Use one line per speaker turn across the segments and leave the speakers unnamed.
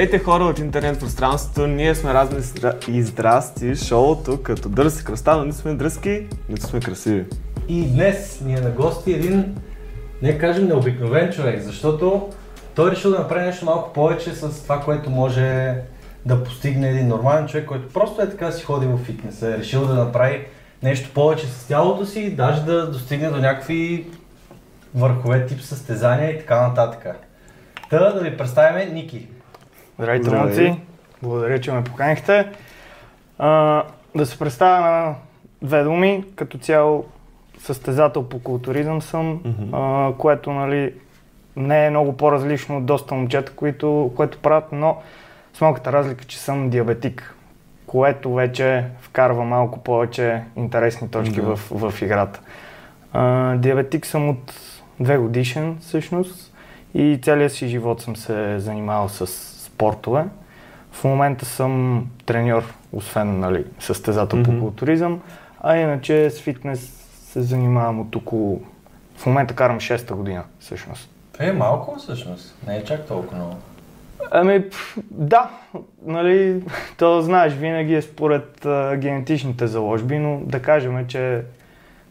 Здравейте хора от интернет пространството, ние сме разни и здрасти, шоуто като Дърси кръста, но нито сме дръзки, нито сме красиви.
И днес ни е на гости един, не кажем необикновен човек, защото той решил да направи нещо малко повече с това, което може да постигне един нормален човек, който просто е така си ходи в фитнеса. Е решил да направи нещо повече с тялото си, даже да достигне до някакви върхове тип състезания и така нататък. Та да ви представим Ники.
Здравейте,
Здравей.
момци! Благодаря, че ме поканихте. А, да се представя на две думи. Като цяло състезател по културизъм съм, а, което нали, не е много по-различно от доста момчета, които, което правят, но с малката разлика, че съм диабетик, което вече вкарва малко повече интересни точки
Да.
в, в играта. А, диабетик съм от две годишен всъщност и целият си живот съм се занимавал с спортове. В момента съм треньор, освен нали, състезател
Мгм.
по културизъм, а иначе с фитнес се занимавам от около... В момента карам 6-та година всъщност.
Това е малко всъщност, не е чак толкова много.
Ами, да, нали, то знаеш, винаги е според а, генетичните заложби, но да кажем, че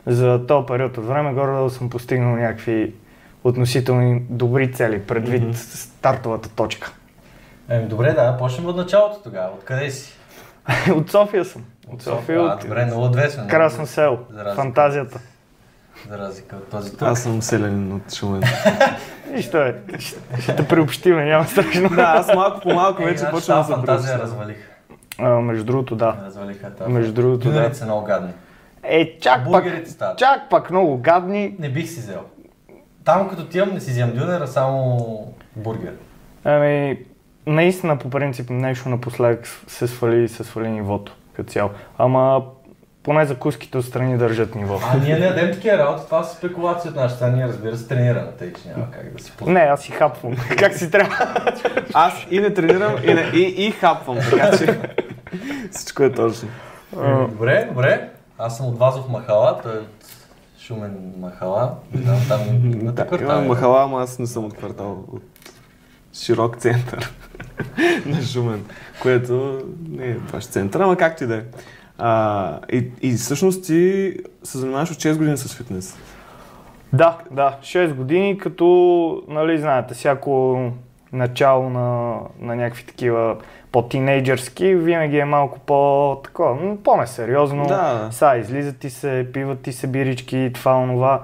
за този период от време горе съм постигнал някакви относително добри цели, предвид
Мгм.
стартовата точка.
Еми добре, да, почнем от началото тогава. Откъде си?
от София съм. От София,
А,
от
добре, много отвесно.
Красно село, фантазията.
За разлика от този тук.
Аз съм селянин от Шумен.
Нищо е, ще, ще те приобщиме, няма страшно.
да, аз малко по малко
Е,
вече
значи
почвам да се
фантазия развалиха.
А, между другото, да.
Развалиха тази.
Между другото, да.
Дюнерите са много гадни.
Е, чак пак,
Бургерите стават.
чак пак много гадни.
Не бих си взел. Там като тивам не си вземам дюнер, а само бургер.
Ами, наистина по принцип нещо напоследък се свали, се свали нивото като цяло. Ама поне закуските отстрани държат ниво.
А ние не ядем такива работи, това са спекулации от нашата страна, ние разбира се тренираме, тъй че няма как да си позволим.
Не, аз си хапвам. как си трябва?
Аз и не тренирам, и, не, и, и хапвам, така че всичко е точно.
Добре, добре. Аз съм от Вазов Махала, той е от Шумен Махала. Не знам, там
Да,
квартал.
имам махала, ама аз не съм от квартал, от широк център на Шумен, което не е баш център, ама както и да е. А, и, и всъщност ти се занимаваш от 6 години с фитнес.
Да, да, 6 години, като, нали, знаете, всяко начало на, на някакви такива по-тинейджърски, винаги е малко по-такова, м, по-несериозно.
Да.
Са, излизат ти се, пиват ти се бирички, това, онова.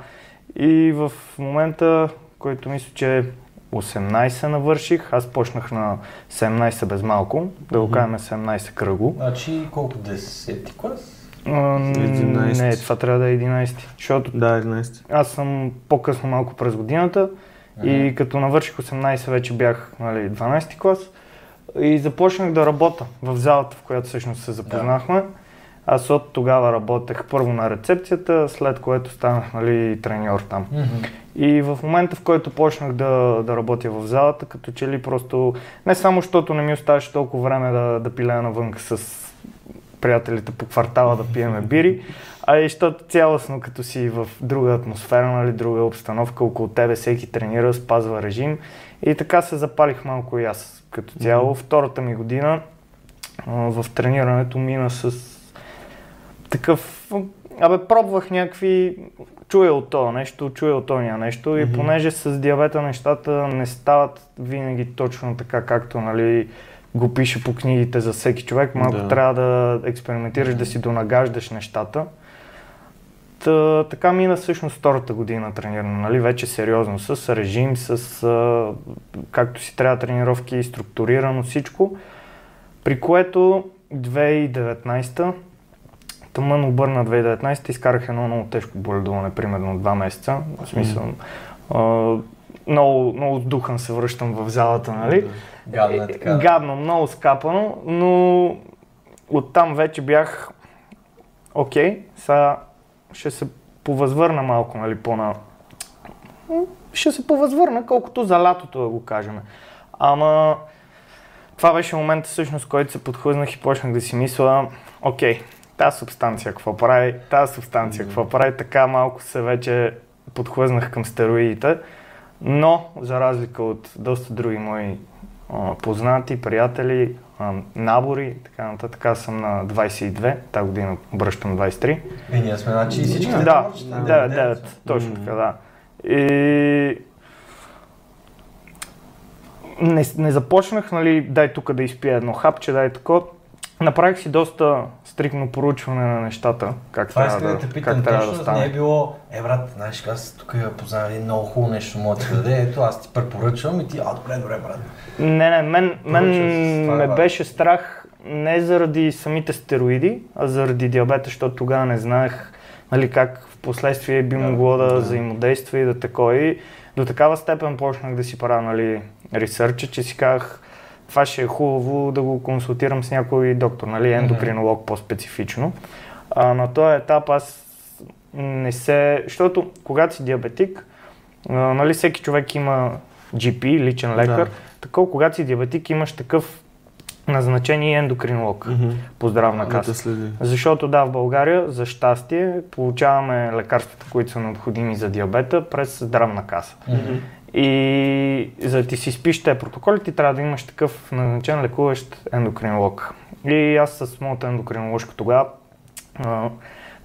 И в момента, който мисля, че 18 навърших, аз почнах на 17 без малко, да го кажем 17 кръгло.
Значи колко 10 клас?
А, м,
11.
Не, това трябва да е 11, защото
Да, 11.
аз съм по-късно малко през годината и като навърших 18 вече бях нали, 12 клас и започнах да работя в залата, в която всъщност се запознахме. Аз от тогава работех първо на рецепцията, след което станах нали, треньор там.
Мгм.
И в момента, в който почнах да, да работя в залата, като че ли просто, не само защото не ми оставаше толкова време да, да пилея навън с приятелите по квартала да пиеме бири, а и защото цялостно като си в друга атмосфера, нали, друга обстановка, около тебе всеки тренира, спазва режим и така се запалих малко и аз като цяло. Втората ми година а, в тренирането мина с такъв... Абе, пробвах някакви... Чуя от това нещо, чуя от това нещо и
Мгм.
понеже с диабета нещата не стават винаги точно така, както нали, го пише по книгите за всеки човек, малко
Да.
трябва да експериментираш, да си донагаждаш нещата. Та, така мина всъщност втората година трениране, нали, вече сериозно, с режим, с а, както си трябва тренировки, структурирано всичко. При което 2019 тъмън обърна 2019 изкарах едно много тежко боледуване, примерно два месеца. В смисъл, а, много, много духан се връщам в залата, нали?
Гадно е така.
Гадно, много скапано, но оттам вече бях окей, сега ще се повъзвърна малко, нали, по-на... Ще се повъзвърна, колкото за лятото, да го кажем. Ама това беше момента всъщност, който се подхлъзнах и почнах да си мисля, окей, тази субстанция какво прави, тази субстанция какво прави, така малко се вече подхлъзнах към стероидите, но за разлика от доста други мои а, познати, приятели, а, набори и така нататък. Аз съм на 22, тази година обръщам 23.
И ние сме, значи, всички
Да, да, 9, точно така, да. И не, не започнах, нали, дай тук да изпия едно хапче, дай тако. Направих си доста стрикно поручване на нещата, как
Това
трябва
искам да
да,
те питам,
как трябва да
точно не е
стане.
било, е брат, знаеш, аз тук я познавам един много хубаво нещо, мога да ти даде, ето аз ти препоръчвам и ти, а добре, добре, брат.
Не, не, мен, мен
това е
ме
важно.
беше страх не заради самите стероиди, а заради диабета, защото тогава не знаех нали, как в последствие би
Да,
могло да,
да.
взаимодейства и да такова. И до такава степен почнах да си правя нали, ресърча, че си казах, това ще е хубаво да го консултирам с някой доктор, нали, ендокринолог по-специфично. А на този етап аз не се... Защото когато си диабетик, а, нали, всеки човек има GP, личен лекар,
Да.
такова, когато си диабетик, имаш такъв назначен и ендокринолог
Мгм.
по здравна
Да
каса.
следи.
Защото да, в България, за щастие, получаваме лекарствата, които са необходими за диабета през здравна каса. И за да ти си спиш тези протоколи, ти трябва да имаш такъв назначен лекуващ ендокринолог. И аз с моята ендокриноложка тогава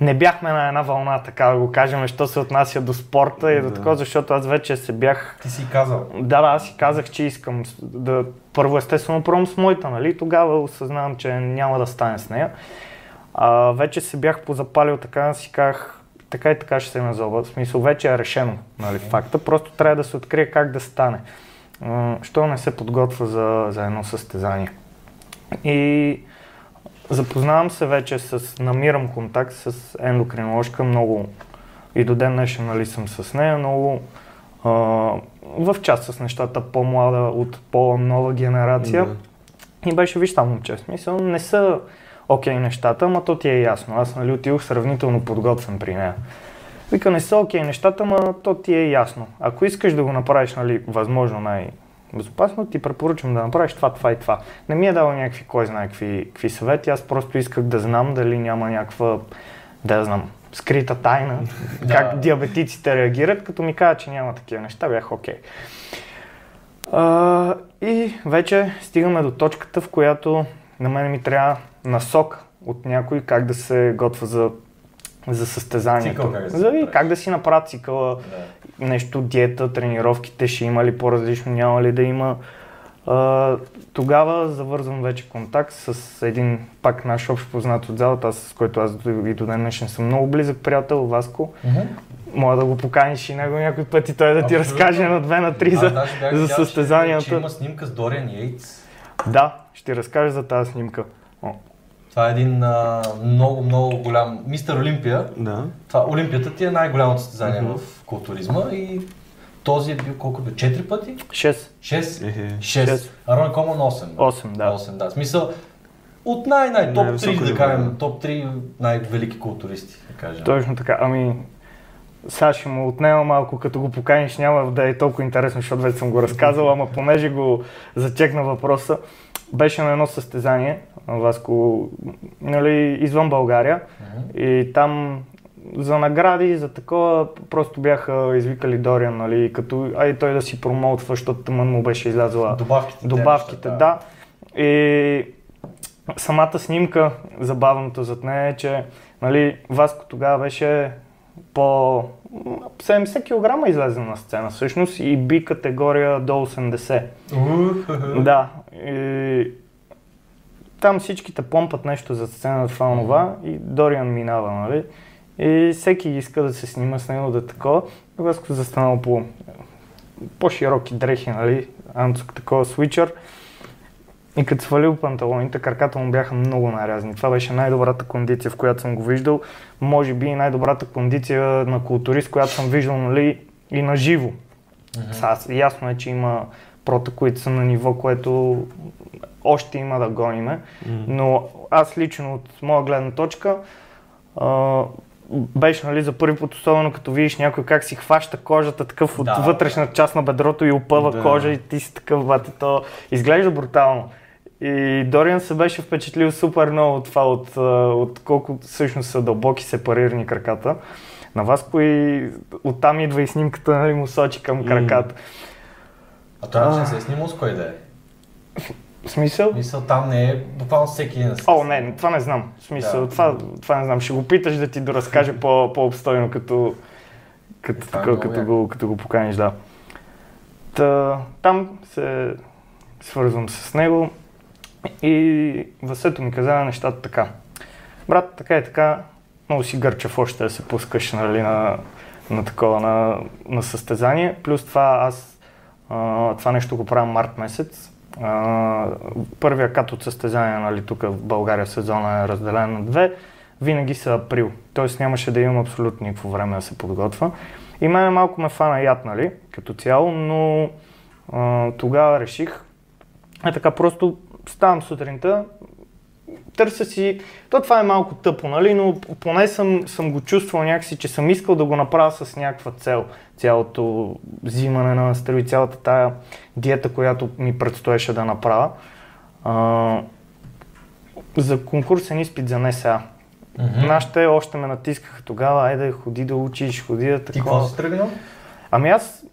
не бяхме на една вълна, така да го кажем, що се отнася до спорта и до
Да.
такова, защото аз вече се бях
Ти си казал.
да, да, аз си казах, че искам да първо естествено пробвам с моята, нали? Тогава осъзнавам, че няма да стане с нея. А, вече се бях позапалил така, си казах, така и така ще се назова. В смисъл, вече е решено, нали, факта. Просто трябва да се открие как да стане. Що не се подготвя за, за едно състезание. И запознавам се вече с, намирам контакт с ендокриноложка много и до ден днешен нали, съм с нея, много а, в част с нещата по-млада от по-нова генерация.
Да.
И беше, виж там момче, смисъл не са окей нещата, ама то ти е ясно. Аз нали отидох сравнително подготвен при нея. Вика, не са окей нещата, ама то ти е ясно. Ако искаш да го направиш, нали, възможно най-безопасно, ти препоръчвам да направиш това, това и това. Не ми е дал някакви, кой знае какви, какви съвети, аз просто исках да знам дали няма някаква, да знам, скрита тайна, как диабетиците реагират, като ми каза, че няма такива неща, бях окей. А, и вече стигаме до точката, в която на мен ми трябва насок от някой как да се готва за, за състезанието.
Цикъл как да
за, как да си направя цикъла,
Да.
нещо, диета, тренировките, ще има ли по-различно, няма ли да има. А, тогава завързвам вече контакт с един пак наш общ познат от залата, аз, с който аз и до ден днешен съм много близък приятел, Васко.
Мгм.
Мога да го поканиш и него някой път и той да ти
Абсолютно.
разкаже на две, на три за,
бях
за
видял, че-
състезанията.
Че има снимка с Дориан Йейтс.
Да, ще разкажа за тази снимка. О,
Това е един а, много, много голям... Мистер Олимпия.
Да.
Това, Олимпията ти е най-голямото състезание в културизма и този е бил колко бил? Четири пъти?
6,
Шест?
Ехе.
Шест.
Шест.
Арон Коман 8. бе.
8, да.
8, да. В Смисъл, от най-най топ
Най-високо
3, да кажем, топ 3 най-велики културисти, да кажем.
Точно така. Ами, сега ще му отнема малко, като го поканиш, няма да е толкова интересно, защото вече съм го разказал, ама понеже го зачекна въпроса, беше на едно състезание, Васко, нали, извън България
Мгм.
и там за награди, за такова, просто бяха извикали Дориан, нали, като, ай той да си промоутва, защото тъмън му беше излязла
Добавките.
добавките,
те
да. И самата снимка, забавното зад нея е, че нали, Васко тогава беше по 70 кг излезе на сцена всъщност и би категория до 80.
Ух,
Да. И там всичките помпат нещо за сцена, това, онова и Дориан минава, нали? И всеки иска да се снима с него да такова. Васко застанал по по-широки дрехи, нали? Анцук такова свичър. И като свалил панталоните, краката му бяха много нарязани. Това беше най-добрата кондиция, в която съм го виждал. Може би и най-добрата кондиция на културист, която съм виждал нали, и на живо. Сега, ясно е, че има прота, които са на ниво, което още има да гониме. Но аз лично от моя гледна точка а, беше нали, за първи път, особено като видиш някой как си хваща кожата такъв от
Да,
вътрешната част на бедрото и опъва
Да.
кожа и ти си такъв бате, то изглежда брутално. И Дориан се беше впечатлил супер много от това, от, от колко всъщност са дълбоки сепарирани краката. На вас кои оттам идва и снимката, нали, му сочи към краката.
А това не се е снимал с кой да е?
В смисъл?
Мисъл, там не е буквално всеки се
О, не, това не знам. В смисъл,
Да.
това, това не знам. Ще го питаш да ти доразкаже по, по-обстойно, като, като,
е много
като, го, като го поканиш, да. Та, там се свързвам с него и Васето ми каза нещата така. Брат, така и така, много си гърчев още да се пускаш нали, на, на такова, на, на състезание. Плюс това аз а, това нещо го правя март месец. А, първия кат от състезание, нали, тук в България сезона е разделен на две. Винаги са април, т.е. нямаше да имам абсолютно никакво време да се подготвя. И мен малко ме фана яд, нали, като цяло, но а, тогава реших, е така, просто ставам сутринта, търся си, то това е малко тъпо, нали, но поне съм, съм го чувствал някакси, че съм искал да го направя с някаква цел. Цялото взимане на строи, цялата тая диета, която ми предстоеше да направя. А, за конкурсен изпит за НСА.
Мгм.
Нашите още ме натискаха тогава, айде ходи да учиш, ходи да
Ти
такова.
какво си тръгнал?
Ами аз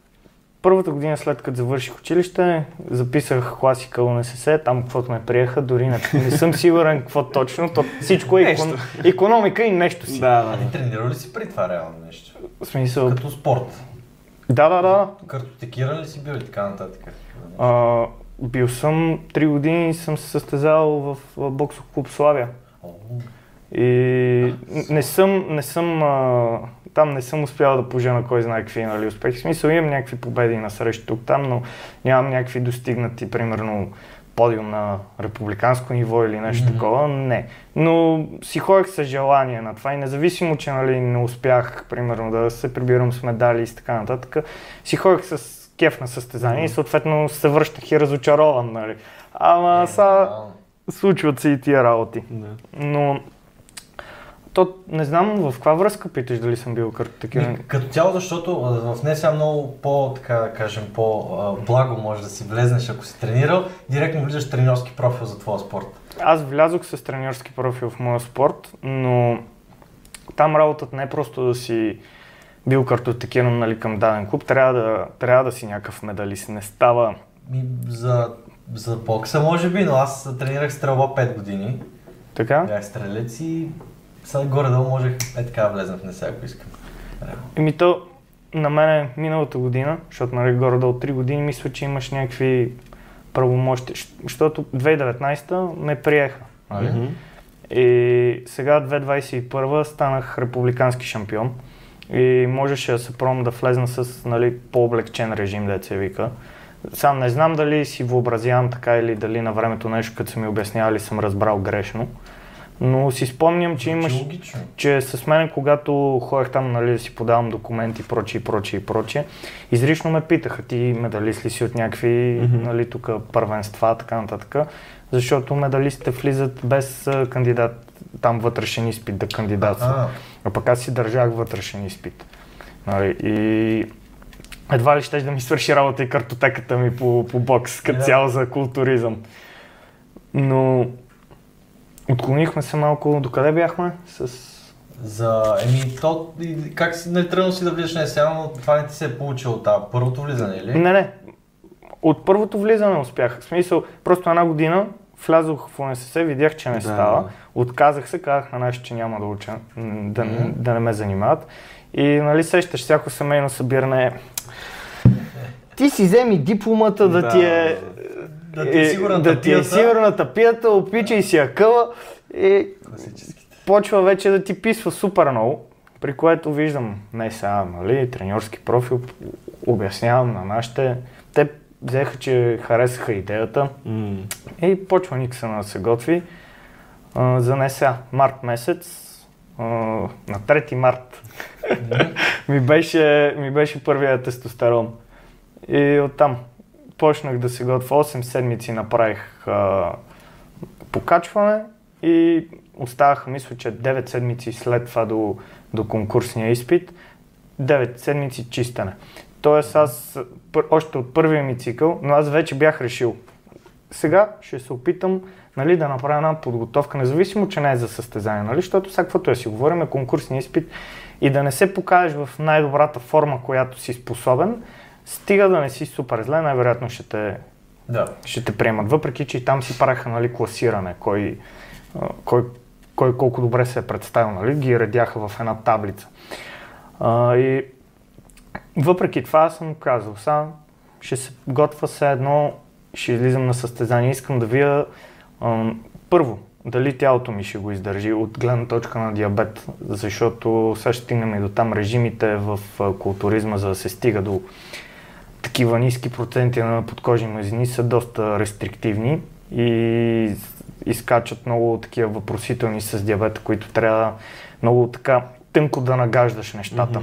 първата година след като завърших училище, записах класика УНСС, там каквото ме приеха, дори не, не съм сигурен какво точно, то всичко е икон, економика и нещо си.
Да, да.
ти тренирал ли си при това реално нещо?
В смисъл,
Като спорт.
да, да, да.
Картотекиран ли си бил и така нататък?
А, бил съм 3 години и съм се състезавал в, в боксов клуб Славия.
О,
И не съм, не съм, а, там не съм успял да пожена кой знае какви нали, успехи. В смисъл имам някакви победи на срещи тук там, но нямам някакви достигнати, примерно подиум на републиканско ниво или нещо
Мгм.
такова. Не. Но си ходех с желание на това и независимо, че нали, не успях, примерно, да се прибирам с медали и така нататък, си ходех с кеф на състезание и съответно се връщах и разочарован. Нали. Ама
е,
са, случват се и тия работи.
да.
Но то не знам в каква връзка питаш дали съм бил.
Ми, Като цяло, защото в нея сега много по, така да кажем, по-благо може да си влезнеш, ако си тренирал, директно влизаш в треньорски профил за твоя спорт.
Аз влязох с треньорски профил в моя спорт, но там работата не е просто да си бил картотекиран нали, към даден клуб, трябва да, трябва да си някакъв медалист. Не става.
Ми, за, за бокса може би, но аз тренирах стрелба 5 години,
Така?
бях стрелец и сега горе-долу можех е така да влезна в неса, ако искам.
Еми то на мене миналата година, защото нали, горе-долу 3 години, мисля, че имаш някакви правомощи, защото 2019 ме приеха. Нали? И сега 2021 станах републикански шампион и можеше да се пробвам да влезна с нали, по-облегчен режим, да се вика. Сам не знам дали си въобразявам така или дали на времето нещо, като са ми обяснявали, съм разбрал грешно. Но си спомням, че имаш,
логично.
че с мен, когато ходех там нали, да си подавам документи, прочие, прочие, прочие, изрично ме питаха, ти медалист ли си от някакви
Мгм.
нали, тук първенства, така нататък, защото медалистите влизат без кандидат, там вътрешен изпит да кандидатстват.
А,
А пък аз си държах вътрешен изпит. Нали, и едва ли ще да ми свърши работа и картотеката ми по, по бокс, като
Да.
цяло за културизъм. Но отклонихме се малко. До къде бяхме? С...
за, еми, то, как си, нали, тръгнал си да влизаш на сега, но това не ти се е получило от първото влизане, или?
Не, не. От първото влизане успях. В смисъл, просто една година влязох в УНСС, видях, че не
Да.
става. Отказах се, казах на нашите, че няма да уча, да,
Мгм.
да не ме занимават. И нали сещаш, всяко семейно събиране ти си вземи дипломата да,
Да.
ти е...
Да ти е сигурна
да ти е
тапията.
сигурна тапията, опичай си акъла и почва вече да ти писва супер много, при което виждам не сега, нали, треньорски профил, обяснявам на нашите. Те взеха, че харесаха идеята
М.
и почва Никсън да се готви. А, за не сега, март месец, а, на 3 март ми беше, ми беше първия тестостерон. И оттам почнах да се готвя. 8 седмици направих а, покачване и оставаха, мисля, че 9 седмици след това до, до конкурсния изпит. 9 седмици чистене. Тоест аз пър, още от първия ми цикъл, но аз вече бях решил. Сега ще се опитам нали, да направя една подготовка, независимо, че не е за състезание, нали, защото сега каквото е си говорим е конкурсния изпит и да не се покажеш в най-добрата форма, която си способен, стига да не си супер зле, най-вероятно ще те
Да.
ще те приемат. Въпреки, че и там си правеха нали, класиране, кой, кой, кой колко добре се е представил, нали, ги редяха в една таблица. А, и въпреки това съм казал, сега ще се готва се едно, ще излизам на състезание, искам да видя а, първо, дали тялото ми ще го издържи от гледна точка на диабет, защото сега ще стигнем и до там режимите в културизма, за да се стига до такива ниски проценти на подкожни мазнини са доста рестриктивни и изкачат много такива въпросителни с диабета, които трябва много така тънко да нагаждаш нещата.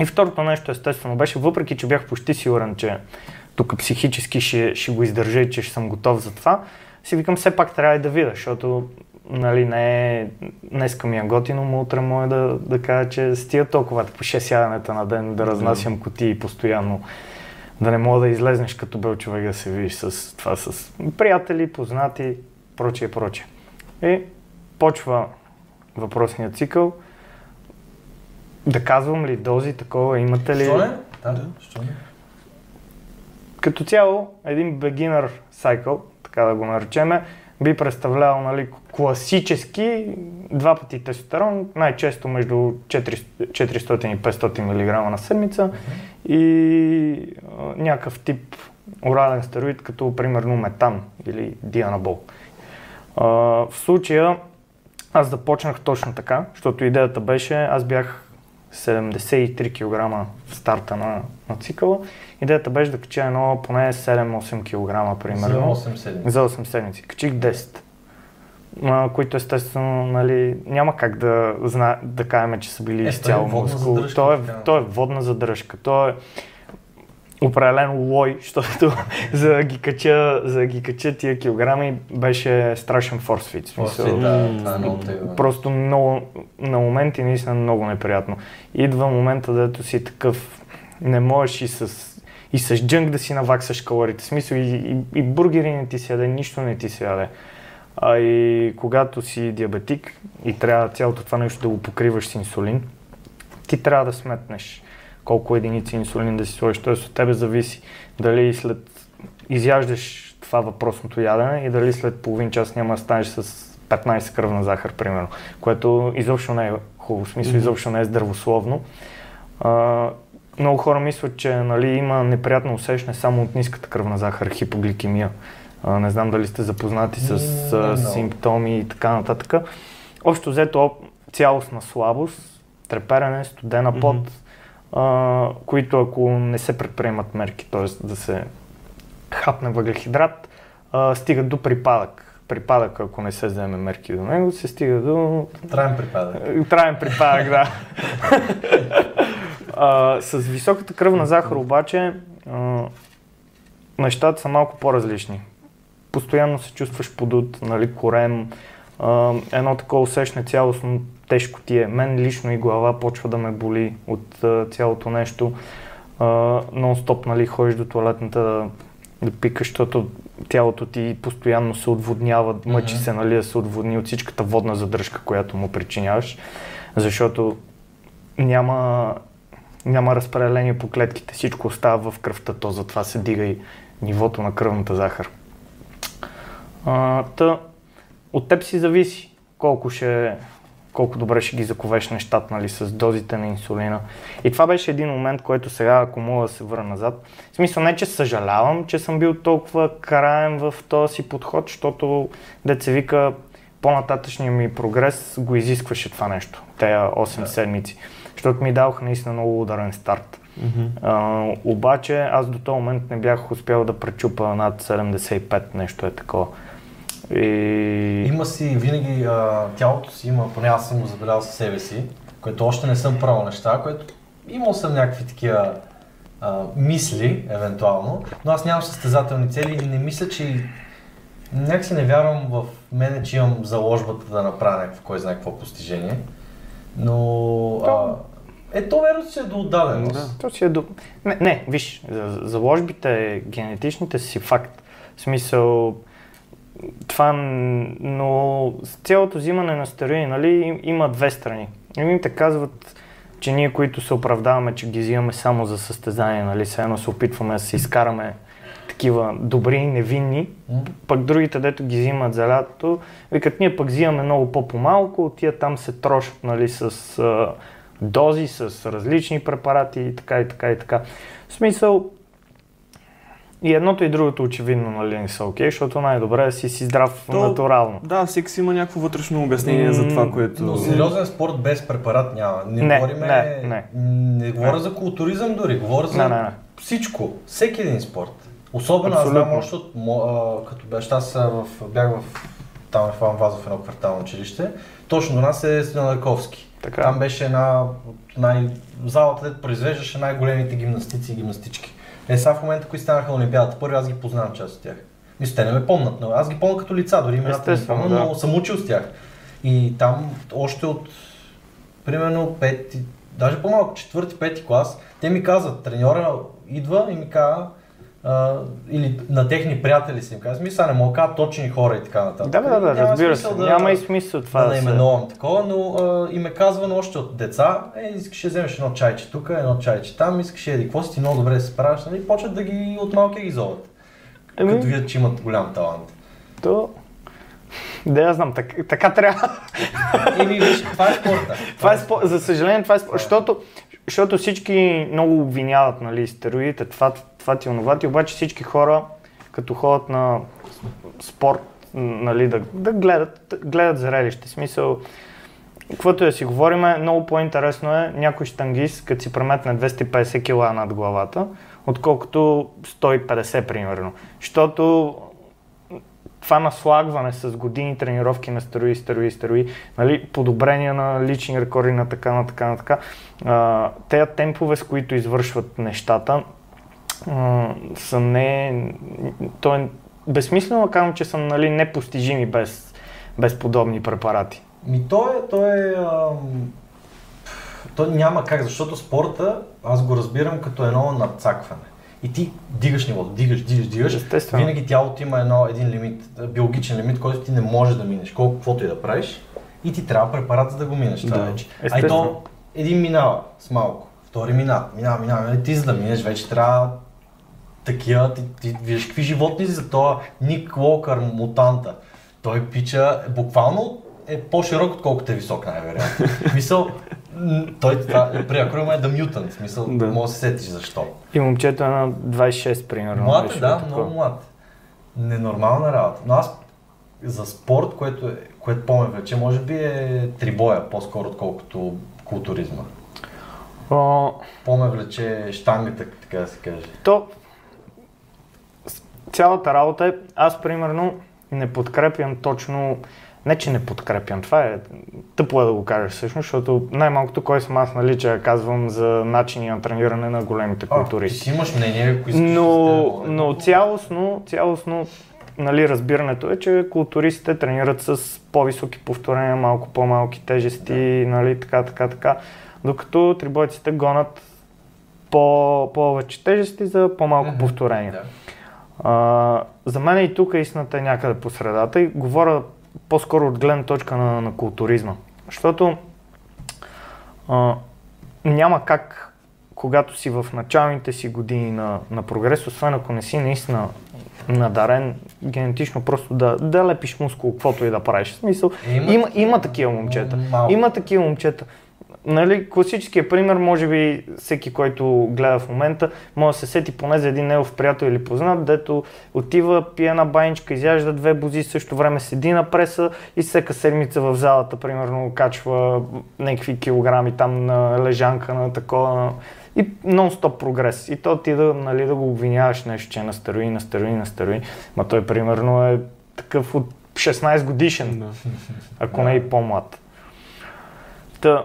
И второто нещо естествено беше, въпреки че бях почти сигурен, че тук психически ще, ще го издържа и че ще съм готов за това, си викам все пак трябва и да видя, защото нали, не е, днеска ми е готино, но утре може да, да кажа, че стига толкова по 6 яденета на ден да разнасям кутии постоянно да не мога да излезнеш като бел човек да се видиш с това, с приятели, познати, прочие, прочие. И почва въпросният цикъл. Да казвам ли дози такова, имате ли?
Що не? Да, да. Що не?
Като цяло, един beginner cycle, така да го наречеме, би представлявал нали, класически два пъти тестостерон, най-често между 400 400 и 500 мг на седмица и а, някакъв тип орален стероид, като примерно метан или дианабол. А, в случая аз започнах точно така, защото идеята беше, аз бях 73 кг в старта на, на цикъла. Идеята беше да кача едно поне 7-8 кг примерно.
За 8 седмици.
За 8 седмици. Качих 10. А, които естествено нали, няма как да, зна, да кажем, че са били
Е,
изцяло
той е водна
мускул.
задръжка,
То е, то е водна задръжка. То е определен лой, защото за да ги кача, за да ги кача тия килограми беше страшен форсфит. Смисъл,
да, е много тегло.
Просто много, на моменти наистина много неприятно. Идва момента, дето си такъв, не можеш и с, и с джънк да си наваксаш калорите. В смисъл и, и, и бургери не ти се яде, нищо не ти се яде. А и когато си диабетик и трябва цялото това нещо да го покриваш с инсулин, ти трябва да сметнеш колко единици инсулин да си сложиш. Тоест от тебе зависи дали след изяждаш това въпросното ядене и дали след половин час няма да станеш с 15 кръвна захар, примерно, което изобщо не е хубаво, в смисъл изобщо не е здравословно. А, много хора мислят, че нали, има неприятно усещане само от ниската кръвна захар, хипогликемия. А, не знам дали сте запознати с
много.
симптоми и така нататък. Общо взето цялостна слабост, треперене, студена пот, а, които ако не се предприемат мерки, т.е. да се хапне въглехидрат, а, стигат до припадък. Припадък, ако не се вземе мерки до него, се стига до
Траен припадък.
Траен припадък, да. а, с високата кръвна захар обаче а, нещата са малко по-различни. Постоянно се чувстваш подут, нали, корем, а, едно такова усещане цялостно тежко ти е. Мен лично и глава почва да ме боли от а, цялото нещо. А, нон-стоп нали, ходиш до туалетната да, да пикаш, защото тялото ти постоянно се отводнява, мъчи
Мгм.
се нали, да се отводни от всичката водна задръжка, която му причиняваш, защото няма, няма разпределение по клетките, всичко остава в кръвта, то затова се дига и нивото на кръвната захар. А, та, от теб си зависи колко, ще, колко добре ще ги заковеш нещата нали, с дозите на инсулина. И това беше един момент, който сега, ако мога да се върна назад, в смисъл не, че съжалявам, че съм бил толкова караем в този си подход, защото деца вика, по-нататъчният ми прогрес го изискваше това нещо, тези 8
Да.
седмици, защото ми даваха наистина много ударен старт.
Мгм.
А, обаче аз до този момент не бях успял да пречупа над 75, нещо е такова. И...
Има си винаги, а, тялото си има, поне аз съм го забелязал със себе си, което още не съм правил неща, което имал съм някакви такива а, мисли, евентуално, но аз нямам състезателни цели и не мисля, че някакси не вярвам в мене, че имам заложбата да направя някакво, кой знае какво постижение. Но а, е, то верно, че е до отдаденост.
Да.
То си е до... Не, не виж, за- заложбите, генетичните си факт. В смисъл, това, но с цялото взимане на стероиди, нали, им- има две страни. Едните казват, че ние, които се оправдаваме, че ги взимаме само за състезание, нали, все едно се опитваме да се изкараме такива добри, невинни, пък другите, дето ги взимат за лятото, викат, ние пък взимаме много по-помалко, тия там се трошат нали, с а, дози, с различни препарати и така и така и така. В смисъл, и едното и другото очевидно нали, не са окей, защото най-добре е си си здрав
То-
натурално.
Да, всеки си има някакво вътрешно обяснение за това, което...
Но сериозен спорт без препарат няма. Не,
Не,
говориме,
не, не.
не говоря
Не.
за културизъм дори, говоря за
Не, не, не.
всичко. Всеки един спорт. Особено
Абсолютно.
аз знам още от, като беше, аз в, бях в там в Вазов едно квартално училище. Точно до нас е Среднодарковски.
Така.
Там беше една от най... залата, където произвеждаше най-големите гимнастици и гимнастички. Е, сега в момента, кои станаха на Олимпиадата, първи аз ги познавам част от тях. Мисля, те не ме помнят, но аз ги помня като лица, дори имената не помня,
да.
но съм учил с тях. И там още от примерно пети, даже по-малко, четвърти, пети клас, те ми казват, треньора идва и ми казва, а, или на техни приятели си им казва, мисля, не мога да кажа точни хора и така нататък.
Да, да, да,
Няма
разбира се.
смисъл
Няма и смисъл това
да
да
наименувам такова, но а, и ме казвано още от деца, е, искаш да вземеш едно чайче тук, едно чайче там, искаш еди, какво си ти много добре да се справяш, нали? И почват да ги от малки ги зоват.
Еми.
Като видят, че имат голям талант.
То... Да, я знам, така, така трябва.
Еми, виж, това е спорта.
Това е спор... За съжаление, това е спор... защото, защото всички много обвиняват нали, стероидите, това, това ти, онова ти, обаче всички хора, като ходят на спорт, нали, да, да гледат, гледат зрелище. Смисъл, каквото да си говорим, много по-интересно е някой штангист, като си преметне 250 кг над главата, отколкото 150 примерно. Защото това наслагване с години тренировки на стерои, стерои, стерои, нали, подобрение на лични рекорди на така, на така, на така. А, тези темпове, с които извършват нещата, а, са не... То е безсмислено казвам, че са нали, непостижими без, без подобни препарати.
Ми то е, то е, ам, то няма как, защото спорта, аз го разбирам като едно надцакване. И ти дигаш нивото, дигаш, дигаш, дигаш.
Естествено.
Винаги тялото има едно, един лимит, биологичен лимит, който ти не можеш да минеш, колко каквото и да правиш. И ти трябва препарат, за да го минеш това
Да,
вече. А и то един минава с малко, втори минава, минава, минава, нали? ти за да минеш вече трябва такива, ти, ти виждаш какви животни за това Ник Уолкър, мутанта. Той пича буквално е по-широк, отколкото е висок, най-вероятно. Мисъл, той това, при акрома е The Mutant, смисъл,
Да.
да. може да се сетиш защо.
И момчето е на 26 примерно.
Млад е, да,
такова.
много млад. Ненормална работа. Но аз за спорт, което, е, което по-ме влече, може би е трибоя, по-скоро отколкото културизма.
О,
По-ме влече штангата, така да се каже.
То, цялата работа е, аз примерно не подкрепям точно, не че не подкрепям, това е тъпо е да го кажа всъщност, защото най-малкото кой съм аз, нали, че казвам за начини на трениране на големите
А, ти
културисти.
си имаш мнение, ако искаш
Но,
да
но цялостно, цялостно нали, разбирането е, че културистите тренират с по-високи повторения, малко по-малки тежести, нали, така, така, така. Докато трибойците гонят по- повече тежести за по-малко
Мгм.
повторения.
Да.
А, за мен и тук истината е някъде по средата и говоря по-скоро от гледна точка на, на културизма. Защото а, няма как, когато си в началните си години на, на прогрес, освен ако не си наистина надарен генетично, просто да, да лепиш мускул, каквото и да правиш. В смисъл,
има
има, има такива момчета.
малко.
Има такива момчета. Нали, класическия пример, може би всеки, който гледа в момента, може да се сети поне за един негов приятел или познат, дето отива, пие една баничка, изяжда две бузи, в същото време седи на преса и всека седмица в залата, примерно, качва някакви килограми там на лежанка, на такова. И нон-стоп прогрес. И то ти да, нали, да го обвиняваш нещо, че е на стерои, на стерои, на стерои. Ма той примерно е такъв от 16 годишен
Да.
ако не и по-млад. Та,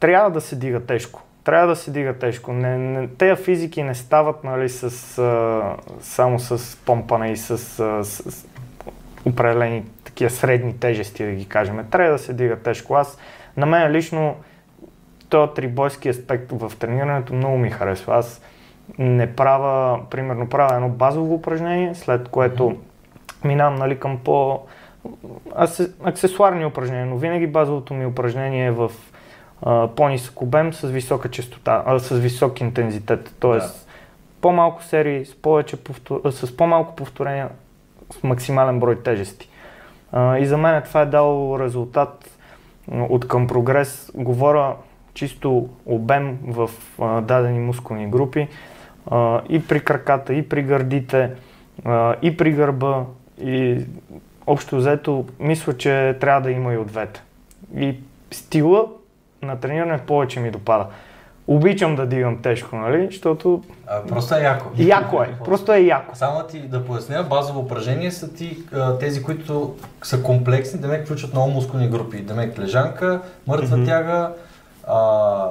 трябва да се дига тежко. Трябва да се дига тежко. Не, не, тея физики не стават нали, с, а, само с помпане и с, а, с, с определени такива средни тежести, да ги кажем. Трябва да се дига тежко. Аз, на мен лично, този трибойски аспект в тренирането много ми харесва. Аз не правя, примерно правя едно базово упражнение, след което минавам нали, към по аксесуарни упражнения, но винаги базовото ми упражнение е в по-нисък обем с висока частота, а, с висок интензитет. Тоест, по-малко серии, с, повече повтор... с по-малко повторения, с максимален брой тежести. А, и за мен това е дало резултат от към прогрес. Говоря чисто обем в а, дадени мускулни групи а, и при краката, и при гърдите, а, и при гърба. И общо взето, мисля, че трябва да има и от двете. И стила на трениране повече ми допада. Обичам да дигам тежко, нали? Защото
А, просто е яко.
яко е. Просто е яко.
Само ти да поясня, базово упражнение са ти тези, които са комплексни, да ме включват много мускулни групи. Да ме лежанка, мъртва
Мгм.
тяга, а,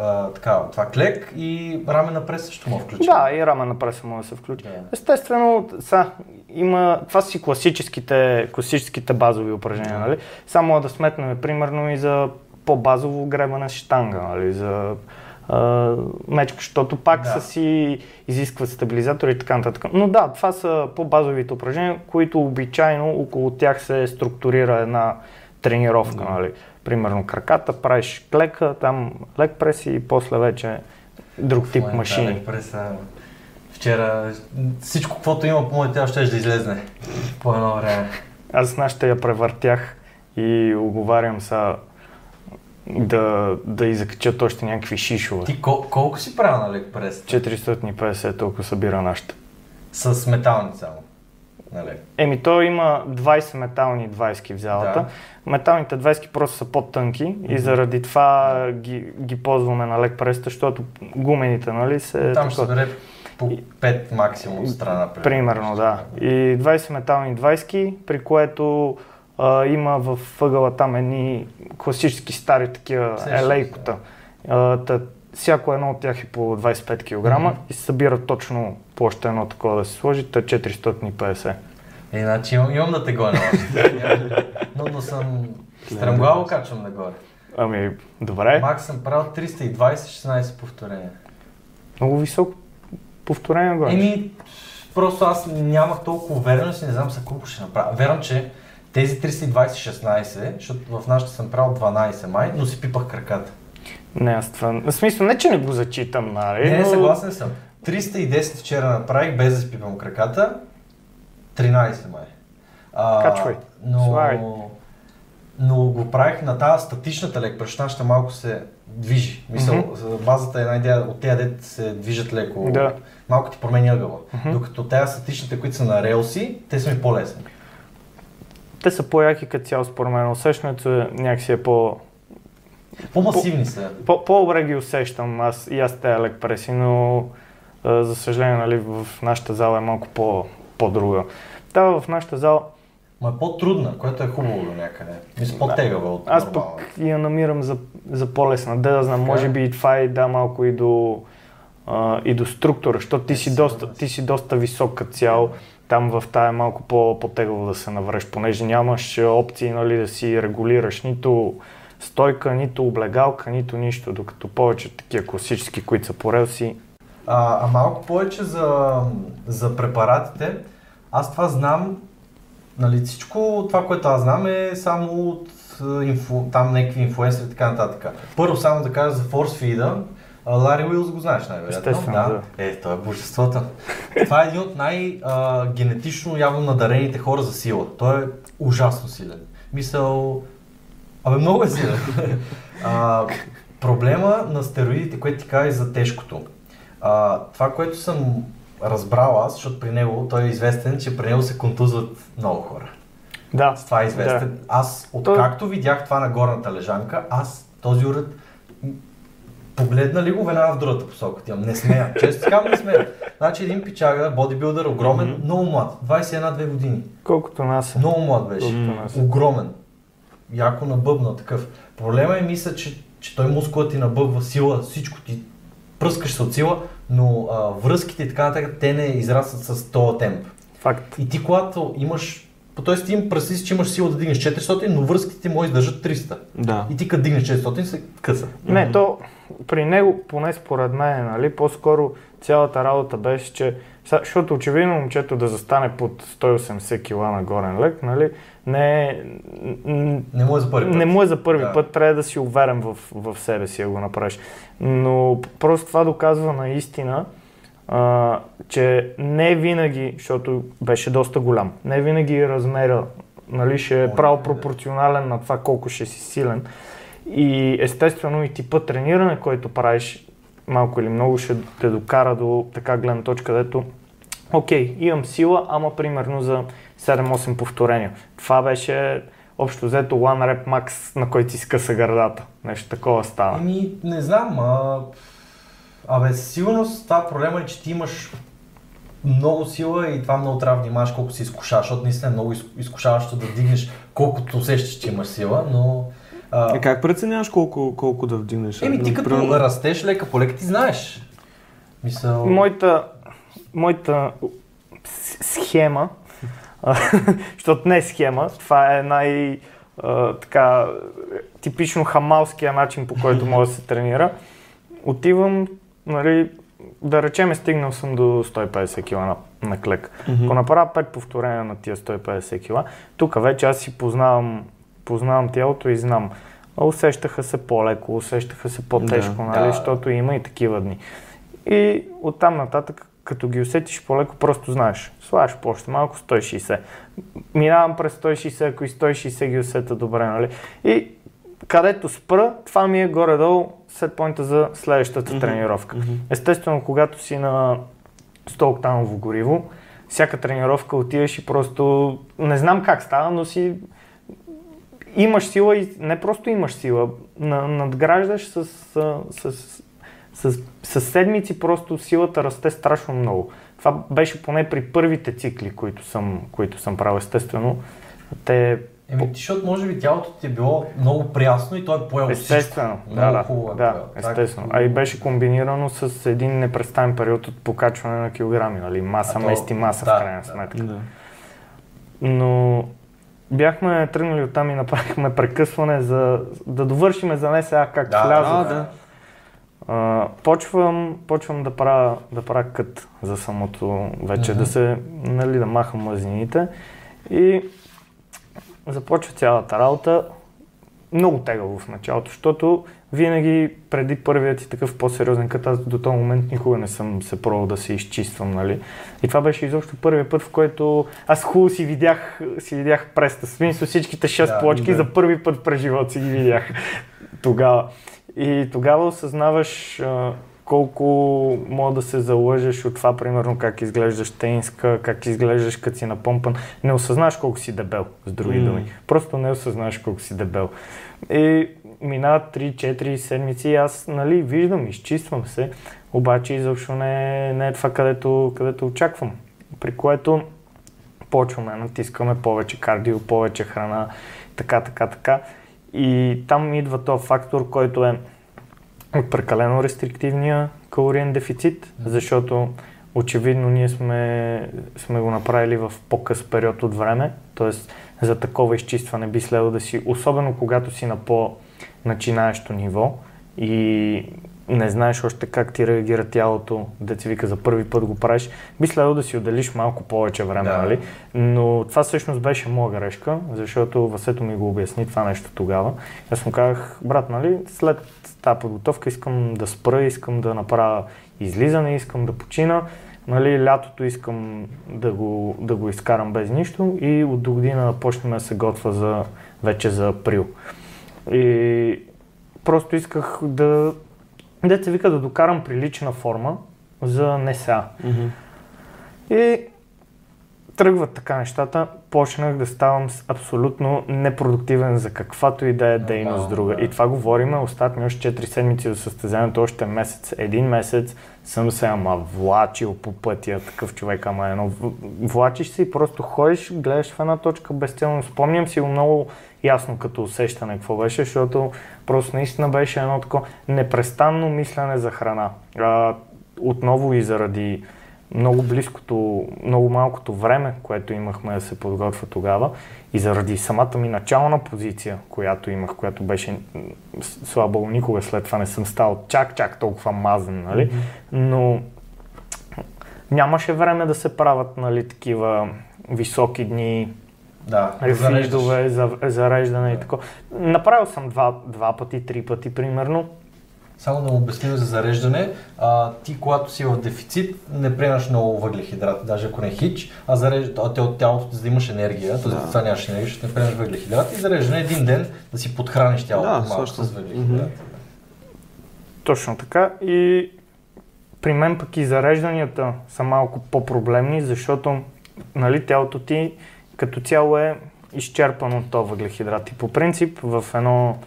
а, така, това клек и раменна прес също му включва.
Да, и рамена преса може да се включи.
Да.
Естествено, са, има, това си класическите, класическите базови упражнения, нали? Само да сметнем, примерно, и за по-базово гребане с штанга, нали? За а, мечка, защото пак
Да.
са си изискват стабилизатори и така нататък. Но да, това са по-базовите упражнения, които обичайно около тях се структурира една тренировка,
Да.
нали? Примерно краката, правиш клека, там лек прес и после вече друг тип
момента,
машини.
лек прес, а, Вчера всичко, каквото има по моето тяло, ще да излезне по едно време.
Аз ще я превъртях и оговарям са да, да изкачат още някакви шишове.
Ти кол- колко си правил на лек прес?
450 толкова събира нашата.
С метални само. Нали?
Еми, то има 20 метални 20 в залата.
Да.
Металните 20 просто са по-тънки и заради това ги, ги ползваме на лек преста, защото гумените, нали, се...
Там ще
такова.
се бере по 5 максимум страна.
Примерно, да. И 20 метални 20, при което а, има в въгъла там едни класически стари такива елейкота. А, всяко едно от тях е по 25 кг
Мгм.
и се събира точно по още едно такова да се сложи, та 450.
Е, значи имам, имам да те гоня но, но съм стремглаво качвам нагоре.
Ами, добре,
Макс съм правил 320, 16 повторения.
много високо повторение го.
Еми, просто аз нямах толкова увереност и не знам за колко ще направя. Верам, че тези 320-16, защото в нашата съм правил 12 май, но си пипах краката.
Не, аз това... В смисъл, не че не го зачитам, нали?
Не,
но-
съгласен съм. 310 вчера направих без да си пипам краката. 13 май. А,
Качвай.
Но, но го правих на тази статичната лек, нашата малко се движи. Мисъл,
Мгм.
базата е една идея от тези дет се движат леко.
Да.
Малко ти променя ъгъла.
Мгм.
Докато тези статичните, които са на релси, те са ми по-лесни.
Те са по-яки като цяло според мен. Усещането е някакси е по...
По-масивни са.
по- По-добре ги усещам аз и аз тези лек преси, но а, за съжаление нали, в нашата зала е малко по, по-друга. Да, в нашата зала
Ма е по-трудна, което е хубаво до някъде. Мисля, по-тегава от
аз пък я намирам за, за по-лесна. Да, да знам,
Така
може
е.
би и това и да малко и до, а, и до структура, защото ти
Е,
си, доста, ти си доста висок като цяло. Там в тая е малко по, по-тегаво да се навреш, понеже нямаш а, опции нали, да си регулираш нито стойка, нито облегалка, нито нищо, докато повече такива класически, които са по релси.
А, а малко повече за, за препаратите. Аз това знам, нали, всичко това, което аз знам е само от а, инфо, там някакви инфуенсери и така нататък. Първо само да кажа за Feed, Лари Уилс го знаеш най-вероятно.
Естествено,
Е, той е божеството. това е един от най-генетично явно надарените хора за сила. Той е ужасно силен. Мисъл, Абе, много е силен. а, проблема на стероидите, което ти каза и за тежкото. А, това, което съм разбрал аз, защото при него той е известен, че при него се контузват много хора.
Да,
С това е известен.
Да.
Аз, откакто видях това на горната лежанка, аз този уред погледна ли го веднага в другата посока. Тя не смея. Често така не смея. Значи един пичага, бодибилдър, огромен,
Мгм.
много млад. 21-2 години.
колкото нас е.
Много млад беше.
Е.
Огромен. Яко набъбна такъв. Проблема е, мисля, че, че той мускулът ти набъбва сила, всичко ти пръскаш се от сила, но а, връзките и така нататък, те не израстват с този темп.
Факт.
И ти когато имаш, т.е. ти им представи си, че имаш сила да дигнеш 400, но връзките ти може да държат 300.
Да.
И ти като дигнеш 400 се къса.
Не, то при него, поне според мен, нали, по-скоро цялата работа беше, че защото очевидно момчето да застане под 180 кг на горен лек, нали, не, е-
Не може за първи път.
не му е за първи
Да.
път, трябва да си уверен в, в себе си да го направиш. Но просто това доказва наистина а, че не винаги, защото беше доста голям, не винаги размера нали, ще е право пропорционален на това колко ще си силен. И естествено и типа трениране, който правиш, малко или много ще те докара до така гледна точка, където окей, имам сила, ама примерно за 7-8 повторения. Това беше общо взето one rep max, на който си скъса гърдата. Нещо такова става.
Еми, не знам, а... Абе, със сигурност това проблема е, че ти имаш много сила и това много трябва да внимаваш колко се изкушаваш, защото наистина е много изкушаващо да вдигнеш колкото усещаш, че имаш сила, но...
А... Е, как преценяваш колко, колко да вдигнеш?
Еми ти като Примерно... растеш лека по лека ти знаеш.
Мисъл... Моята, моята схема, защото не е схема, това е най- така, типично хамалския начин, по който може да се тренира. Отивам, нали, да речем, стигнал съм до 150 кг на, на клек. Mm-hmm. Ако направя 5 повторения на тия 150 кг, тук вече аз си познавам, познавам тялото и знам. Усещаха се по-леко, усещаха се по-тежко, да, нали, да. защото има и такива дни. И оттам нататък, като ги усетиш по-леко, просто знаеш. Слагаш по още малко 160. Минавам през 160, ако и 160 ги усета добре, нали? И където спра, това ми е горе-долу сетпоинта за следващата mm-hmm. тренировка. Mm-hmm. Естествено, когато си на 100 октаново гориво, всяка тренировка отиваш и просто не знам как става, но си имаш сила и не просто имаш сила, надграждаш с, с, с, с, с седмици просто силата расте страшно много. Това беше поне при първите цикли, които съм, които съм правил. Естествено, те
Еми, ти, защото може би тялото ти е било много прясно и той е поел
Естествено, всичко. да, да, хубаво, да, е естествено. А и беше комбинирано с един непрестанен период от покачване на килограми, нали? Маса, то, мести маса да, в крайна сметка. Да. Но бяхме тръгнали оттам и направихме прекъсване за да довършиме за не сега как да, влязох. Да, да. Почвам, почвам да правя, да правя кът за самото вече, uh-huh. да се, нали, да махам мазнините и започва цялата работа. Много тегаво в началото, защото винаги преди първият ти такъв по-сериозен кът, аз до този момент никога не съм се пробвал да се изчиствам, нали? И това беше изобщо първият път, в който аз хубаво си видях, си видях преста. Смисъл всичките 6 да, плочки да. за първи път през живота си ги видях тогава. И тогава осъзнаваш колко мога да се залъжеш от това, примерно как изглеждаш тенска, как изглеждаш като си напомпан. Не осъзнаваш колко си дебел, с други mm. думи. Просто не осъзнаваш колко си дебел. И минават 3-4 седмици аз нали, виждам, изчиствам се, обаче изобщо не, не е това, където, където очаквам. При което почваме, натискаме повече кардио, повече храна, така, така, така. И там идва този фактор, който е от прекалено рестриктивния калориен дефицит, защото очевидно ние сме, сме го направили в по-къс период от време, т.е. за такова изчистване би следвало да си, особено когато си на по-начинаещо ниво и не знаеш още как ти реагира тялото, да ти вика за първи път го правиш, би следвало да си отделиш малко повече време, да. нали? Но това всъщност беше моя грешка, защото Васето ми го обясни това нещо тогава. Аз му казах, брат, нали, след тази подготовка искам да спра, искам да направя излизане, искам да почина. Нали, лятото искам да го, да го изкарам без нищо и от до година да почнем да се готва за, вече за април. И просто исках да, деца вика да докарам прилична форма за не сега. Mm-hmm. И тръгват така нещата, почнах да ставам абсолютно непродуктивен за каквато и да е дейност друга. И това говорим, остат ми още 4 седмици до състезанието, още месец, един месец съм се ама влачил по пътя, такъв човек, ама едно. Влачиш се и просто ходиш, гледаш в една точка безцелно. Спомням си го много ясно като усещане какво беше, защото просто наистина беше едно такова непрестанно мислене за храна. А, отново и заради много близкото, много малкото време, което имахме да се подготвя тогава и заради самата ми начална позиция, която имах, която беше слабо, никога след това не съм стал чак, чак толкова мазен, нали? Но нямаше време да се правят, нали, такива високи дни,
да,
рефидове, за, зареждане да. и така. Направил съм два, два пъти, три пъти примерно
само да му обясним за зареждане. А, ти, когато си в дефицит, не приемаш много въглехидрати, даже ако не е хич, а зарежда, а те от тялото, за да имаш енергия, т.е.
Да.
това нямаш енергия, ще не приемаш въглехидрати и зареждане един ден да си подхраниш тялото
Да,
малко
също.
с въглехидрати.
Точно така. И при мен пък и зарежданията са малко по-проблемни, защото нали, тялото ти като цяло е изчерпано от този въглехидрат. И по принцип в едно,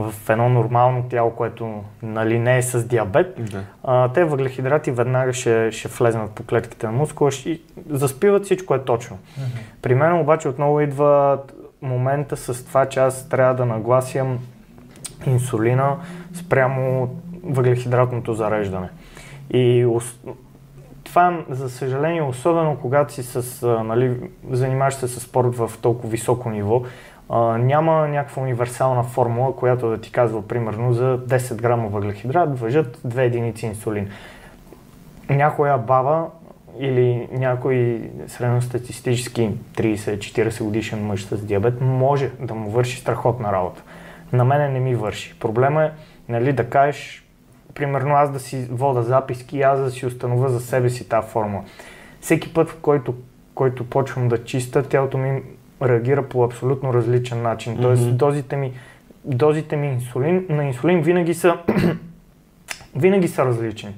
в едно нормално тяло, което нали, не е с диабет,
Да.
а, те въглехидрати веднага ще, ще влезнат по клетките на мускула и заспиват всичко е точно. При мен обаче отново идва момента с това, че аз трябва да нагласям инсулина спрямо въглехидратното зареждане. И това, за съжаление, особено когато си с, нали, занимаваш се с спорт в толкова високо ниво, няма някаква универсална формула, която да ти казва, примерно, за 10 грама въглехидрат въжат 2 единици инсулин. Някоя баба или някой средностатистически 30-40 годишен мъж с диабет може да му върши страхотна работа. На мене не ми върши. Проблема е, нали, да кажеш, примерно аз да си вода записки и аз да си установя за себе си тази формула. Всеки път, в който, който почвам да чиста, тялото ми реагира по абсолютно различен начин. Тоест,
Мгм.
дозите ми, дозите ми инсулин, на инсулин винаги са, винаги са различни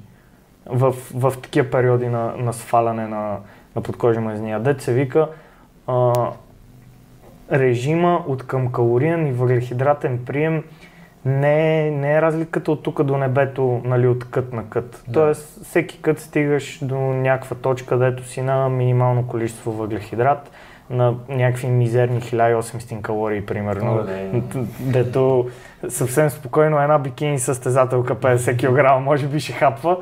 в, в такива периоди на, на сваляне на, на подкожни мазнини. А Дет се вика а, режима от към калориен и въглехидратен прием не е, не е разликата от тук до небето, нали, от кът на кът.
Да.
Тоест, всеки кът стигаш до някаква точка, дето си на минимално количество въглехидрат, на някакви мизерни 1800 калории, примерно.
Оле.
Дето съвсем спокойно една бикини състезателка 50 кг може би ще хапва.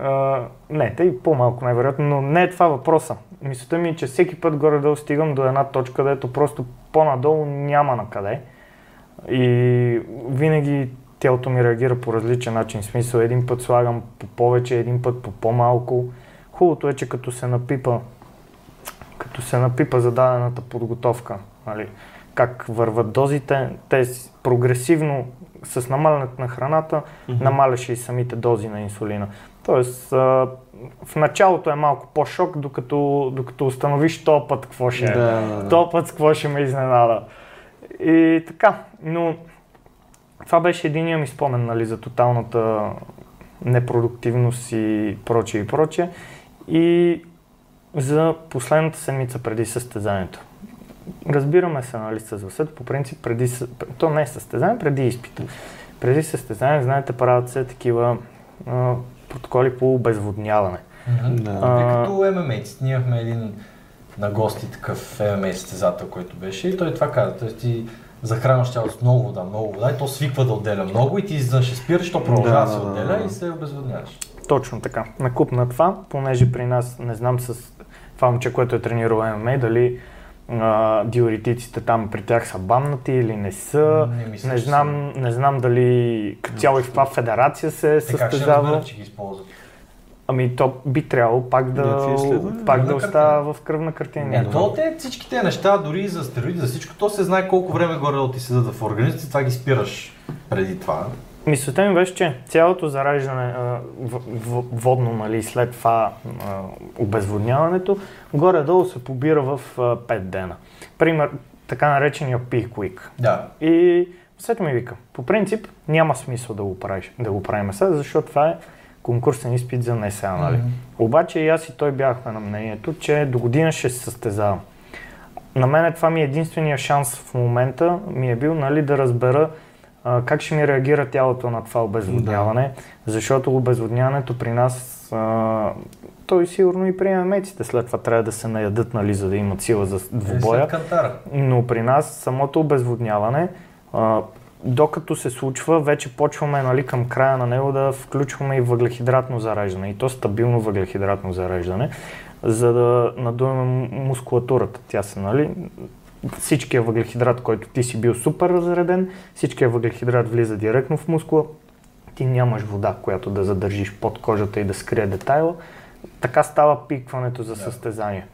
А, не, и по-малко най-вероятно, но не е това въпроса. Мисълта ми е, че всеки път горе-долу стигам до една точка, където просто по-надолу няма на къде. И винаги тялото ми реагира по различен начин. В смисъл, един път слагам по повече, един път по по-малко. Хубавото е, че като се напипа, като се напипа за дадената подготовка, нали, как върват дозите, те прогресивно с намалянето на храната
Мгм.
намаляше и самите дози на инсулина. Тоест, а, в началото е малко по-шок, докато, докато установиш този път какво ще е.
Да.
Този път какво ще ме изненада. И така, но това беше единия ми спомен нали, за тоталната непродуктивност и прочее и прочее. И за последната седмица преди състезанието. Разбираме се нали, с Васет, по принцип преди, то не е състезание, преди изпита. Преди състезание, знаете, правят се такива а, протоколи по обезводняване.
Да.
А,
като ММА. Ние имахме един на гости такъв ММА състезател, който беше и той това каза. Тоест ти захранваш тялото с много вода, много вода и то свиква да отделя много и ти ще спираш, то продължава да,
Да,
се
да,
отделя
да.
и се обезводняваш.
Точно така. Накуп на това, понеже при нас, не знам с това момче, което е тренирал ММА, дали а, диуретиците там при тях са бамнати или не са.
Не мисля,
Не знам, не знам дали като цяло и в каква федерация се е
Те как ще че ги използват?
Ами то би трябвало пак да,
изследвания?
пак да
Кръвна
остава в кръвна картина.
Не, то те, всички тези неща, дори и за стероиди, за всичко, то се знае колко време горе ти седат в организма, това ги спираш преди това.
Мисълта ми беше, че цялото зараждане а, в, в, водно, нали, след това а, обезводняването, горе-долу се побира в а, 5 дена. Пример, така наречения peak week.
Да.
И след ми вика, по принцип няма смисъл да го, правиш, да го правим сега, защото това е конкурсен изпит за НСА, нали?
Мгм.
Обаче и аз и той бяхме на мнението, че до година ще се състезавам. На мен това ми е единствения шанс в момента ми е бил нали, да разбера а, как ще ми реагира тялото на това обезводняване, защото обезводняването при нас, а, той сигурно и при меците след това трябва да се наядат, нали, за да имат сила за
Е,
двубоя. Но при нас самото обезводняване, а, докато се случва, вече почваме нали, към края на него да включваме и въглехидратно зареждане. И то стабилно въглехидратно зареждане, за да надуем мускулатурата. Тя се, нали, всичкия въглехидрат, който ти си бил супер разреден, всичкия въглехидрат влиза директно в мускула, ти нямаш вода, която да задържиш под кожата и да скрие детайла. Така става пикването за състезание.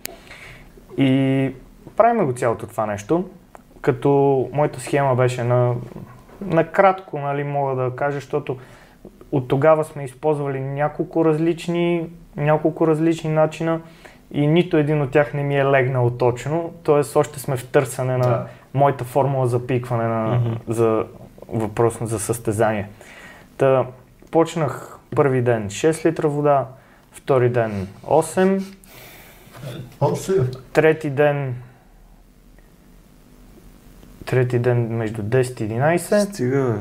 И правим го цялото това нещо, като моята схема беше на, на кратко, нали, мога да кажа, защото от тогава сме използвали няколко различни, няколко различни начина и нито един от тях не ми е легнал точно, т.е. още сме в търсене на
Да.
моята формула за пикване на,
Мгм.
за въпрос за състезание. Та, почнах първи ден 6 литра вода, втори ден 8,
Осем.
трети ден трети ден между 10 и 11
Стига,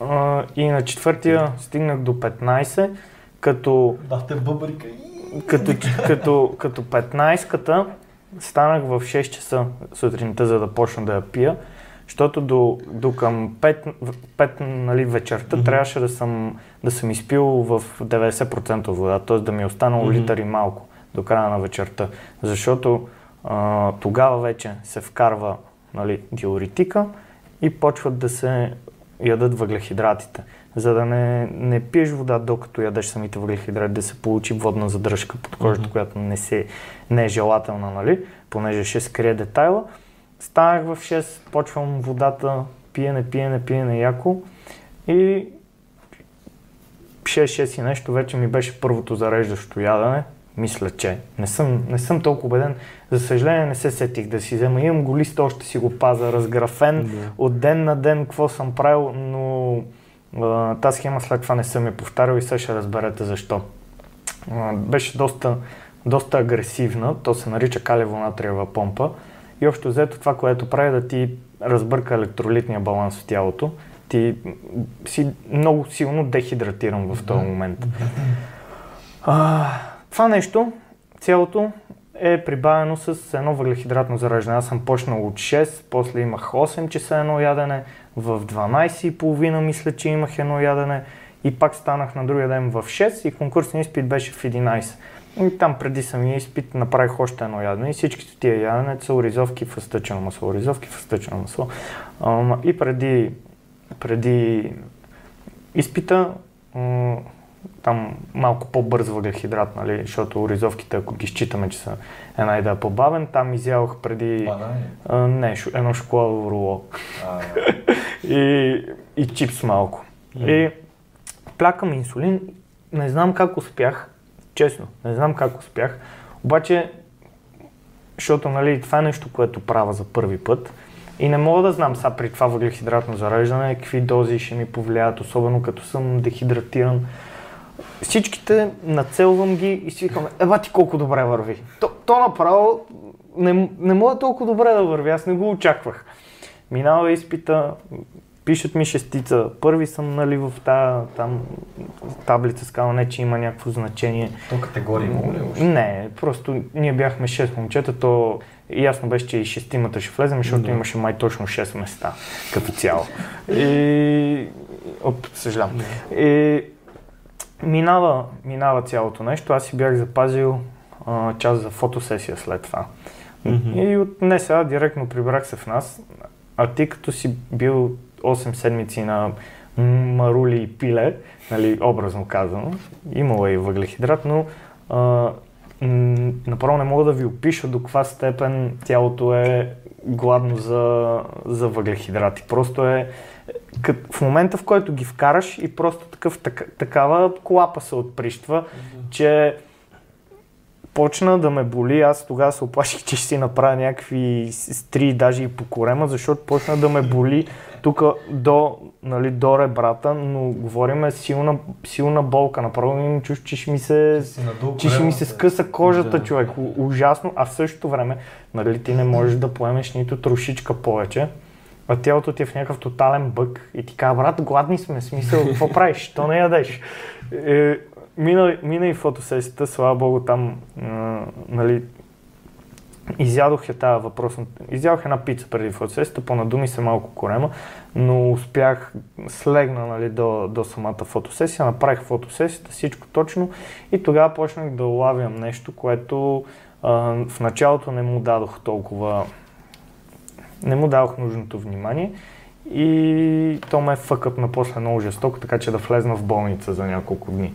а, и на четвъртия стигнах до 15, като,
Дахте бъбрика.
Като, като, като 15-ката станах в 6 часа сутринта, за да почна да я пия, защото до, до към 5, 5 нали, вечерта
Мгм.
трябваше да съм, да съм изпил в 90% вода, т.е. да ми е останало
Мгм.
литър и малко до края на вечерта, защото а, тогава вече се вкарва нали, диуретика и почват да се ядат въглехидратите. За да не, не пиеш вода, докато ядеш самите въглехидрати, да се получи водна задръжка под кожата,
Мгм.
която не, се, не е желателна, нали? понеже ще скрие детайла. Станах в 6, почвам водата, пиене, пиене, пиене яко и 6-6 и нещо вече ми беше първото зареждащо ядене. Мисля, че не съм, не съм толкова убеден. За съжаление не се сетих да си взема. Имам го лист, още си го паза, разграфен
Да.
от ден на ден какво съм правил, но тази схема след това не съм я повтарял и сега ще разберете защо. Беше доста, доста агресивна, то се нарича калево-натриева помпа и общо взето това, което прави е да ти разбърка електролитния баланс в тялото. Ти си много силно дехидратиран в този момент. А, това нещо, цялото е прибавено с едно въглехидратно зареждане. Аз съм почнал от 6, после имах 8 часа едно ядене, в 12.30 мисля, че имах едно ядене и пак станах на другия ден в 6 и конкурсният изпит беше в 11. И там преди самия изпит направих още едно ядене и всичките тия ядене са оризовки в стъчено масло, оризовки в стъчено масло. И преди, преди изпита, там малко по-бърз въглехидрат, нали, защото оризовките, ако ги считаме, че са една идея по-бавен, там изявах преди
Банани.
а, не, едно шоколадово руло.
А,
и, и чипс малко. И плякам инсулин, не знам как успях, честно, не знам как успях, обаче, защото нали, това е нещо, което правя за първи път. И не мога да знам сега при това въглехидратно зареждане какви дози ще ми повлияят, особено като съм дехидратиран. Всичките нацелвам ги и си викам, еба ти колко добре върви. То, то направо не, не мога толкова добре да върви, аз не го очаквах. Минава изпита, пишат ми шестица, първи съм нали, в тази там, таблица скала, не че има някакво значение.
то категории има ли още?
Не, просто ние бяхме 6 момчета, то ясно беше, че и шестимата ще влезем, защото
Да.
имаше май точно 6 места като цяло. И... Оп, съжалявам. И минава, минава цялото нещо. Аз си бях запазил а, час за фотосесия след това.
Мгм.
И от не сега директно прибрах се в нас. А ти като си бил 8 седмици на марули и пиле, нали, образно казано, имало е и въглехидрат, но а, м, направо не мога да ви опиша до каква степен тялото е гладно за, за въглехидрати. Просто е в момента, в който ги вкараш и просто такъв, така, такава клапа се отприщва, че почна да ме боли. Аз тогава се оплаших, че ще си направя някакви стри, даже и по корема, защото почна да ме боли тук до, нали, до ребрата, но говориме силна, силна болка. Направо имам чувство, че ще ми се, че ще ми се скъса кожата,
Да.
човек. Ужасно. А в същото време, нали, ти не можеш да поемеш нито трошичка повече. А тялото ти е в някакъв тотален бък и ти казва, брат, гладни сме, смисъл, какво правиш, то не ядеш. Е, мина, мина и фотосесията, слава богу, там, а, нали, изядох я тази въпросна, изядох една пица преди фотосесията, понадуми се малко корема, но успях, слегна нали, до, до самата фотосесия, направих фотосесията, всичко точно и тогава почнах да улавям нещо, което а, в началото не му дадох толкова, не му дадох нужното внимание и то ме фъкът на после много жестоко, така че да влезна в болница за няколко дни.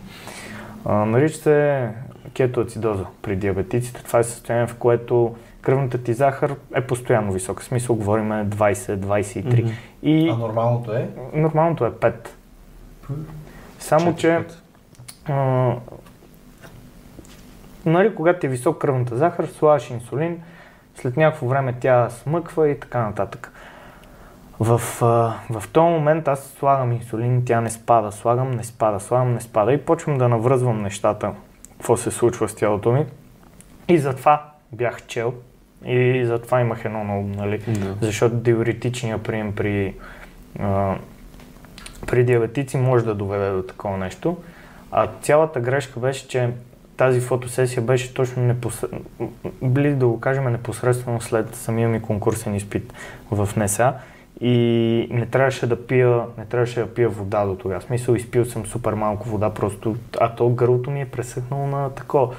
А, нарича се кетоацидоза при диабетиците. Това е състояние, в което кръвната ти захар е постоянно висока. В смисъл, говорим 20-23.
Мгм.
И
А нормалното е?
нормалното е 5. Само, че
4-5.
а, нали, когато е висок кръвната захар, слагаш инсулин, след някакво време тя смъква и така нататък. В, в този момент аз слагам инсулин, тя не спада, слагам, не спада, слагам, не спада и почвам да навръзвам нещата, какво се случва с тялото ми. И затова бях чел и затова имах едно ум, нали?
Да.
Защото диуретичният прием при, а, при диабетици може да доведе до такова нещо. А цялата грешка беше, че тази фотосесия беше точно непосред... близо да го кажем непосредствено след самия ми конкурсен изпит в НСА и не трябваше да пия, не трябваше да пия вода до тогава. В смисъл изпил съм супер малко вода, просто, а то гърлото ми е пресъхнало на такова.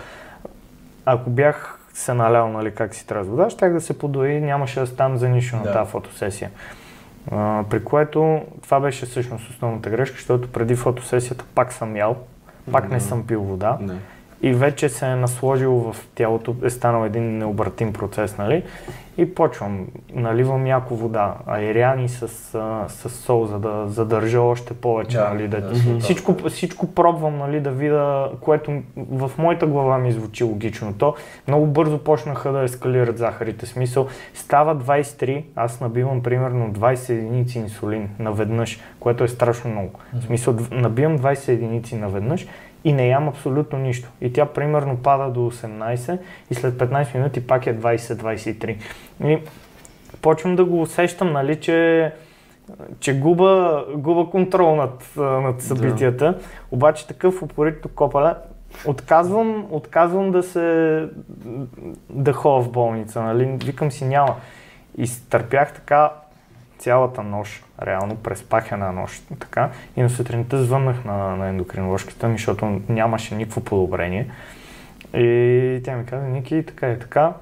Ако бях се налял, нали, как си трябва вода, щях да се подои, нямаше да ставам за нищо на
Да.
тази фотосесия. А, при което това беше всъщност основната грешка, защото преди фотосесията пак съм ял, пак не
Да.
съм пил вода
Да.
И вече се е насложил в тялото, е станал един необратим процес, нали? И почвам, наливам яко вода, аериани с, с сол, за да задържа още повече,
Да,
нали? Да,
да,
всичко, всичко пробвам, нали, да видя, което в моята глава ми звучи логично. То много бързо почнаха да ескалират захарите. Смисъл, става 23, аз набивам примерно 20 единици инсулин наведнъж, което е страшно много. В смисъл, набивам 20 единици наведнъж и не ям абсолютно нищо. И тя примерно пада до 18 и след 15 минути пак е 20-23. И почвам да го усещам, нали, че, че губа, губа контрол над, над събитията. Обаче такъв упорито копале, отказвам, отказвам да се да ходя в болница, нали? Викам си няма. И стърпях така цялата нощ, реално преспах една нощ, така. И на сутринта звъннах на, на ендокринологката ми, защото нямаше никакво подобрение. И тя ми каза, Ники, така и така,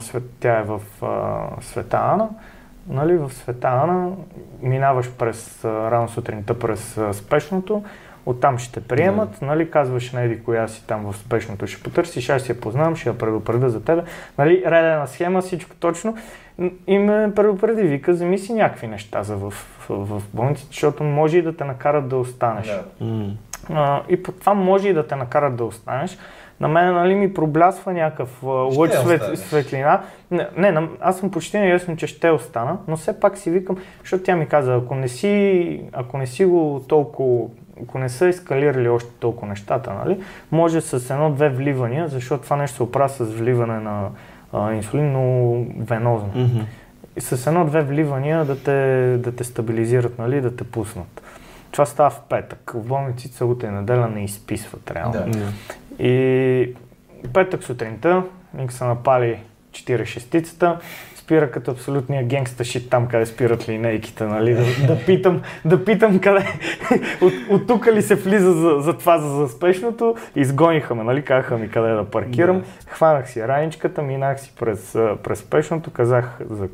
свет, тя е в а, Света Ана, нали, в Света Ана минаваш през, а, рано сутринта през а, спешното, оттам ще те приемат, нали, казваш на еди коя си там в спешното, ще потърсиш, аз я познавам, ще я предупредя за тебе, нали, редена схема, всичко точно. И ме предупреди, вика, вземи си някакви неща за в, в, в болницата, защото може и да те накарат да останеш.
Да.
А, и по това може и да те накарат да останеш. На мен нали, ми проблясва някакъв лъч свет, светлина. Не, не, на- аз съм почти наясно, че ще остана, но все пак си викам, защото тя ми каза, ако не си, ако не си го толкова, ако не са ескалирали още толкова нещата, нали, може с едно-две вливания, защото това нещо се оправя с вливане на а, инсулин, но венозно и с едно-две вливания да те, да те стабилизират, нали, да те пуснат. Това става в петък. В болниците събота и неделя не изписват реално.
Да.
Да.
И петък сутринта, Ник са напали 46-цата, спира като абсолютния генгста шит там, къде спират линейките, нали, да, да, питам, да питам къде, от, от тук ли се влиза за, за това, за, за спешното, изгониха ме, нали, казаха ми къде да паркирам,
Да.
хванах си раничката, минах си през, през спешното, казах за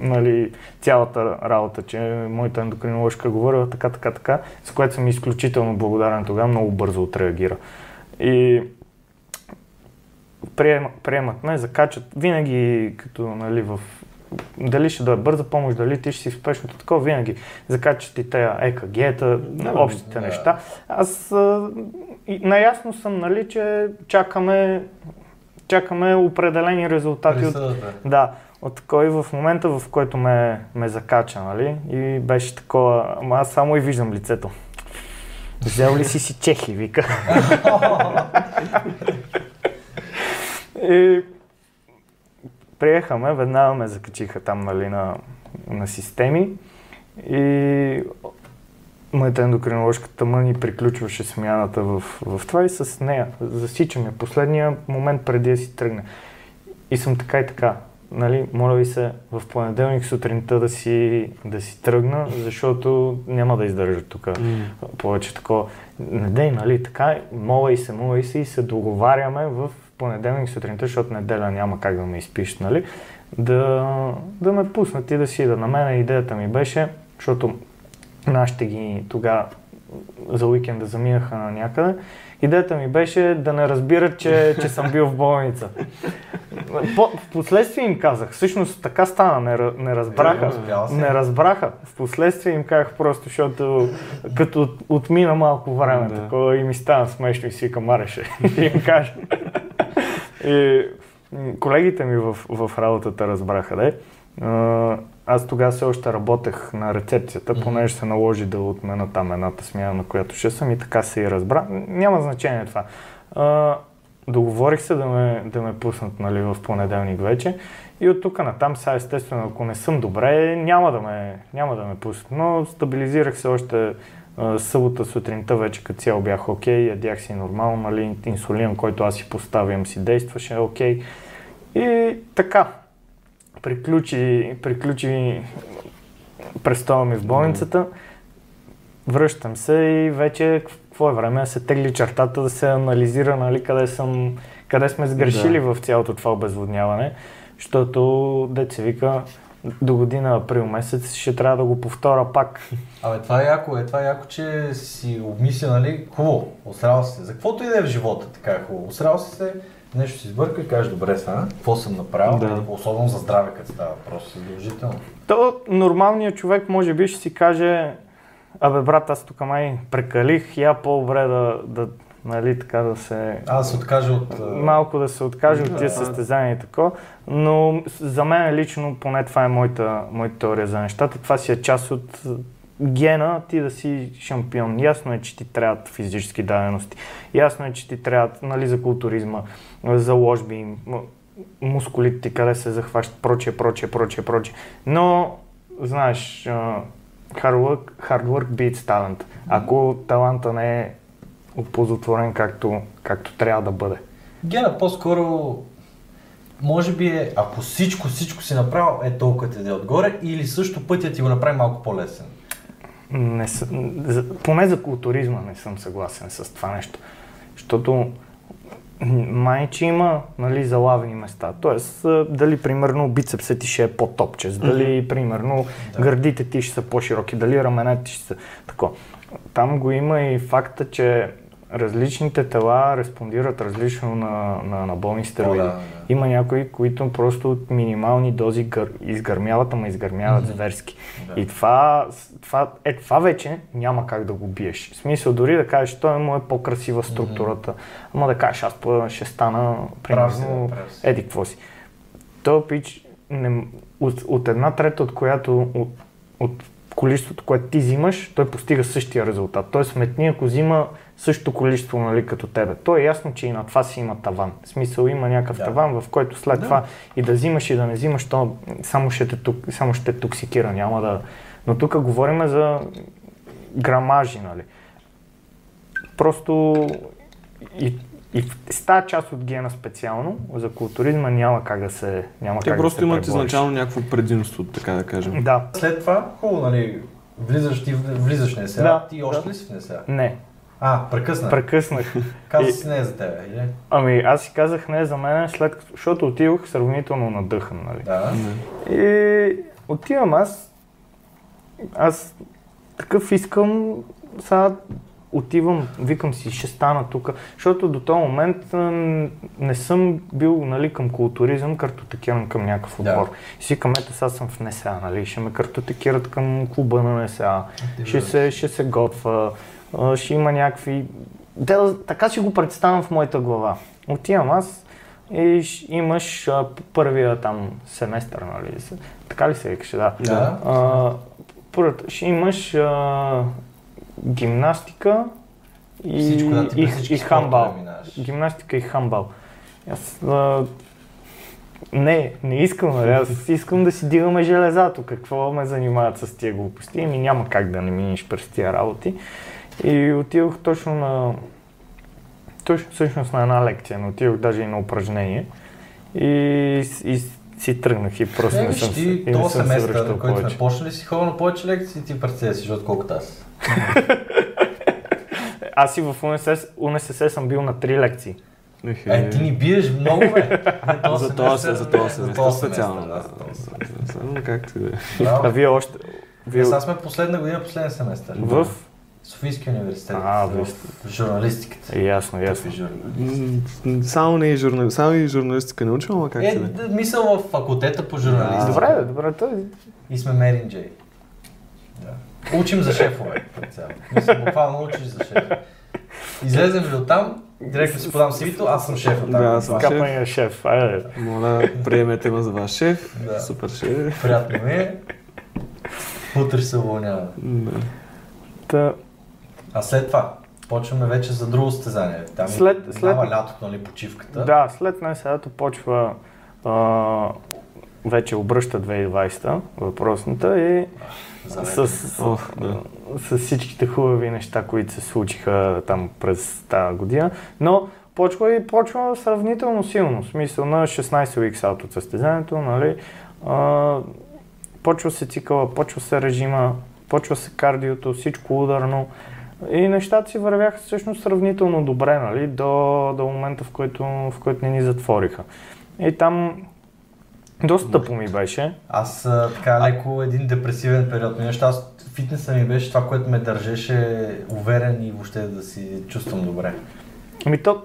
нали, цялата работа, че моята ендокринологка говорила така, така, така, с което съм изключително благодарен тогава, много бързо отреагира. И прием, приемат ме, закачат винаги като нали, в дали ще дойде бърза помощ, дали ти ще си в спешното такова, винаги закачат и тези ЕКГ-та,
Да,
общите
да.
неща. Аз а, и, наясно съм, нали, че чакаме, чакаме определени резултати от,
Присъдата.
да, от кой в момента, в който ме, ме закача, нали? И беше такова, ама аз само и виждам лицето. Взел ли си си чехи, вика. и приехаме, веднага ме закачиха там, нали, на, на системи. И моята ендокринологка тъмън и приключваше смяната в, в това и с нея. Засичаме последния момент преди да си тръгне. И съм така и така. Нали, моля ви се, в понеделник сутринта да си, да си тръгна, защото няма да издържа тук
М.
повече такова. Не дей, нали, така, моля и се, моля и се и се договаряме в понеделник сутринта, защото неделя няма как да ме изпишат, нали, да, да ме пуснат и да си да. На мен идеята ми беше, защото нашите ги тогава за уикенда заминаха на някъде. Идеята ми беше да не разбират, че, че съм бил в болница. По, в последствие им казах, всъщност така стана, не, не разбраха. Не разбраха. В последствие им казах просто, защото като от- отмина малко време,
Да.
такова и ми стана смешно и си викам, ареше. И им кажа. И колегите ми в, в работата разбраха, да. Аз тогава все още работех на рецепцията, понеже се наложи да отмена там едната смяна, на която ще съм и така се и разбра. Няма значение това. А, договорих се да ме, да ме пуснат нали, в понеделник вече и от тук натам сега естествено, ако не съм добре, няма да ме, няма да ме пуснат. Но стабилизирах се още събота сутринта вече като цяло бях окей, ядях си нормално, нали, инсулин, който аз си поставям си действаше окей. И така, приключи, приключи престоя ми в болницата. Връщам се и вече какво е време да се тегли чертата, да се анализира нали, къде, съм, къде сме сгрешили в цялото това обезводняване, защото деца вика до година април месец ще трябва да го повторя пак.
Абе, това е яко, е, това е яко, че си обмисля, нали, хубаво, осрал си се. За каквото и да е в живота, така е хубаво. Осрал си се, нещо си сбърка и кажеш, добре сега, какво съм направил,
Да.
особено за здраве, като става въпрос, задължително.
То нормалният човек може би ще си каже, абе брат, аз тук май прекалих, я по-добре да, да нали, така да се...
Аз се откажа от... а,
Малко да се откаже от
Да.
тия състезания и тако, но за мен лично, поне това е моята, моята теория за нещата, това си е част от гена ти да си шампион. Ясно е, че ти трябват физически дадености. Ясно е, че ти трябват нали, за културизма, за ложби, мускулите къде се захващат, прочее, прочее, прочее, прочее. Но, знаеш, hard work, hard work beats talent. Ако таланта не е оползотворен както, както трябва да бъде.
Гена по-скоро, може би е, ако всичко, всичко си направил, е толкова ти е отгоре, или също пътят ти го направи малко по-лесен.
Не, съ- за, поне за културизма не съм съгласен с това нещо. Защото май, че има нали, залавени места. Тоест, дали примерно бицепсът ти ще е по-топчест, дали примерно
Да.
гърдите ти ще са по-широки, дали раменете ти ще са тако. Там го има и факта, че различните тела респондират различно на, на, на болни стероиди.
О, да, да.
Има някои, които просто от минимални дози гър... изгърмяват, ама изгърмяват
Мгм.
зверски.
Да.
И това, това, е, това вече няма как да го биеш. В смисъл, дори да кажеш, той му е по-красива структурата, ама да кажеш, аз ще стана, примерно,
да,
еди какво си. Той пич, не, от, от една трета, от която, от, от количеството, което ти взимаш, той постига същия резултат. Тоест, сметни, ако взима същото количество, нали, като тебе. То е ясно, че и на това си има таван. В смисъл, има някакъв
Да.
таван, в който след
Да.
това и да взимаш и да не взимаш, то само ще те, само ще те токсикира, няма да... Но тук говорим за грамажи, нали. Просто и, и в- с тази част от гена специално, за културизма няма как да се няма
Те
как
просто
да се
имат
пребориш.
изначално някакво предимство, така да кажем.
Да.
След това, хубаво, нали, влизаш, ти влизаш в НСА,
Да,
ти още
да.
ли си в НСА?
Не,
А, прекъсна.
прекъснах.
Каза
И-
си не е за тебе, или?
Ами аз си казах не за мен, след като, защото отидох сравнително надъхан, нали.
Да.
И отивам аз, аз такъв искам, сега отивам, викам си, ще стана тук, защото до този момент не съм бил нали, към културизъм, картотекиран към някакъв
Да.
отбор. И си викам, ето сега съм в НСА, нали, ще ме картотекират към клуба на НСА, ще се, ще се готва, ще има някакви... Да, така си го представям в моята глава. Отивам аз и имаш а, първия там семестър, нали? Така ли се викаше, да.
Да.
А, първата, ще имаш а, гимнастика и,
Всичко, да,
и, и хамбал.
минаваш.
Гимнастика и хамбал. Аз, а, не, не искам, нали? аз искам да си дигаме железато. Какво ме занимават с тия глупости? Еми няма как да не минеш през тия работи. И отидох точно на... Точно всъщност на една лекция, но отидох даже и на упражнение. И, и си тръгнах и просто не
виж,
съм,
ти
и не съм се връщал
на който
повече.
почнали, си ходил на повече лекции, ти представя си, отколкото аз.
Аз и в УНСС, УНСС съм бил на три лекции.
Е, ти ни биеш много, бе. Не,
За това се, за това
не,
се,
за
не
този
специално. Да. Само как ти да е.
А вие още... Вие
Е, Сега сме последна година, последен семестър.
в...
Софийския университет.
А,
в журналистиката.
Ясно, ясно.
Какви журналисти?
М, Само не е журнал... само и журналистика не учил, ама как
Е,
да,
мисъл в факултета по журналистика.
Добре, бе, добре, той
И сме Мерин Джей. Да. Учим за шефове. Мисля, буквално учиш за шефове. Излезем ли оттам, директно си подам CV-то, аз съм шеф оттам.
Да, аз съм
капания шеф. Айде.
Моля, приемете ме за ваш шеф.
Да.
Супер шеф.
Приятно ми е. Утре се уволняваме.
Да.
Та,
А след това, почваме вече за друго състезание. Там
След-
след,
след-
лятото, нали, почивката.
Да, след най-седато почва а, вече обръща 2020 въпросната и с, с,
Ох, да.
с всичките хубави неща, които се случиха там през тази година, но почва и почва сравнително силно, в смисъл на 16 уикс аут от състезанието, нали, а, почва се цикъла, почва се режима, почва се кардиото, всичко ударно и нещата си вървяха всъщност сравнително добре, нали, до, до момента, в който, в който не ни затвориха. И там доста тъпо ми беше,
Аз а, така леко един депресивен период. Нещо, аз фитнеса ми беше това, което ме държеше уверен и въобще да си чувствам добре.
Ами то,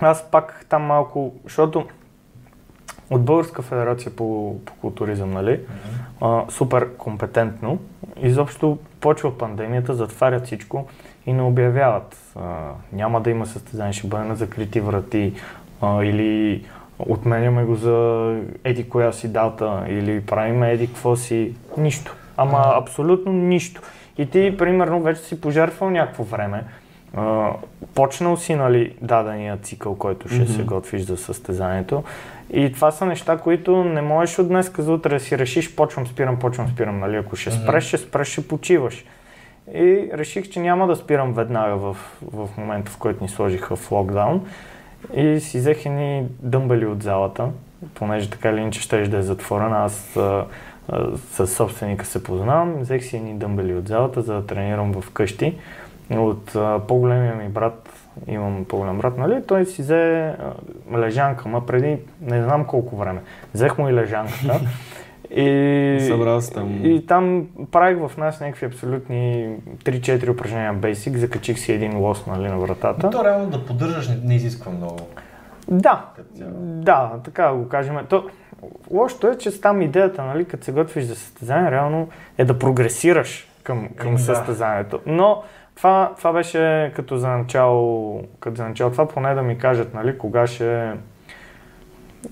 аз пак там малко, защото от Българска федерация по, по културизъм, нали, а, супер компетентно, изобщо почва пандемията, затварят всичко и не обявяват. А, няма да има състезание, ще бъде на закрити врати а, или отменяме го за еди коя си дата или правиме еди какво си. Нищо. Ама абсолютно нищо. И ти, примерно, вече си пожертвал някакво време. А, почнал си, нали, дадения цикъл, който ще се готвиш за състезанието. И това са неща, които не можеш от днес за утре да си решиш, почвам, спирам, почвам, спирам, нали, ако ще спреш, ще спреш, ще почиваш. И реших, че няма да спирам веднага в, в момента, в който ни сложиха в локдаун. И си взех едни дъмбели от залата, понеже така или иначе ще да е затворен, аз а, а, с собственика се познавам, взех си едни дъмбели от залата, за да тренирам вкъщи. От по-големия ми брат, имам по-голям брат, нали, той си взе лежанка, ма преди не знам колко време. Взех му и лежанката. И,
Събрал се там.
и там правих в нас някакви абсолютни 3-4 упражнения basic, закачих си един лос нали, на вратата.
То реално да поддържаш не, не изисква много.
Да, да, така да го кажем. То, лошото е, че там идеята, нали, като се готвиш за състезание, реално е да прогресираш към, към
Еми, да.
състезанието. Но това, това беше като за начало, като за начало, това поне да ми кажат, нали, кога ще,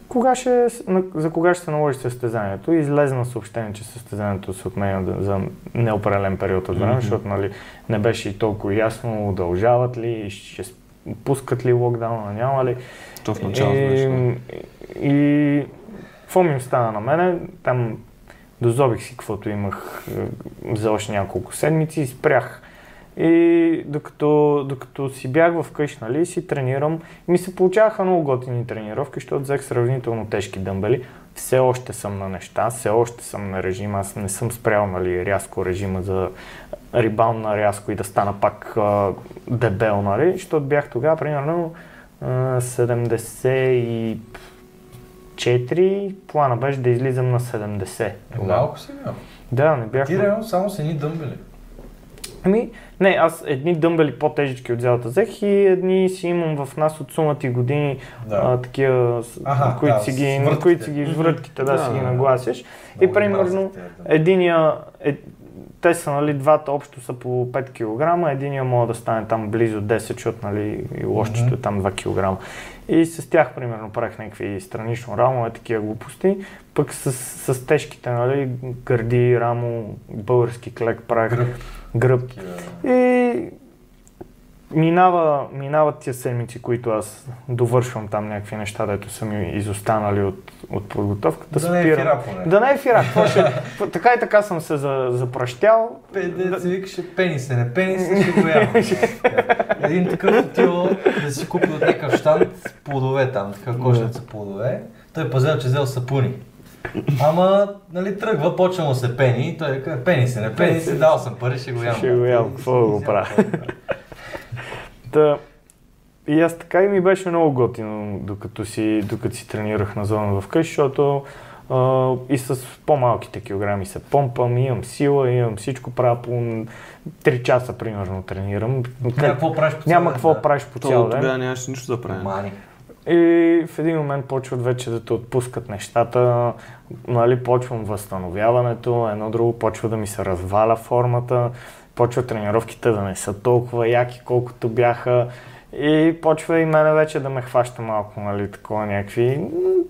кога ще, за кога ще се наложи състезанието. Излезна съобщение, че състезанието се отменя за неопределен период от време,
Мгм.
защото нали, не беше и толкова ясно удължават ли, ще пускат ли локдауна, няма ли.
То в началото беше.
И, и какво ми остана на мене? Там дозобих си каквото имах е, за още няколко седмици и спрях. И докато, докато си бях вкъщи, нали, си тренирам, ми се получаваха много готини тренировки, защото взех сравнително тежки дъмбели. Все още съм на неща, все още съм на режим, аз не съм спрял нали, рязко режима за рибаун на рязко и да стана пак а, дебел, нали, защото бях тогава примерно а, 74, плана беше да излизам на 70.
Е,
тогава.
малко си бил.
Да, не бях.
Ти реално само с едни дъмбели.
Ами, не, аз едни дъмбели по-тежички от залата взех и едни си имам в нас от сумати години,
Да.
а, такива,
Аха,
на които
да,
си ги, на
врътките.
които си ги врътките, да,
Да,
си ги
да, да.
нагласиш. И примерно,
дъмбели.
единия, е, те са, нали, двата общо са по 5 кг, единия може да стане там близо 10, защото, нали, и лошчето е там 2 кг. И с тях, примерно, правих някакви странично рамо, е такива глупости. Пък с, с тежките, нали, гърди, рамо, български клек правих,
Гръб.
Гръб. И минава, минават тия седмици, които аз довършвам там някакви неща, дето са ми изостанали от, от подготовката.
Да не е
спирам.
фира поне.
Да не е фира. Какво ще... така и така съм се за, запращял.
Пе- се викаше пенисе, не пенисе, ще го. Един такъв отива да си купи от някакъв штант плодове там, така кошница плодове. Той пазел, че взел сапуни. Ама, нали, тръгва, почва му се пени, и той казва, пени се, не пени се, дал съм пари, ще го ям.
Ще го ям, какво да го правя? Та, и аз така и ми беше много готино, докато си, докато си тренирах на зона вкъщи, защото а, и с по-малките килограми се помпам, имам сила, имам всичко, правя по 3 часа примерно тренирам.
Няма какво правиш по цял
Няма какво
да.
правиш по цял ден.
тогава нямаше нищо да.
Мани.
И в един момент почват вече да те отпускат нещата, нали, почвам възстановяването, едно друго почва да ми се разваля формата, почва тренировките да не са толкова яки, колкото бяха и почва и мене вече да ме хваща малко, нали, такова някакви,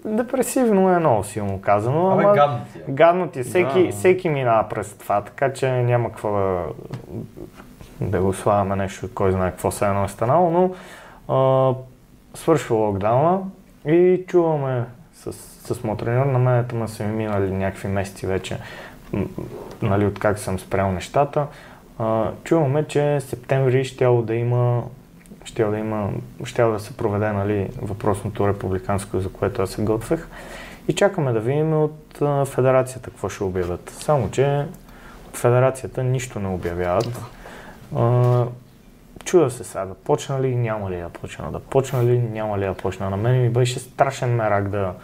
депресивно е много силно казано,
Абе,
ама
гадно ти е.
гадно ти, е. всеки,
Да.
всеки минава през това, така че няма какво да, да го слагаме нещо, кой знае какво се едно е станало, но а, свършва локдауна и чуваме с, с моят треньор, на мен тъма са ми минали някакви месеци вече, нали, от как съм спрял нещата. А, чуваме, че септември щяло да има щял да има, щял да се проведе нали, въпросното републиканско, за което аз се готвех. И чакаме да видим от а, федерацията какво ще обявят. Само, че от федерацията нищо не обявяват. А, чуда се сега да почна ли, няма ли да почна, да почна ли, няма ли да почна. На мен ми беше страшен мерак да,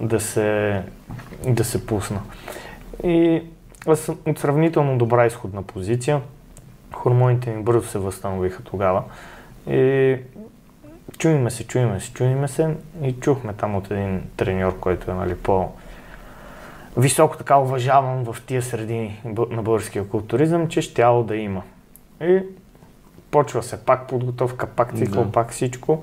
да, се, да се пусна. И аз съм от сравнително добра изходна позиция. Хормоните ми бързо се възстановиха тогава. И чуиме се, чуиме се, чуиме се и чухме там от един треньор, който е нали, по високо така уважаван в тия среди на българския културизъм, че щяло да има. И почва се пак подготовка, пак цикъл,
Да.
пак всичко.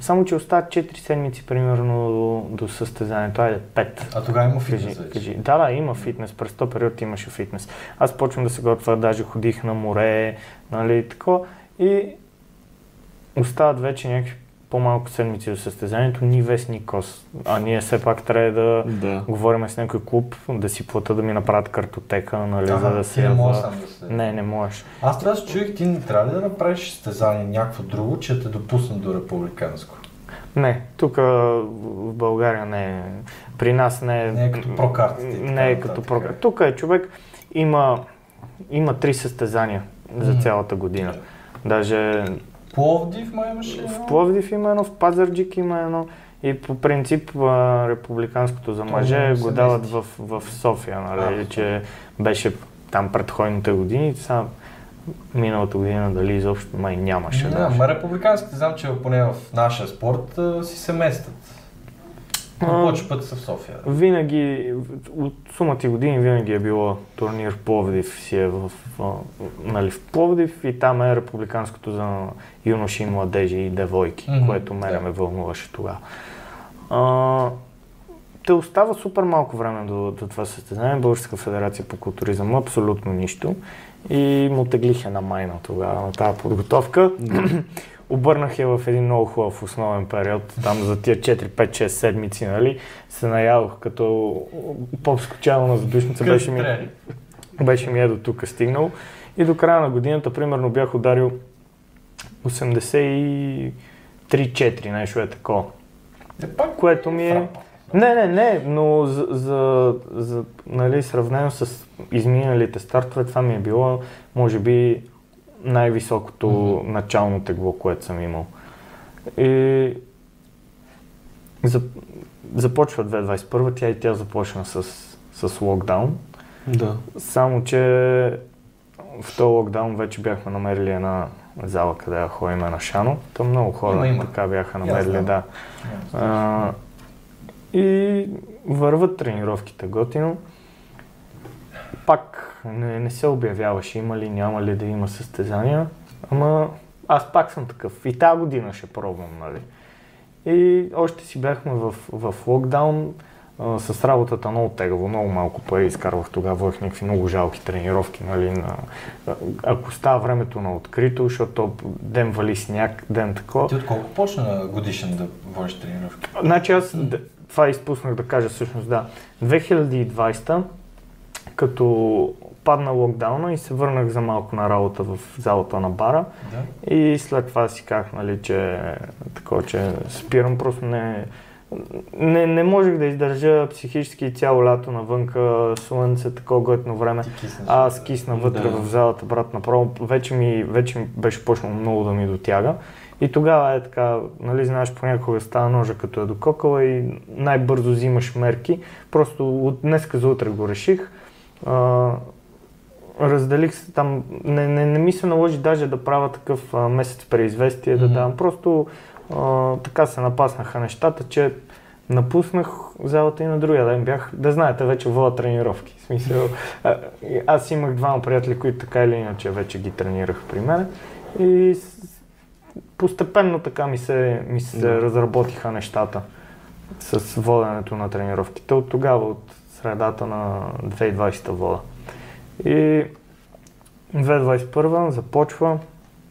Само, че остават 4 седмици примерно до, до състезанието. Айде, 5.
А тогава има
Кажи,
фитнес вече.
кажи. Да, да, има фитнес. През този период имаше фитнес. Аз почвам да се готвя, даже ходих на море, нали, тако. И остават вече някакви по-малко седмици до състезанието, ни вест, ни кос. А ние все пак трябва да
Да.
говорим с някой клуб, да си плата да ми направят картотека, нали,
Ага,
за да
ти
се...
не можеш сам да се...
Не, не можеш.
Аз трябва да чуих, ти не трябва ли да направиш състезание някакво друго, че те допуснат до републиканско?
Не, тук в България не е. При нас не е.
Не е като прокартите
Не е като прокарт. Тук е човек, има, има три състезания за цялата година. Даже
Пловдив май имаше едно?
в Пловдив има едно, в Пазарджик има едно. И по принцип а, републиканското за мъже
не
го дават в, в София, нали,
А,
че беше там предходните години. Сега миналата година дали изобщо май нямаше. Даже.
ма републиканските знам, че поне в нашия спорт а, си се местят. Повече пъти са в София.
Винаги, от сумата и години винаги е било турнир в Пловдив, си е в, в, нали, в Пловдив и там е републиканското за юноши и младежи и девойки,
Мгм,
което мене ме вълнуваше тогава. А, те остава супер малко време до, до това състезание. Българска федерация по културизъм абсолютно нищо. И му теглих една майна тогава на тази подготовка. Обърнах я в един много хубав основен период, там за тия 4, 5, 6 седмици, нали, се наядох като попско чало на задушница, беше ми, беше ми е до тук стигнал. И до края на годината, примерно, бях ударил 83-4, нещо е такова.
Е,
Което ми е... Не, не, не, но за, за, за нали, сравнено с изминалите стартове, това ми е било, може би, най-високото
Мгм.
начално тегло, което съм имал. И за, започва 2021, тя и тя започна с, с локдаун.
Да.
Само, че в този локдаун вече бяхме намерили една зала, къде да ходим на Шано. Там много хора
Има, има.
така бяха намерили, да. А, и върват тренировките готино. Пак не, не се обявяваше има ли, няма ли да има състезания, ама аз пак съм такъв. И тази година ще пробвам, нали. И още си бяхме в, в локдаун, а, с работата много тегаво, много малко пари изкарвах тогава, водих някакви много жалки тренировки, нали, на, ако става времето на открито, защото ден вали сняг, ден такова.
Ти от колко почна годишен да водиш тренировки?
Значи аз, това изпуснах да кажа всъщност, да. 2020, като падна локдауна и се върнах за малко на работа в залата на бара
Да.
и след това си казах, нали, че такова, че спирам, просто не, не, не можех да издържа психически цяло лято навънка, слънце, такова готино време.
Киснеш.
А, аз кисна вътре
Да.
в залата, брат, направо вече ми, вече ми беше почнало много да ми дотяга. И тогава е така, нали, знаеш, понякога става ножа като е дококала и най-бързо взимаш мерки. Просто от днеска за утре го реших. А, разделих се там, не, не, не ми се наложи даже да правя такъв а, месец преизвестие, да
Мгм.
давам. Просто а, така се напаснаха нещата, че напуснах залата и на другия ден бях, да знаете, вече вода тренировки. В смисъл, а, аз имах двама приятели, които така или иначе вече ги тренираха при мен. И постепенно така ми се, ми се
Да.
разработиха нещата с воденето на тренировките. От тогава, от средата на 2020 вода. И 2021 започва,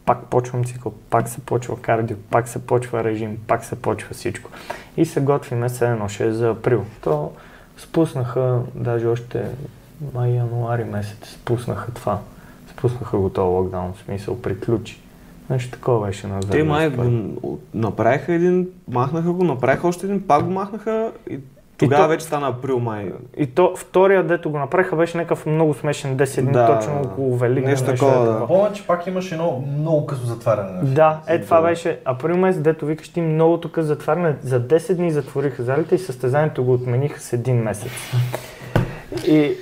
пак почвам цикъл, пак се почва кардио, пак се почва режим, пак се почва всичко. И се готвиме се едно 6 за април. То спуснаха, даже още май, януари месец, спуснаха това. Спуснаха го този локдаун, в смисъл приключи. Нещо такова беше на
Те май
2021.
го направиха един, махнаха го, направиха още един, пак го махнаха и тогава
то-
вече стана април май.
И то втория, дето го направиха, беше някакъв много смешен 10 дни,
Да,
точно около Великден.
нещо такова, да.
Помня, че пак имаше едно много късо затваряне.
Да, е това беше април месец, дето викаш ти много тук затваряне. За 10 дни затвориха залите и състезанието го отмениха с един месец. И,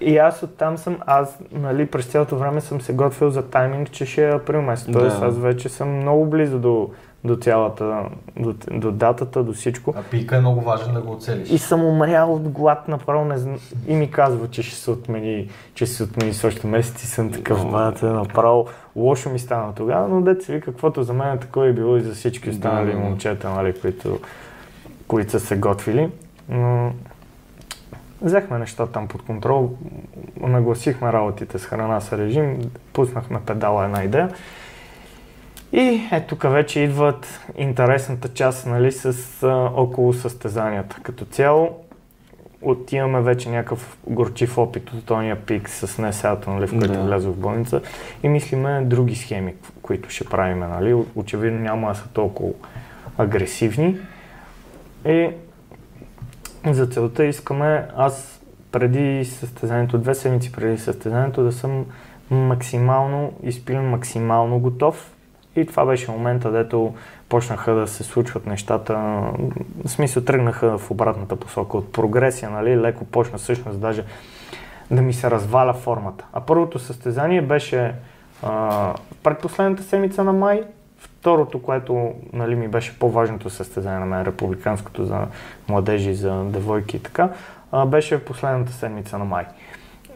и аз оттам съм, аз нали, през цялото време съм се готвил за тайминг, че ще е април месец. Тоест
Да.
аз вече съм много близо до, до цялата, до, до датата, до всичко.
А пика е много важен да го оцелиш.
И съм умрял от глад направо не зна... И ми казва, че ще се отмени, че ще се отмени с още месец и съм такъв, мате, направо лошо ми стана тогава, но деца ви, каквото за мен е такова е било и за всички останали
Да,
момчета, нали, които, които са се готвили. Но взехме нещата там под контрол, нагласихме работите с храна с режим, пуснахме педала една идея. И е тук вече идват интересната част нали, с а, около състезанията. Като цяло отиваме вече някакъв горчив опит от тония пик с НСА-то, нали, в който
Да.
влязох в болница и мислиме други схеми, които ще правим. Нали. Очевидно няма да са толкова агресивни. И за целта искаме аз преди състезанието, две седмици преди състезанието, да съм максимално изпилен, максимално готов. И това беше момента, дето почнаха да се случват нещата, в смисъл тръгнаха в обратната посока от прогресия, нали, леко почна всъщност даже да ми се разваля формата. А първото състезание беше а, предпоследната седмица на май, второто, което нали, ми беше по-важното състезание на мен, републиканското за младежи, за девойки и така, а, беше последната седмица на май.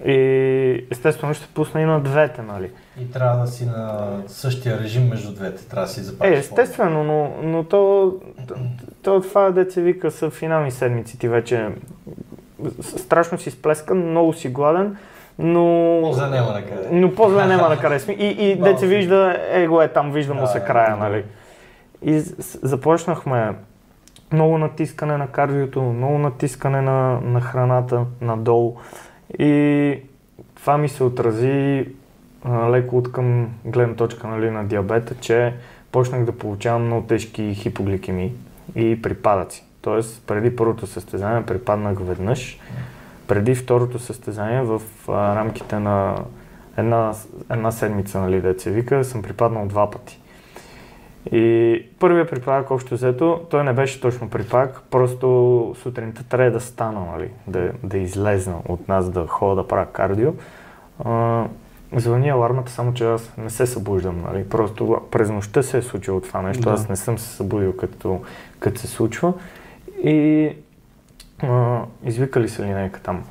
И естествено ще пусна и на двете, нали.
И трябва да си на същия режим между двете. Трябва да си
Е,
запазиш.
естествено, но, но то, то, то това деца вика са финални седмици, ти вече страшно си сплескан, много си гладен, но...
Полза няма на къде.
Но по-зле няма на къде. И, и деца вижда, его е там, вижда му
Да,
се
да,
края,
да.
нали. И започнахме много натискане на кардиото, много натискане на, на храната надолу. И това ми се отрази леко от към гледна точка нали, на диабета, че почнах да получавам много тежки хипогликемии и припадъци. Тоест, преди първото състезание припаднах веднъж, преди второто състезание в а, рамките на една, една седмица, нали, деца вика, съм припаднал два пъти. И първия припадък, общо взето, той не беше точно припадък, просто сутринта трябва да стана, нали, да, да излезна от нас, да ходя да правя кардио. А, звъни алармата, само че аз не се събуждам, нали, просто през нощта се е случило това нещо,
Да.
аз не съм се събудил като, като се случва. И а, извикали се линейка там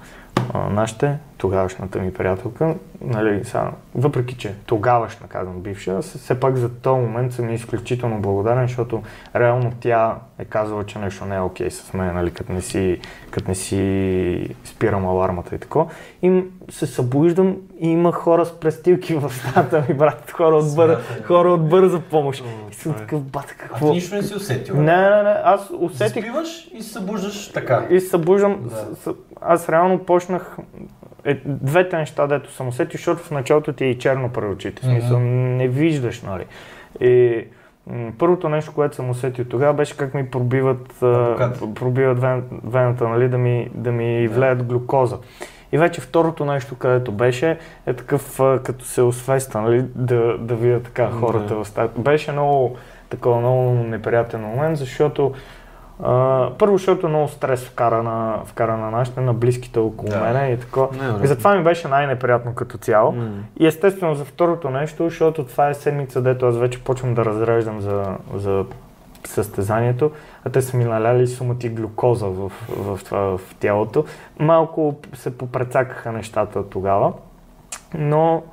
а, нашите, тогавашната ми приятелка, нали, сега, въпреки че тогавашна, казвам бивша, все пак за този момент съм изключително благодарен, защото реално тя е казала, че нещо не е окей с мен, нали, като не си, като не си спирам алармата и така. И се събуждам и има хора с престилки в стаята ми, брат, хора от, бър, хора от бърза помощ. И съм
е.
такъв, бата,
А ти
какво?
нищо не си усетил.
Не, не, не, аз усетих
Заспиваш и се събуждаш така.
и събуждам.
Да.
Аз реално почнах е, двете неща, дето съм усетил, защото в началото ти е и черно пред очите. В смисъл, не виждаш, нали. И м, първото нещо, което съм усетил тогава, беше как ми пробиват, а, пробиват вен, вената, нали, да ми, да ми
Да.
влеят глюкоза. И вече второто нещо, където беше, е такъв, като се освеста, нали, да, да видя така
Да.
хората в стаята. Беше много, такова много неприятен момент, защото а, първо, защото много стрес вкара на, вкара на нашите, на близките около
Да.
мене и
бе.
И затова ми беше най-неприятно като цяло.
М.
И естествено за второто нещо, защото това е седмица, дето аз вече почвам да разреждам за, за състезанието, а те са ми наляли сумати глюкоза в, в, това, в тялото. Малко се попрецакаха нещата тогава, но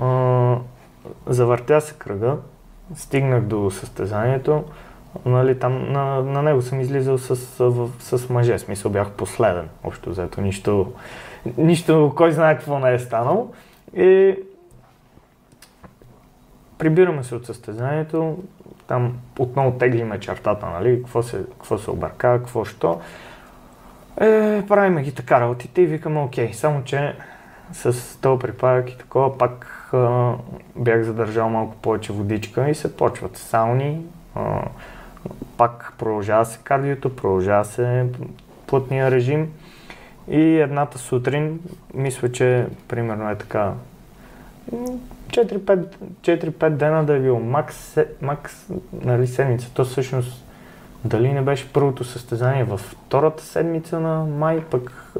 а, завъртя се кръга, стигнах до състезанието, нали, там на, на него съм излизал с, с мъже, смисъл бях последен, общо взето, нищо, нищо, кой знае какво не е станало. И прибираме се от състезанието, там отново теглиме чертата, нали, какво се, какво се обърка, какво що. Е, правиме ги така работите и викаме окей, само че с този припадък и такова пак а, бях задържал малко повече водичка и се почват сауни, а, пак продължава се кардиото, продължава се плътния режим и едната сутрин, мисля, че примерно е така м, 4-5, 4-5 дена да е бил макс, макс нали, седмица. То всъщност дали не беше първото състезание във втората седмица на май, пък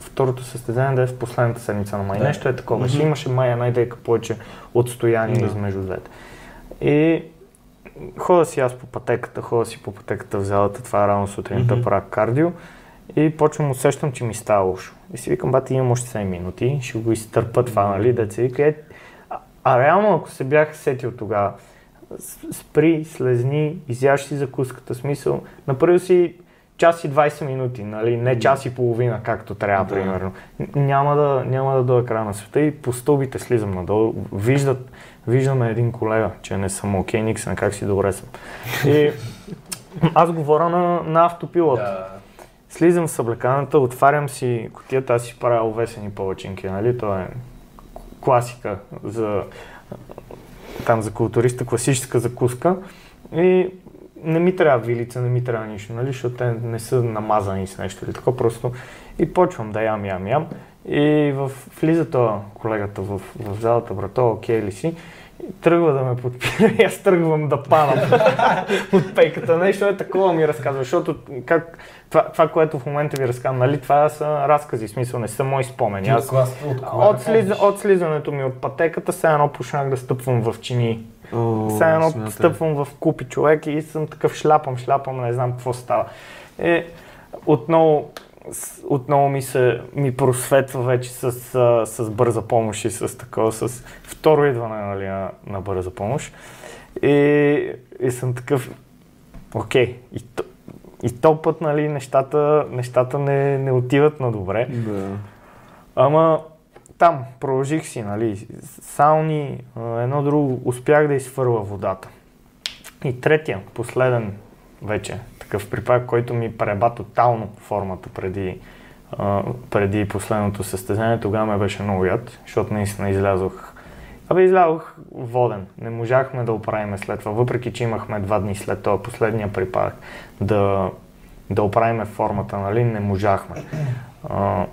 второто състезание да е в последната седмица на май.
Да.
Нещо е такова. Ще
Мгм.
имаше май една идейка повече отстояние
Да.
измежду двете. И хода си аз по пътеката, хода си по пътеката в залата, това е рано сутринта,
Мгм.
правя кардио и почвам усещам, че ми става лошо. И си викам, бати, имам още 7 минути, ще го изтърпа това, нали, да се вика. Е, а, а реално, ако се бях сетил тогава, спри, слезни, изяж си закуската, смисъл, направил си час и 20 минути, нали, не час и половина, както трябва,
Да.
примерно. Няма да, няма да дойда края на света и по стълбите слизам надолу. Виждат, виждаме един колега, че не съм окей, Никсен, как си добре съм. И аз говоря на, на автопилот.
Да.
Слизам в съблеканата, отварям си котията, аз си правя овесени палачинки, нали? То е класика за там за културиста, класическа закуска. И не ми трябва вилица, не ми трябва нищо, нали? Защото те не са намазани с нещо или така, просто и почвам да ям, ям, ям. И в, влиза това колегата в, в залата, брато, окей ли си? И тръгва да ме подпира и аз тръгвам да падам от пейката. Нещо е такова ми разказва, защото как, това, това, което в момента ви разказвам, нали, това са разкази, смисъл не са мои спомени. Аз
от от
от, слиза, от слизането ми от пътеката, сега едно почнах да стъпвам в чини. Сега едно
смятай.
стъпвам в купи човек и съм такъв шляпам, шляпам, не знам какво става. Е, отново, отново ми се ми просветва вече с, с бърза помощ и с такова, с второ идване нали, на, на бърза помощ. И, и съм такъв, окей, и, то, и то път нали, нещата, нещата не, не отиват на добре.
Да.
Ама там продължих си, нали, сауни, едно друго, успях да изфърла водата. И третия, последен вече, такъв припак, който ми преба тотално формата преди, а, преди последното състезание, тогава ме беше много яд, защото наистина излязох Абе, излязох воден. Не можахме да оправиме след това, въпреки че имахме два дни след това последния припадък да, да оправиме формата, нали, не можахме. А,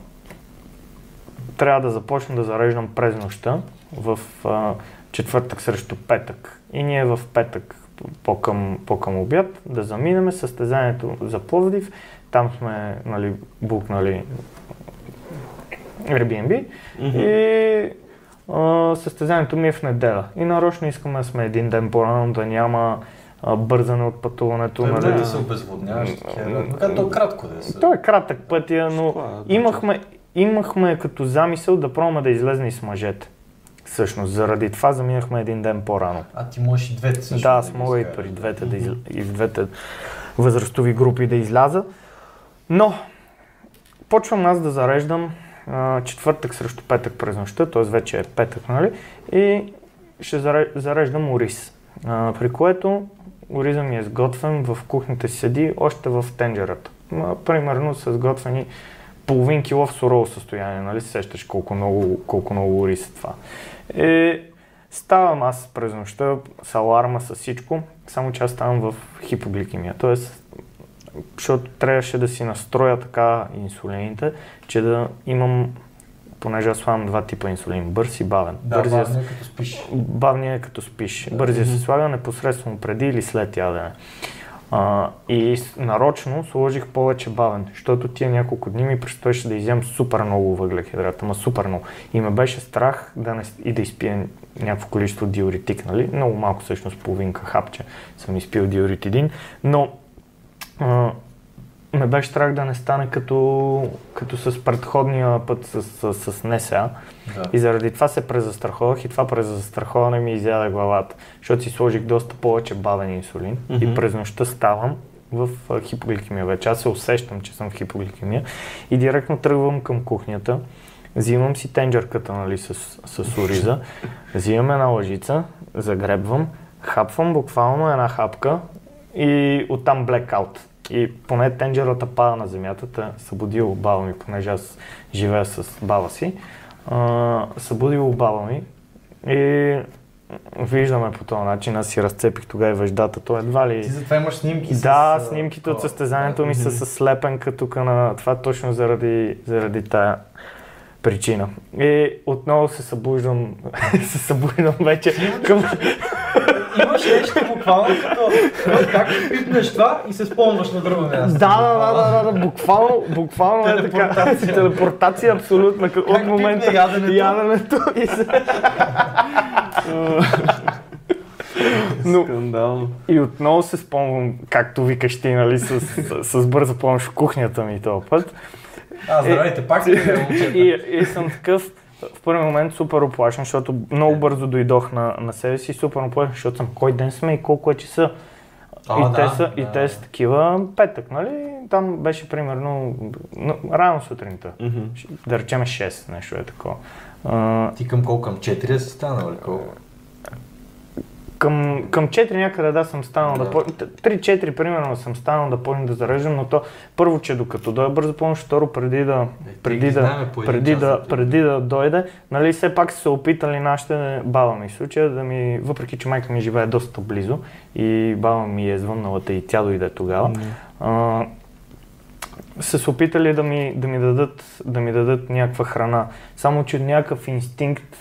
трябва да започна да зареждам през нощта в а, четвъртък срещу петък. И ние в петък по-към, по-към обяд да заминеме състезанието за Пловдив. Там сме нали, букнали Airbnb
Мгм.
и а, състезанието ми е в неделя. И нарочно искаме да сме един ден по-рано, да няма а, бързане от пътуването.
Той
нали.
да се обезводняваш. такива. Макар то кратко да е.
Той е кратък пътя, но
Складно,
имахме, имахме като замисъл да пробваме да излезне и с мъжете. Всъщност, заради това заминахме един ден по-рано.
А ти можеш и двете също.
да, аз мога и при двете, да и в двете възрастови групи да изляза. Но, почвам аз да зареждам а, четвъртък срещу петък през нощта, т.е. вече е петък, нали? И ще заре- зареждам ориз. А, при което ориза ми е сготвен, в кухнята си седи още в тенджерата. Ма, примерно са сготвени половин кило в сурово състояние, нали? се Сещаш колко много, колко много ориз е това. И ставам аз през нощта с аларма, с всичко, само че аз ставам в хипогликемия. Тоест, защото трябваше да си настроя така инсулините, че да имам понеже аз слагам два типа инсулин, бърз и бавен.
Да,
Бързия
е като спиш.
бавния е като спиш. Бързия се слага непосредствено преди или след ядене. А, и нарочно сложих повече бавен, защото тия няколко дни ми предстоеше да изям супер много въглехидрат, ама супер много. И ме беше страх да не, и да изпия някакво количество диуретик, нали? Много малко всъщност половинка хапче съм изпил диуретидин, но а, ме беше страх да не стане като, като с предходния път с, с, с НСА.
Да.
И заради това се презастраховах и това презастраховане ми изяде главата, защото си сложих доста повече бавен инсулин
Мгм.
и през нощта ставам в хипогликемия вече. Аз се усещам, че съм в хипогликемия и директно тръгвам към кухнята, взимам си тенджерката нали, с, с ориза, взимам една лъжица, загребвам, хапвам буквално една хапка и оттам блекаут. И поне тенджерата пада на земята, та събудил баба ми, понеже аз живея с баба си. А, събудил баба ми и виждаме по този начин, аз си разцепих тогава и веждата, то едва ли...
Ти затова имаш снимки с...
Да, снимките от състезанието ми са с слепенка тук на това точно заради, заради тая причина. И отново се събуждам, се събуждам вече към...
Имаш нещо буквално като... Как пипнеш това и се спомняш на друго място.
да, да, да, да, да, буквално, буквално е така.
Телепортация.
Абсолютна. От момента
пипне яденето?
яденето и се... Но,
Скандално.
И отново се спомням, както викаш ти, нали, с, с, с бърза помощ в кухнята ми този път.
А, здравейте, пак сте момчета.
И, и съм такъв, в първи момент супер оплашен, защото много бързо дойдох на, на себе си, супер оплашен, защото съм кой ден сме и колко е часа.
А,
и, те
да,
са, и
да.
те са такива петък, нали? Там беше примерно н- рано сутринта.
Мгм.
Да речеме 6, нещо е такова. А,
Ти към колко? Към 4 си станал или колко?
Към, към 4 някъде да съм станал да,
Да.
по... 3-4 примерно съм станал да почна да зареждам, но то първо, че докато дойде бърза помощ, второ преди да,
ти
преди да, преди да, преди да дойде, нали все пак са се опитали нашите баба ми в случая да ми, въпреки че майка ми живее доста близо и баба ми е звъннала и тя дойде тогава, а, са се опитали да ми, да ми, дадат, да ми дадат някаква храна. Само, че някакъв инстинкт,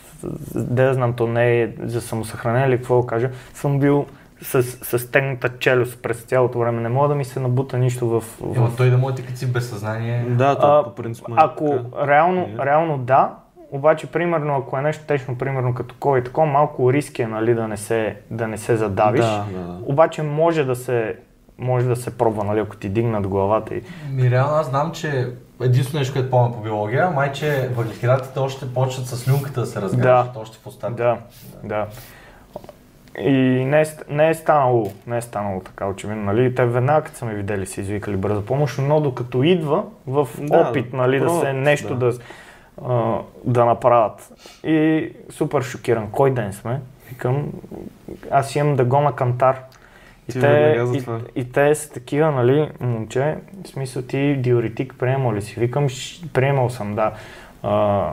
да я знам, то не е за самосъхранение или какво да кажа, съм бил с, с стегната челюст през цялото време. Не мога да ми се набута нищо в... в...
Ема той да може ти като си без съзнание.
Да, то
А,
по принцип. е
Ако
така.
реално,
Не.
реално да, обаче примерно ако е нещо течно, примерно като COVID, такова малко риск е нали, да, не се, да не се задавиш.
Да, да, да.
Обаче може да се, може да се пробва, нали, ако ти дигнат главата и
Ми реално аз знам, че единствено нещо, което помня по биология, май, че въглехидратите още почват с люнката да се разграждат, още в устата.
Да, да. И не е, не е станало, не е станало така очевидно, нали? Те веднага като са ме видели са извикали бърза помощ, но докато идва в
Да,
опит, нали, да
пробват,
се нещо
да.
да, а, да направят. И супер шокиран, кой ден сме? Викам, аз имам да го на кантар. И
Ти
те, и,
това.
и те са такива, нали, момче, в смисъл ти диуретик приемал ли си? Викам, «Щ- приемал съм, да. А,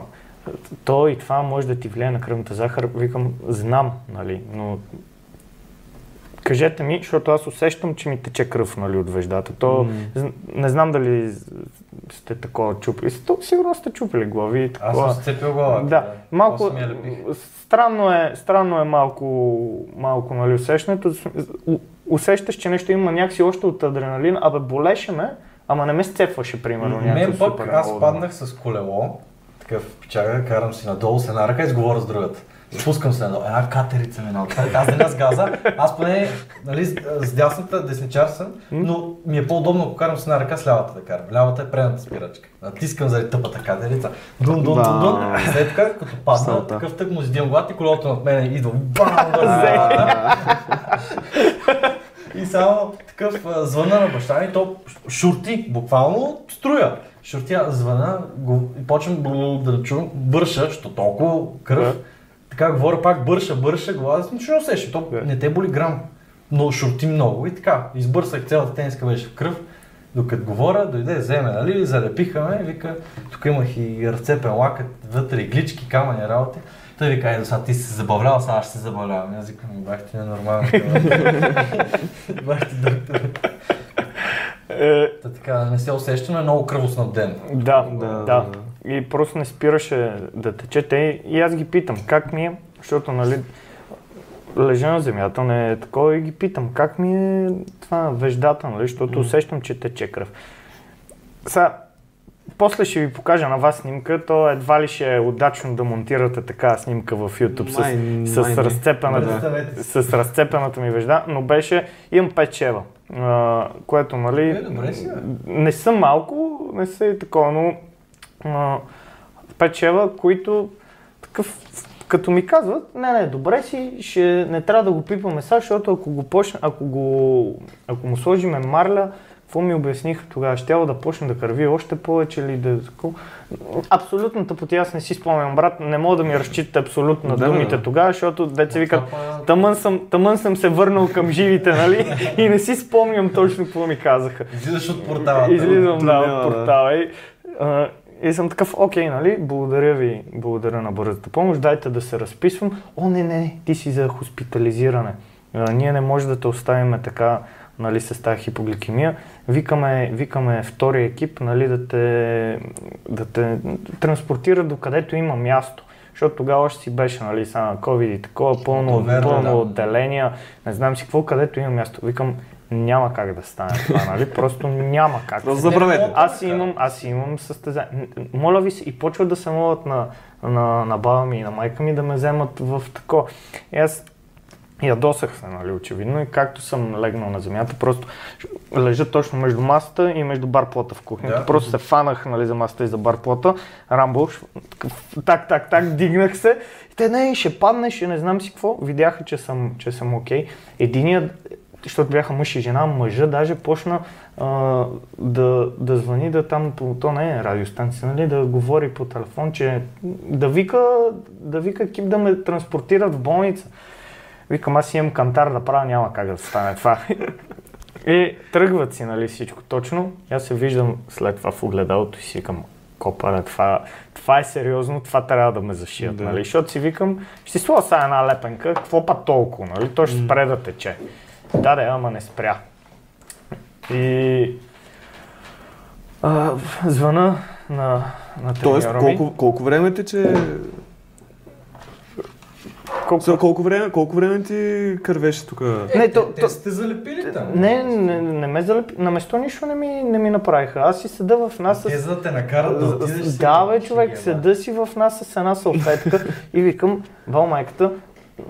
то и това може да ти влияе на кръвната захар. Викам, знам, нали, но кажете ми, защото аз усещам, че ми тече кръв, нали, от веждата. То, з- не знам дали сте такова чупили. То, сигурно сте чупили глави. и
Аз
такова.
съм сцепил главата.
Да, малко,
я лепих.
странно е, странно е малко, малко нали, усещането. Усещаш, че нещо има някакси още от адреналин, абе болеше ме, ама не ме сцепваше, примерно.
Мен
някакво
пък, аз паднах с колело, такъв печага, карам си надолу с една ръка и сговоря с другата. Спускам се надолу. Една катерица ми наотпред. Аз деня с газа. Аз поне нали, с, дясната десничар съм, но ми е по-удобно, ако карам с една ръка, с лявата да карам. Лявата е предната спирачка. Натискам заради тъпата катерица. Дун, дун, дун, дун. След това, като падна, такъв тък му издивам главата и колелото над мен идва. Бам! И само такъв звъна на баща ми, то шурти, буквално струя. Шуртя, звъна, го, и почвам да чувам, бърша, защото толкова кръв. Така говоря пак, бърша, бърша, глава, нищо не усещам, то
Да.
не те боли грам. Но шурти много и така, избърсах цялата тениска беше в кръв. Докато говоря, дойде, вземе, нали, залепиха ме, вика, тук имах и разцепен лакът, вътре иглички, камъни, работи. Той вика, айде, сега ти си се забавлял, сега ще се забавлявам. Аз викам, бах ти ненормално. бах ти доктор.
Е,
Та така, не се усеща, но е много кръвоснабден.
да,
Да,
да,
да.
И просто не спираше да тече. Те, и аз ги питам, как ми е, защото нали, лежа на земята, не е такова и ги питам, как ми е това веждата, нали, защото усещам, че тече кръв. Сега, после ще ви покажа на вас снимка, то едва ли ще е удачно да монтирате така снимка в YouTube
Май-
с, с,
май не.
разцепената,
си.
с разцепената ми вежда, но беше, имам 5 чева, а, което нали,
Е, добре
не са малко, не са и такова, но а, 5 чева, които такъв, като ми казват, не, не, добре си, ще, не трябва да го пипаме сега, защото ако го почне, ако, го, ако му сложиме марля, какво ми обясниха тогава? Ще да почне да кърви още повече или да... Абсолютната пъти аз не си спомням, брат, не мога да ми разчитате абсолютно на
Да,
думите
да.
тогава, защото деца викат,
па-
тъмън съм, тъмън съм се върнал към живите, нали? И не си спомням точно какво ми казаха.
Излизаш от портала.
Излизам да, от портала и, а, и съм такъв, окей, нали, благодаря ви, благодаря на бързата помощ, дайте да се разписвам. О, не, не, ти си за хоспитализиране. А, ние не може да те оставим така, нали, с тази хипогликемия. Викаме, викаме втори екип, нали, да те, да те транспортира до където има място. Защото тогава още си беше, нали, са на COVID и такова, пълно,
То верно,
пълно
да.
отделения, не знам си какво, където има място. Викам, няма как да стане това, нали? Просто няма как.
Просто забравете.
Аз имам, аз имам състезание. Моля ви се, и почват да се молят на, на, на баба ми и на майка ми да ме вземат в тако. И аз ядосах се, нали, очевидно, и както съм легнал на земята, просто лежа точно между масата и между барплота в кухнята.
Да.
Просто се фанах нали, за масата и за барплота, рамбъл, так, так, так, дигнах се. И те, не, ще паднеш, ще не знам си какво. Видяха, че съм, че съм окей. Единият, защото бяха мъж и жена, мъжа даже почна а, да, да звъни да там, по, то не е радиостанция, нали, да говори по телефон, че да вика, да вика екип да ме транспортират в болница. Викам, аз имам кантар да правя, няма как да стане това. И тръгват си, нали, всичко точно. Аз се виждам след това в огледалото и си викам, копале, това, това е сериозно, това трябва да ме зашият,
Да.
нали? Защото си викам, ще си сложа сега една лепенка, какво па толкова, нали? То ще спре да тече. Да, да, ама не спря. И а, звъна на, на
Тоест,
ми.
колко, колко време тече...
Колко...
За колко време, колко време ти кървеше тук?
Е,
Не,
те,
то-
те
то-
сте залепили там.
Не, не, не ме залепи. На место нищо не ми, не ми направиха. Аз си седа в нас с...
Те за да те накарат да отидеш.
Да, бе, човек, седа си в нас с една салфетка и викам, бал майката,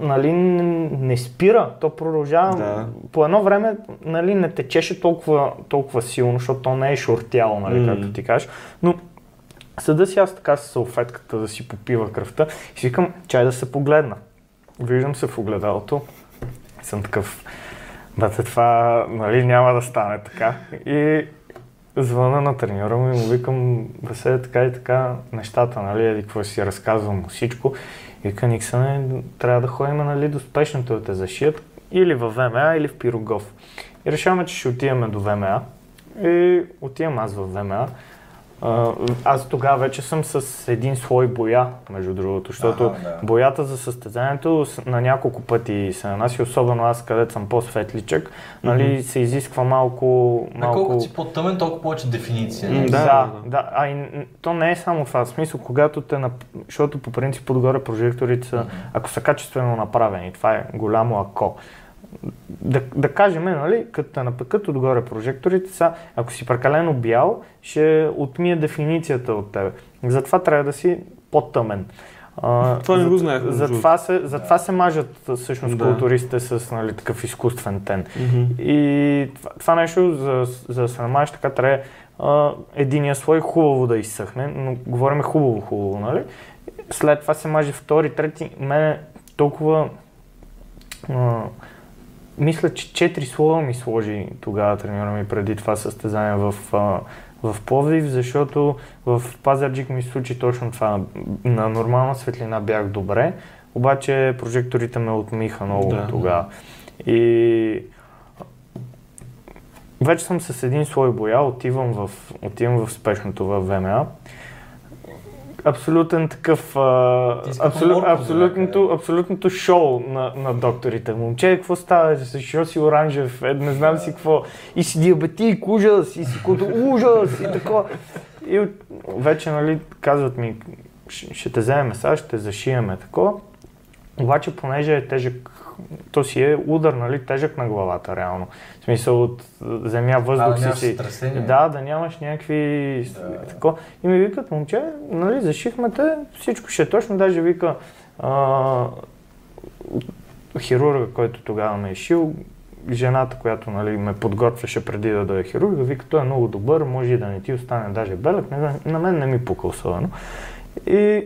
нали, не, спира, то продължава.
Да.
По едно време, нали, не течеше толкова, толкова силно, защото то не е шортяло, нали,
М.
както ти кажеш, но седа си аз така с салфетката да си попива кръвта и си викам, чай да се погледна. Виждам се в огледалото съм такъв, бате, това нали, няма да стане така. И звъна на треньора му и му викам, Васе, така и така нещата, нали, еди какво си разказвам всичко. Вика, Никсане, трябва да ходим нали, до спешното да те зашият или в ВМА, или в Пирогов. И решаваме, че ще отиваме до ВМА. И отивам аз в ВМА. Аз тогава вече съм с един слой боя, между другото, защото
Аха, да.
боята за състезанието на няколко пъти се нанаси, особено аз, където съм по-светличък, нали, се изисква малко... Малко...
колкото си по-тъмен, толкова повече дефиниция.
М,
Да,
Да,
да. А и то не е само това. В смисъл, когато те, нап... защото по принцип отгоре прожекторите са, ако са качествено направени, това е голямо ако. Да, да кажем, нали, като напекат отгоре прожекторите, са, ако си прекалено бял, ще отмие дефиницията от тебе. Затова трябва да си по-тъмен. А,
Това не
за-
го знаех,
Затова се, затова се мажат всъщност
Да.
културистите с нали, такъв изкуствен тен.
Мгм.
И това, това нещо, за, за да се намажеш така, трябва а, единия слой хубаво да изсъхне, но говорим хубаво, хубаво, нали? След това се маже втори, трети. Мене толкова... А, мисля, че четири слоя ми сложи тогава треньора ми преди това състезание в, в Пловдив, защото в Пазарджик ми се случи точно това. На нормална светлина бях добре, обаче прожекторите ме отмиха много
Да.
тогава. И вече съм с един слой боя, отивам в, отивам в спешното в ВМА. Абсолютен такъв, а,
Ти си като
абсолю,
морков,
абсолютното, абсолютното шоу на, на докторите. Момче, какво става? Защо си оранжев? Е, не знам си какво. И си диабетик, ужас, и си като ужас, и такова. И от- вече, нали, казват ми, ще, ще те вземем сега, ще те зашиеме такова. Обаче, понеже е тежък, то си е удар, нали, тежък на главата, реално. В смисъл от земя, въздух
да
си си. Да, да нямаш някакви...
Да.
Тако. И ми викат, момче, нали, зашихме те, всичко ще е точно, даже вика, а, хирурга, който тогава ме е шил, жената, която нали, ме подготвяше преди да дойде хирурга, вика, той е много добър, може и да не ти остане даже белък, не, на мен не ми пука особено. И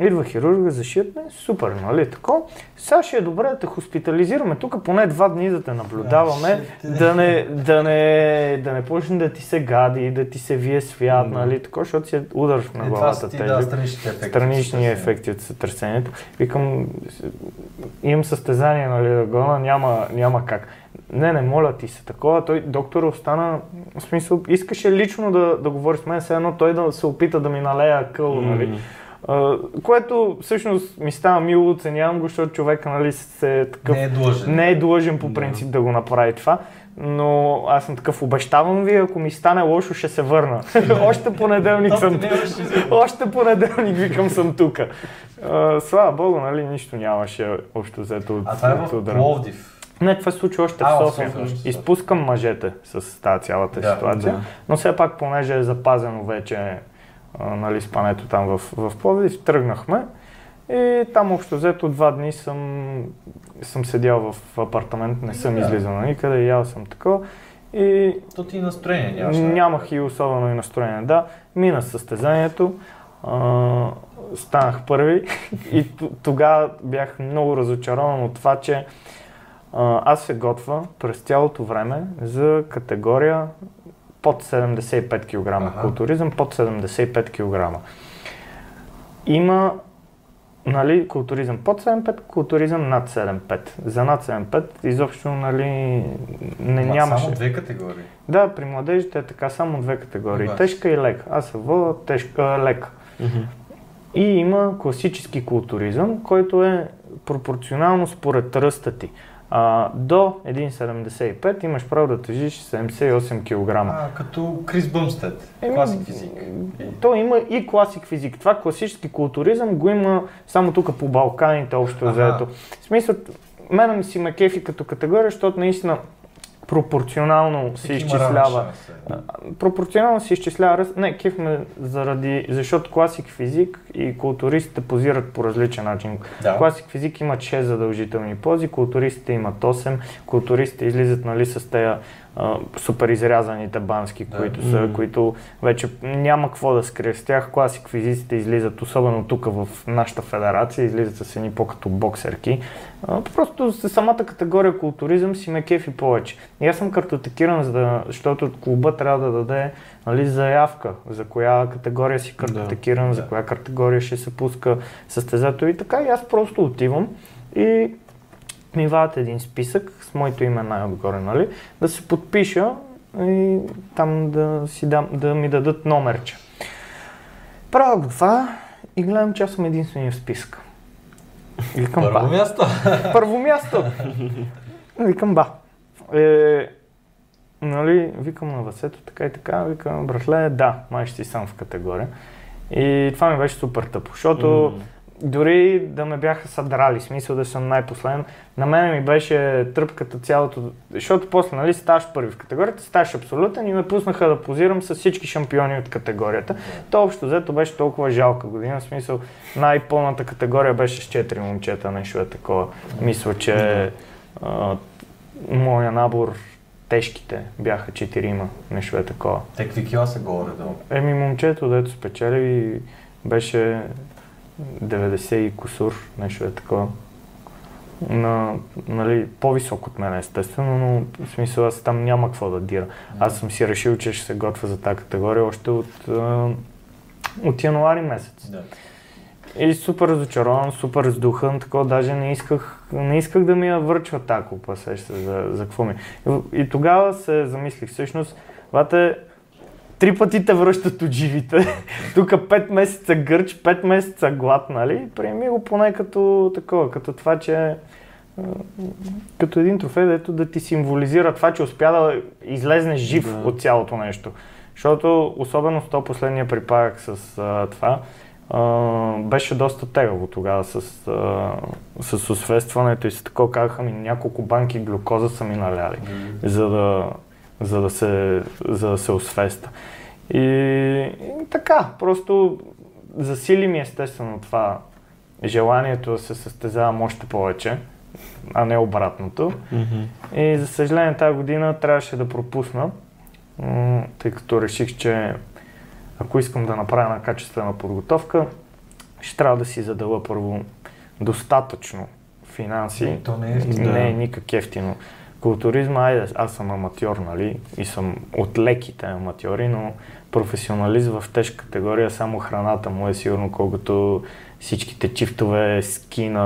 идва хирурга, зашият ме, супер, нали, тако. Сега ще е добре да те хоспитализираме тук, поне два дни да те наблюдаваме, да не, да не, да не почне да ти се гади, да ти се вие свят, нали, тако, защото си е удар на
Е,
главата
ти,
тежък
да, страничните ефекти.
странични ефекти от сътресението. Викам, имам състезание, нали, да гона, няма, няма как. Не, не, моля ти се, такова. Той, доктор, остана, в смисъл, искаше лично да, да говори с мен, все едно той да се опита да ми налея къл, нали. Което всъщност ми става мило, оценявам го, защото човека, нали, се е такъв
Не е длъжен.
не е длъжен по
Да.
принцип да го направи това, но аз съм такъв, обещавам ви, ако ми стане лошо, ще се върна. Още понеделник съм
не беше
Още понеделник викам съм тук. Слава Богу, нали, нищо нямаше общо взето от
А това е в. Пловдив.
Не, това се случи още
А,
в София.
София
Изпускам мъжете с тази цялата
Да,
ситуация.
да.
Но все пак, понеже е запазено вече нали, спането там в, в Пловдив, тръгнахме. И там общо взето два дни съм, съм седял в апартамент, не съм
Да.
излизал на никъде, ял съм такова. И
То ти настроение нямаш.
Нямах и особено и настроение. Да, мина състезанието, а, станах първи и тогава бях много разочарован от това, че а, аз се готва през цялото време за категория под 75 кг.
Аха.
Културизъм под 75 кг. Има нали, културизъм под 7,5, културизъм над 7,5. За над 7,5 изобщо нали, не
Ма,
нямаше.
Само две категории.
Да, при младежите е така само две категории.
Добре.
Тежка и лека. Аз се вода тежка, лека. И има класически културизъм, който е пропорционално според ръста ти. А, до 1,75 имаш право да тежиш 78 кг.
А, като Крис Бъмстед.
Еми,
Класик физик.
То има и класик физик. Това класически културизъм го има само тук по Балканите общо взето. В смисъл, мене ми си ме кефи като категория, защото наистина пропорционално се изчислява. Пропорционално се изчислява ръст. Не, кеф ме заради, защото класик физик и културистите позират по различен начин.
Да.
Класик физик имат 6 задължителни пози, културистите имат 8, културистите излизат нали, с тея супер изрязаните бански,
Да.
които са,
М.
които вече няма какво да скрие с тях. Класик физиците излизат, особено тук в нашата федерация, излизат с едни по-като боксерки. А, просто самата категория културизъм си ме кефи повече. И аз съм картотекиран, за да, защото клуба трябва да даде нали, заявка за коя категория си картотекиран,
Да.
за коя категория ще се пуска състезател и така. И аз просто отивам и ми вадят един списък с моето име най-отгоре, нали, да се подпиша и там да, си дам, да ми дадат номерче. Правя го това и гледам, че аз съм единствения в списъка. Викам,
Първо
ба.
място.
Първо място. Викам, ба. Е, нали, викам на Васето така и така, викам, братле, да, май ще си сам в категория. И това ми беше супер тъпо, защото
М.
дори да ме бяха съдрали, смисъл да съм най-последен, на мен ми беше тръпката цялото, защото после, нали, ставаш първи в категорията, ставаш абсолютен и ме пуснаха да позирам с всички шампиони от категорията. То общо взето беше толкова жалка година, в смисъл най-пълната категория беше с 4 момчета, нещо е такова. Мисля, че а, моя набор тежките бяха 4 нещо е такова.
Те какви кила са горе-долу?
Еми момчето, дето спечели, беше 90 и кусур, нещо е такова. На, нали, по-висок от мен естествено, но в смисъл аз там няма какво да дира. Аз съм си решил, че ще се готвя за тази категория още от, от януари месец.
Да.
И супер разочарован, супер раздухан, такова даже не исках, не исках да ми я връчва тази купа, сеща се за, за какво ми. И, и тогава се замислих, всъщност, бате, три пъти те връщат от живите, тук 5 месеца гърч, 5 месеца глад, нали? Приеми го поне като такова, като това, че а, като един трофей, дето да ти символизира това, че успя да излезнеш жив
Да.
от цялото нещо. Защото особено с то последния припадък с а, това, а, беше доста тегаво тогава с, а, с освестването и с такова казаха ми няколко банки глюкоза са ми наляли, за да, за да, се, за да се освеста. И, и така, просто засили ми естествено това желанието да се състезавам още повече, а не обратното.
Мгм.
И за съжаление тази година трябваше да пропусна, тъй като реших, че ако искам да направя една качествена подготовка, ще трябва да си задала първо достатъчно финанси.
То не е.
Не е никак ефтино. Културизма, айде, аз съм аматьор, нали, и съм от леките аматьори, но професионалист в тежка категория, само храната му е сигурно колкото всичките чифтове, скина,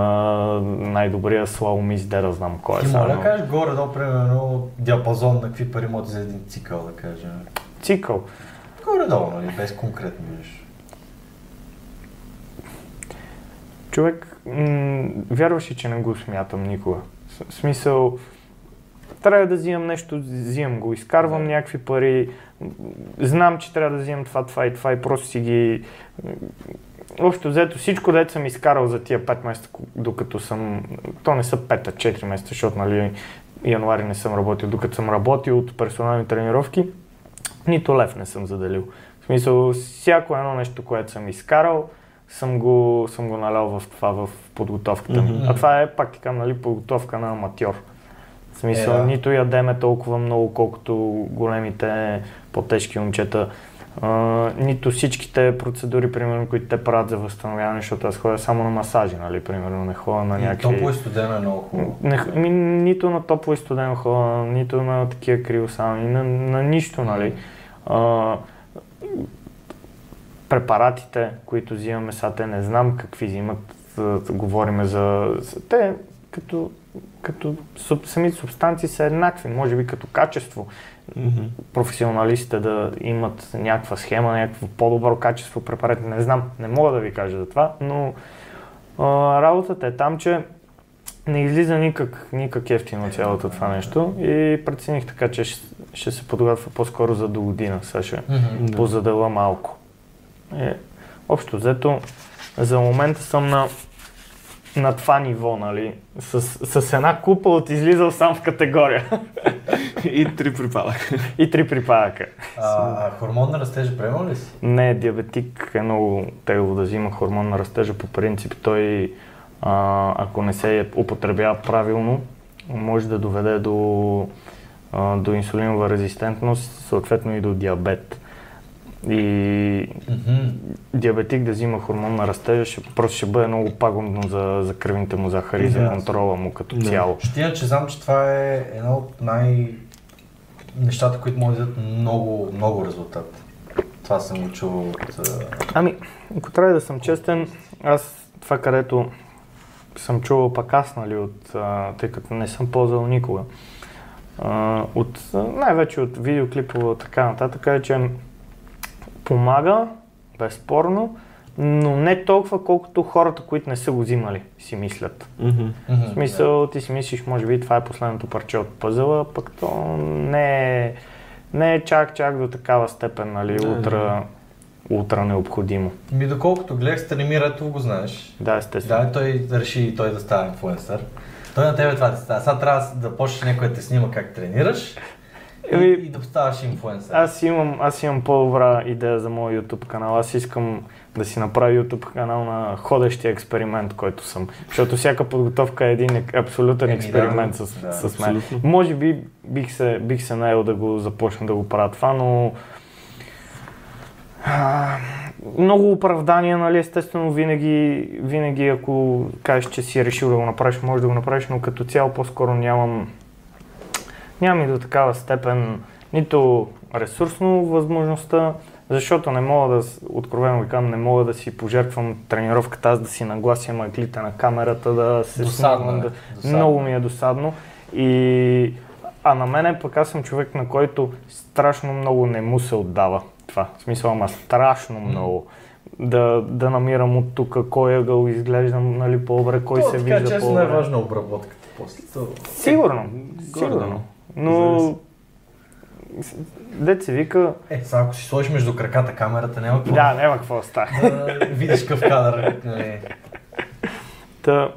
най-добрия слаломист, де да знам кой е.
Ти
само.
да кажеш горе-долу, примерно, диапазон на какви пари моти за един цикъл, да кажем.
Цикъл.
Горе-долу, нали, без конкретно нещо.
Човек, м- вярваш ли, че не го смятам никога? С- смисъл, трябва да взимам нещо, взимам го, изкарвам
Да.
някакви пари, знам, че трябва да взимам това, това и това и просто си ги... Общо взето всичко, дето съм изкарал за тия 5 месеца, докато съм... То не са 5, а 4 месеца, защото нали януари не съм работил. Докато съм работил от персонални тренировки, нито лев не съм заделил. В смисъл, всяко едно нещо, което съм изкарал, съм го, съм го налял в това, в подготовката ми.
Мгм.
А това е, пак ти нали, подготовка на аматьор. В смисъл,
Е, да.
нито ядеме толкова много, колкото големите по-тежки момчета. А, нито всичките процедури, примерно, които те правят за възстановяване, защото аз ходя само на масажи, нали, примерно, не ходя на
И
някакви...
топло и студено е много хубаво.
Не, ми, нито на топло и студено ходя, нито на такива криосауни, на, на нищо, нали. А, препаратите, които взимаме сега, те не знам какви взимат, говориме за- Те като, като суб, самите субстанции са еднакви, може би като качество.
Мгм.
Професионалистите да имат някаква схема, някакво по-добро качество препарати, не знам, не мога да ви кажа за това, но а, работата е там, че не излиза никак, никак ефтино цялото това нещо и прецених така, че ще, ще се подготвя по-скоро за до година. Сега ще.
Да.
позадела малко. Е, общо взето, за момента съм на, на това ниво, нали? С, с една купа от излизал сам в категория.
И три припадъка.
и три припадъка.
А, хормон на растежа приемал ли си?
Не, диабетик е много тегло да взима хормон на растежа. По принцип той, а, ако не се употребява правилно, може да доведе до, а, до инсулинова резистентност, съответно и до диабет. И
Мгм.
диабетик да взима хормон на растежа, ще, просто ще бъде много пагубно за, за кръвните му захари,
Да.
за контрола му като
Да.
цяло.
Ще иначе знам, че това е едно от най... нещата, които могат да дадат много, много резултат. Това съм го чувал от...
Ами, ако трябва да съм честен, аз това където съм чувал пък аз, нали, от, а, тъй като не съм ползвал никога, а, от, най-вече от видеоклипове така нататък, е, че помага, безспорно, но не толкова, колкото хората, които не са го взимали, си мислят.
Мгм.
мгм,
В смисъл, ти си мислиш, може би това е последното парче от пъзела, пък то не е, не е чак, чак до такава степен, нали, ултра, ултра необходимо.
Ми доколкото гледах Станимирато, го знаеш.
Да, естествено.
Да, той реши и той да става инфлуенсър. Той на тебе това да става. Сега трябва да почнеш някой да те снима как тренираш
Еми,
и да ставаш инфлуенсър.
Аз имам, аз имам по-добра идея за моят YouTube канал. Аз искам да си направя YouTube канал на ходещия експеримент, който съм. Защото всяка подготовка е един абсолютен
Еми,
експеримент
да,
с,
да,
с мен.
абсолютно.
Може би бих се, бих се наел да го започна да го правя това, но а, много оправдания, нали, естествено, винаги, винаги ако кажеш, че си решил да го направиш, може да го направиш, но като цяло по-скоро нямам, нямам и до такава степен нито ресурсно възможността, защото не мога да, откровено ви казвам, не мога да си пожертвам тренировката, аз да си наглася маглите на камерата, да се
Досадно
снимам,
е,
да,
досадно.
много ми е досадно. И... А на мене пък аз съм човек, на който страшно много не му се отдава това. В смисъл, ама страшно много. Да, да намирам от тук кой ъгъл изглеждам нали, по-добре, кой
То,
се
така,
вижда по-добре.
е важна обработката после.
Сигурно, сигурно. Но дет се вика,
Е, сега ако си сложиш между краката камерата, няма какво
да, няма какво да стане.
да видиш какъв кадър. Нали.
Та,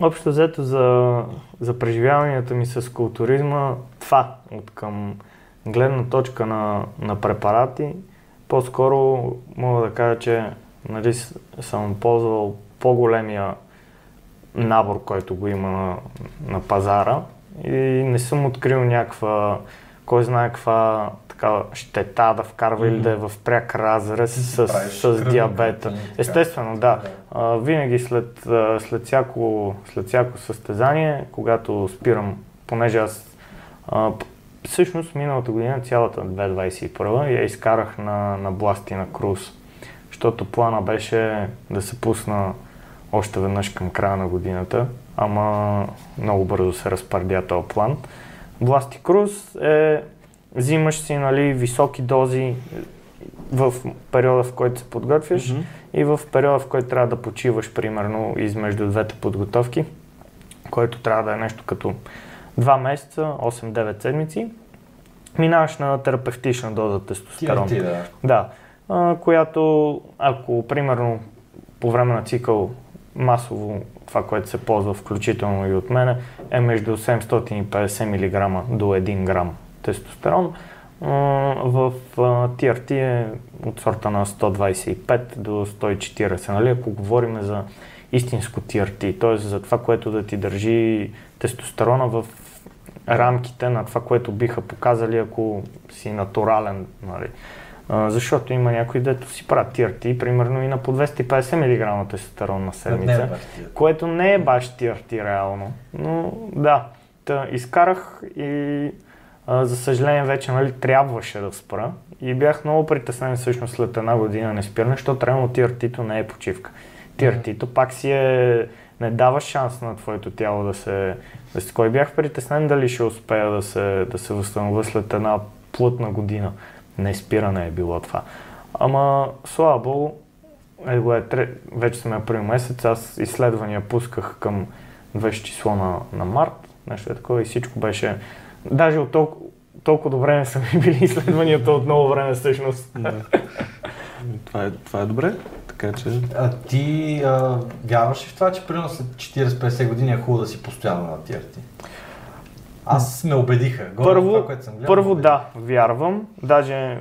общо взето за, за преживяванията ми с културизма, това от към гледна точка на, на препарати, по-скоро мога да кажа, че нали, съм ползвал по-големия набор, който го има на, на пазара и не съм открил някаква, кой знае каква така щета да вкарва или да е в пряк разрез с, с
кръвни
диабета. Естествено, да. А, винаги след, след, всяко, след всяко състезание, когато спирам, понеже аз а, всъщност миналата година, цялата 2021, я изкарах на, на бласти на круз, защото плана беше да се пусна още веднъж към края на годината, ама много бързо се разпардя този план. Бласти круз е взимаш си нали, високи дози в периода, в който се подготвяш
Мгм.
и в периода, в който трябва да почиваш, примерно, измежду двете подготовки, който трябва да е нещо като 2 месеца, 8-9 седмици, минаваш на терапевтична доза тестостерон.
Ти, да.
Да, а, която ако примерно по време на цикъл масово това, което се ползва включително и от мене, е между 750 мг до 1 грам тестостерон. В TRT е от сорта на 125 до 140, нали? ако говорим за истинско TRT, т.е. за това, което да ти държи тестостерона в рамките на това, което биха показали, ако си натурален. Нали. А, защото има някои, дето си правят TRT, примерно и на по 250 мг тестостерон на седмица,
Не, ти.
което не е баш TRT реално. Но да, та, изкарах и а, за съжаление вече нали, трябваше да спра и бях много притеснен всъщност след една година не спиране, защото реално TRT-то не е почивка. TRT-то пак си е не дава шанс на твоето тяло да се... Да се кой бях притеснен дали ще успея да се, да се възстановя след една плътна година. Не спиране е било това. Ама, слава богу, е, го е, тре... вече сме април месец, аз изследвания пусках към 20 число на, на март, нещо е такова и всичко беше... Даже от толкова, толкова добре не са ми били изследванията от много време всъщност.
Да. това, е, това е добре, така че...
А ти а, вярваш ли в това, че примерно след 40-50 години е хубаво да си постоянно на TRT? Аз ме убедиха. Горе
Първо,
това, което съм гледал,
първо да, вярвам. Даже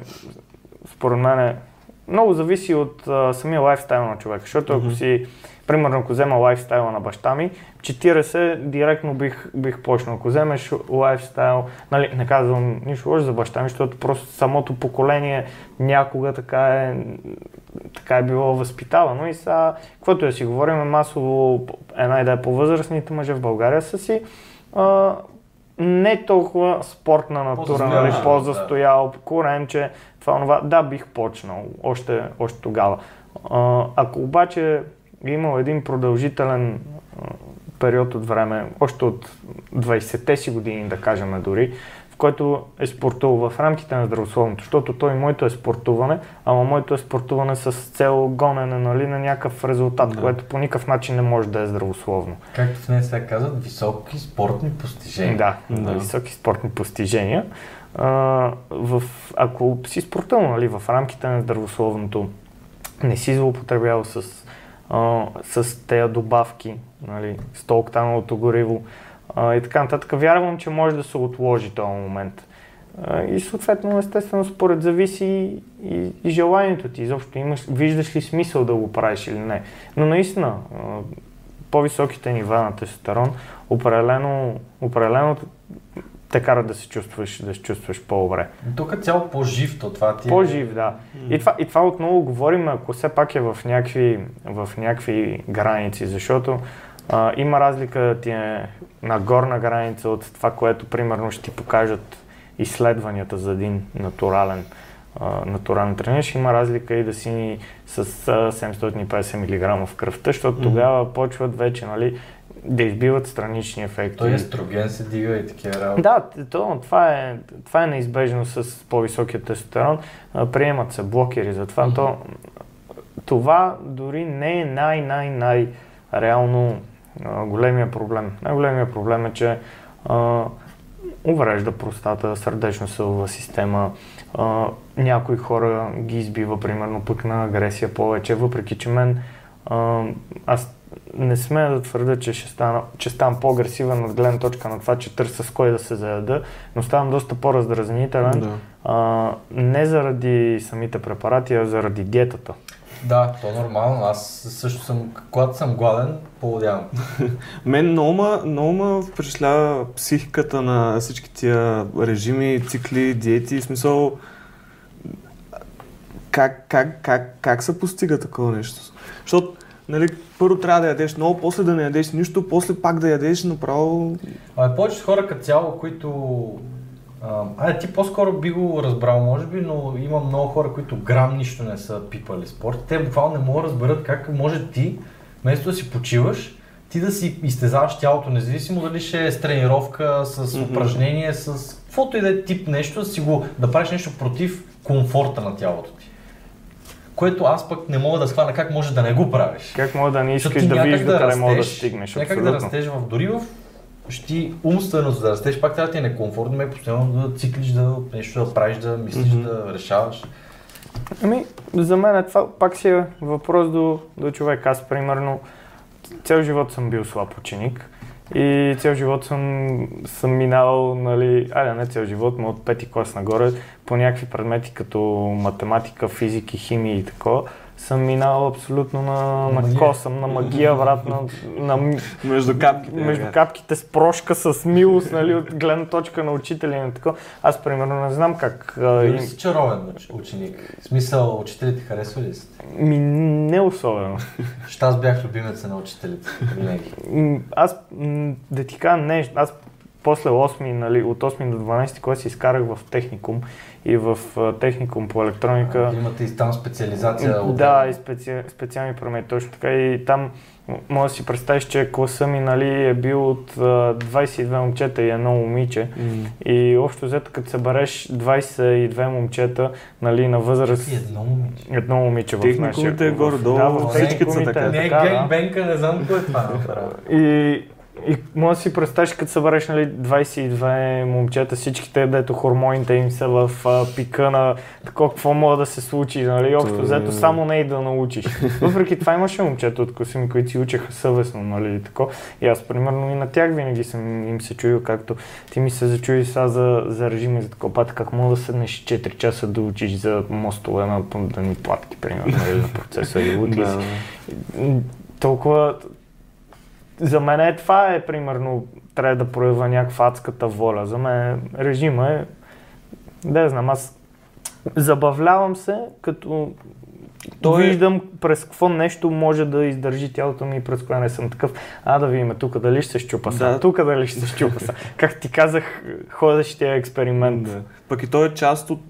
според мен е, много зависи от а, самия лайфстайл на човека. Защото ако си, примерно ако взема лайфстайла на баща ми, 40 директно бих, бих почнал. Ако вземеш лайфстайл, нали, не казвам нищо лошо за баща ми, защото просто самото поколение някога така е, така е било възпитавано и сега, каквото да си говорим, масово една идея по възрастните мъже в България са си а, не толкова спортна натура,
По-застоял,
нали,
да.
по-застоял, коренче, това, това. Да, бих почнал още, още тогава. А, ако обаче е имал един продължителен период от време, още от 20-те си години, да кажем дори, който е спортувал в рамките на здравословното, защото той моето е спортуване, ама моето е спортуване с цел гонене нали, на някакъв резултат,
Да.
което по никакъв начин не може да е здравословно.
Както в нея сега казват, високи спортни постижения.
Да,
Да.
високи спортни постижения. А, в, ако си спортувал нали, в рамките на здравословното, не си злоупотребявал с, а, с тези добавки, нали, 100 октановото гориво а, и така нататък, вярвам, че може да се отложи този момент. А, и съответно, естествено, според зависи и, и, и желанието ти. Изобщо имаш, виждаш ли смисъл да го правиш или не. Но наистина, а, по-високите нива на тестостерон определено, определено те карат да се чувстваш, да се чувстваш по-добре.
Тук е цяло по-жив, то това ти е...
По-жив, да. И това, и това отново говорим, ако все пак е в някакви, в някакви граници, защото а, има разлика ти е на горна граница от това, което примерно ще ти покажат изследванията за един натурален, а, натурален тренер. Има разлика и да си с а, 750 мг в кръвта, защото тогава почват вече нали, да избиват странични ефекти.
Той естроген се дига и такива работи.
Да, то, това, е, това е неизбежно с по-високия тестостерон. Приемат се блокери за това.
Мгм.
То, това дори не е най-най-най реално а, големия проблем. Най-големия проблем е, че а, уврежда простата, сърдечно-съдова система. А, някои хора ги избива, примерно, пък на агресия повече, въпреки че мен а, аз не смея да твърда, че ще стана, че ставам по-агресивен от гледна точка на това, че търся с кой да се заяда, но ставам доста по-раздразнителен.
Да.
А, не заради самите препарати, а заради диетата.
Да, то е нормално. Аз също съм, когато съм гладен, полудявам.
Мен много ма впечатлява психиката на всички тия режими, цикли, диети, в смисъл как, как, как, как се постига такова нещо? Защото, нали, първо трябва да ядеш много, после да не ядеш нищо, после пак да ядеш направо...
А повечето хора като цяло, които... А, ти по-скоро би го разбрал, може би, но има много хора, които грам нищо не са пипали спорт. Те буквално не могат да разберат как може ти, вместо да си почиваш, ти да си изтезаваш тялото, независимо дали ще е с тренировка, с
Мгм.
упражнение, с каквото и да е тип нещо, да, си го, да правиш нещо против комфорта на тялото ти. Което аз пък не мога да схвана как може да не го правиш.
Как мога да не искаш да видиш да, къде мога да стигнеш?
Някак да растеш в дори в ще ти умствено за да растеш, пак трябва да ти е некомфортно, ме постоянно да циклиш, да нещо да правиш, да мислиш,
Мгм.
да решаваш.
Ами, за мен е това пак си е въпрос до, до човек. Аз, примерно, цял живот съм бил слаб ученик и цял живот съм, съм минал, нали, айде не цял живот, но от пети клас нагоре, по някакви предмети като математика, физики, химия и такова, съм минал абсолютно на,
На
на
магия.
косъм, на магия, брат, на, на,
Между капките.
между капките с прошка, с милост, нали, от гледна точка на учителя и на такова. Аз, примерно, не знам как...
Дали
им-
си чаровен уч- ученик? В смисъл, учителите харесва ли сте?
Ми, не особено.
Защото аз бях любимеца на учителите. Винаги.
Аз, да ти кажа не, аз после 8, нали, от 8 до 12 клас си изкарах в техникум и в техникум по електроника.
Имате и там специализация. от-
Да, и специ... специални промени, точно така. И там може да си представиш, че класа ми нали, е бил от а, 22 момчета и едно момиче.
М.
И общо взето, като събереш 22 момчета нали, на възраст
И едно момиче.
едно момиче в
Техникумите
нашия...
е горе-долу,
да, в
всичките са
техникумите
така.
Не е генгбенка, не знам кое е това.
И, и може да си представиш, като събереш нали, 22 момчета, всичките, дето хормоните им са в а, пика на такова, какво може да се случи, нали, общо
е-
взето само не и да научиш. Въпреки това имаше момчета от ми, които си учеха съвестно, нали, и тако. И аз, примерно, и на тях винаги съм им се чуил, както ти ми се зачуди сега за, за режима и за такова, пата, как мога да седнеш 4 часа да учиш за мостове на пъмдани платки, примерно, нали, за процеса и утли
Да,
толкова... За мен е това е, примерно, трябва да проявя някаква адската воля. За мен режима е, да знам, аз забавлявам се, като
Той е-
виждам през какво нещо може да издържи тялото ми и през кое не съм такъв. А да видим тук дали ще се щупа са,
Да.
тук дали ще се щупа са. Как ти казах, ходещия експеримент.
Да. Пък и той е част от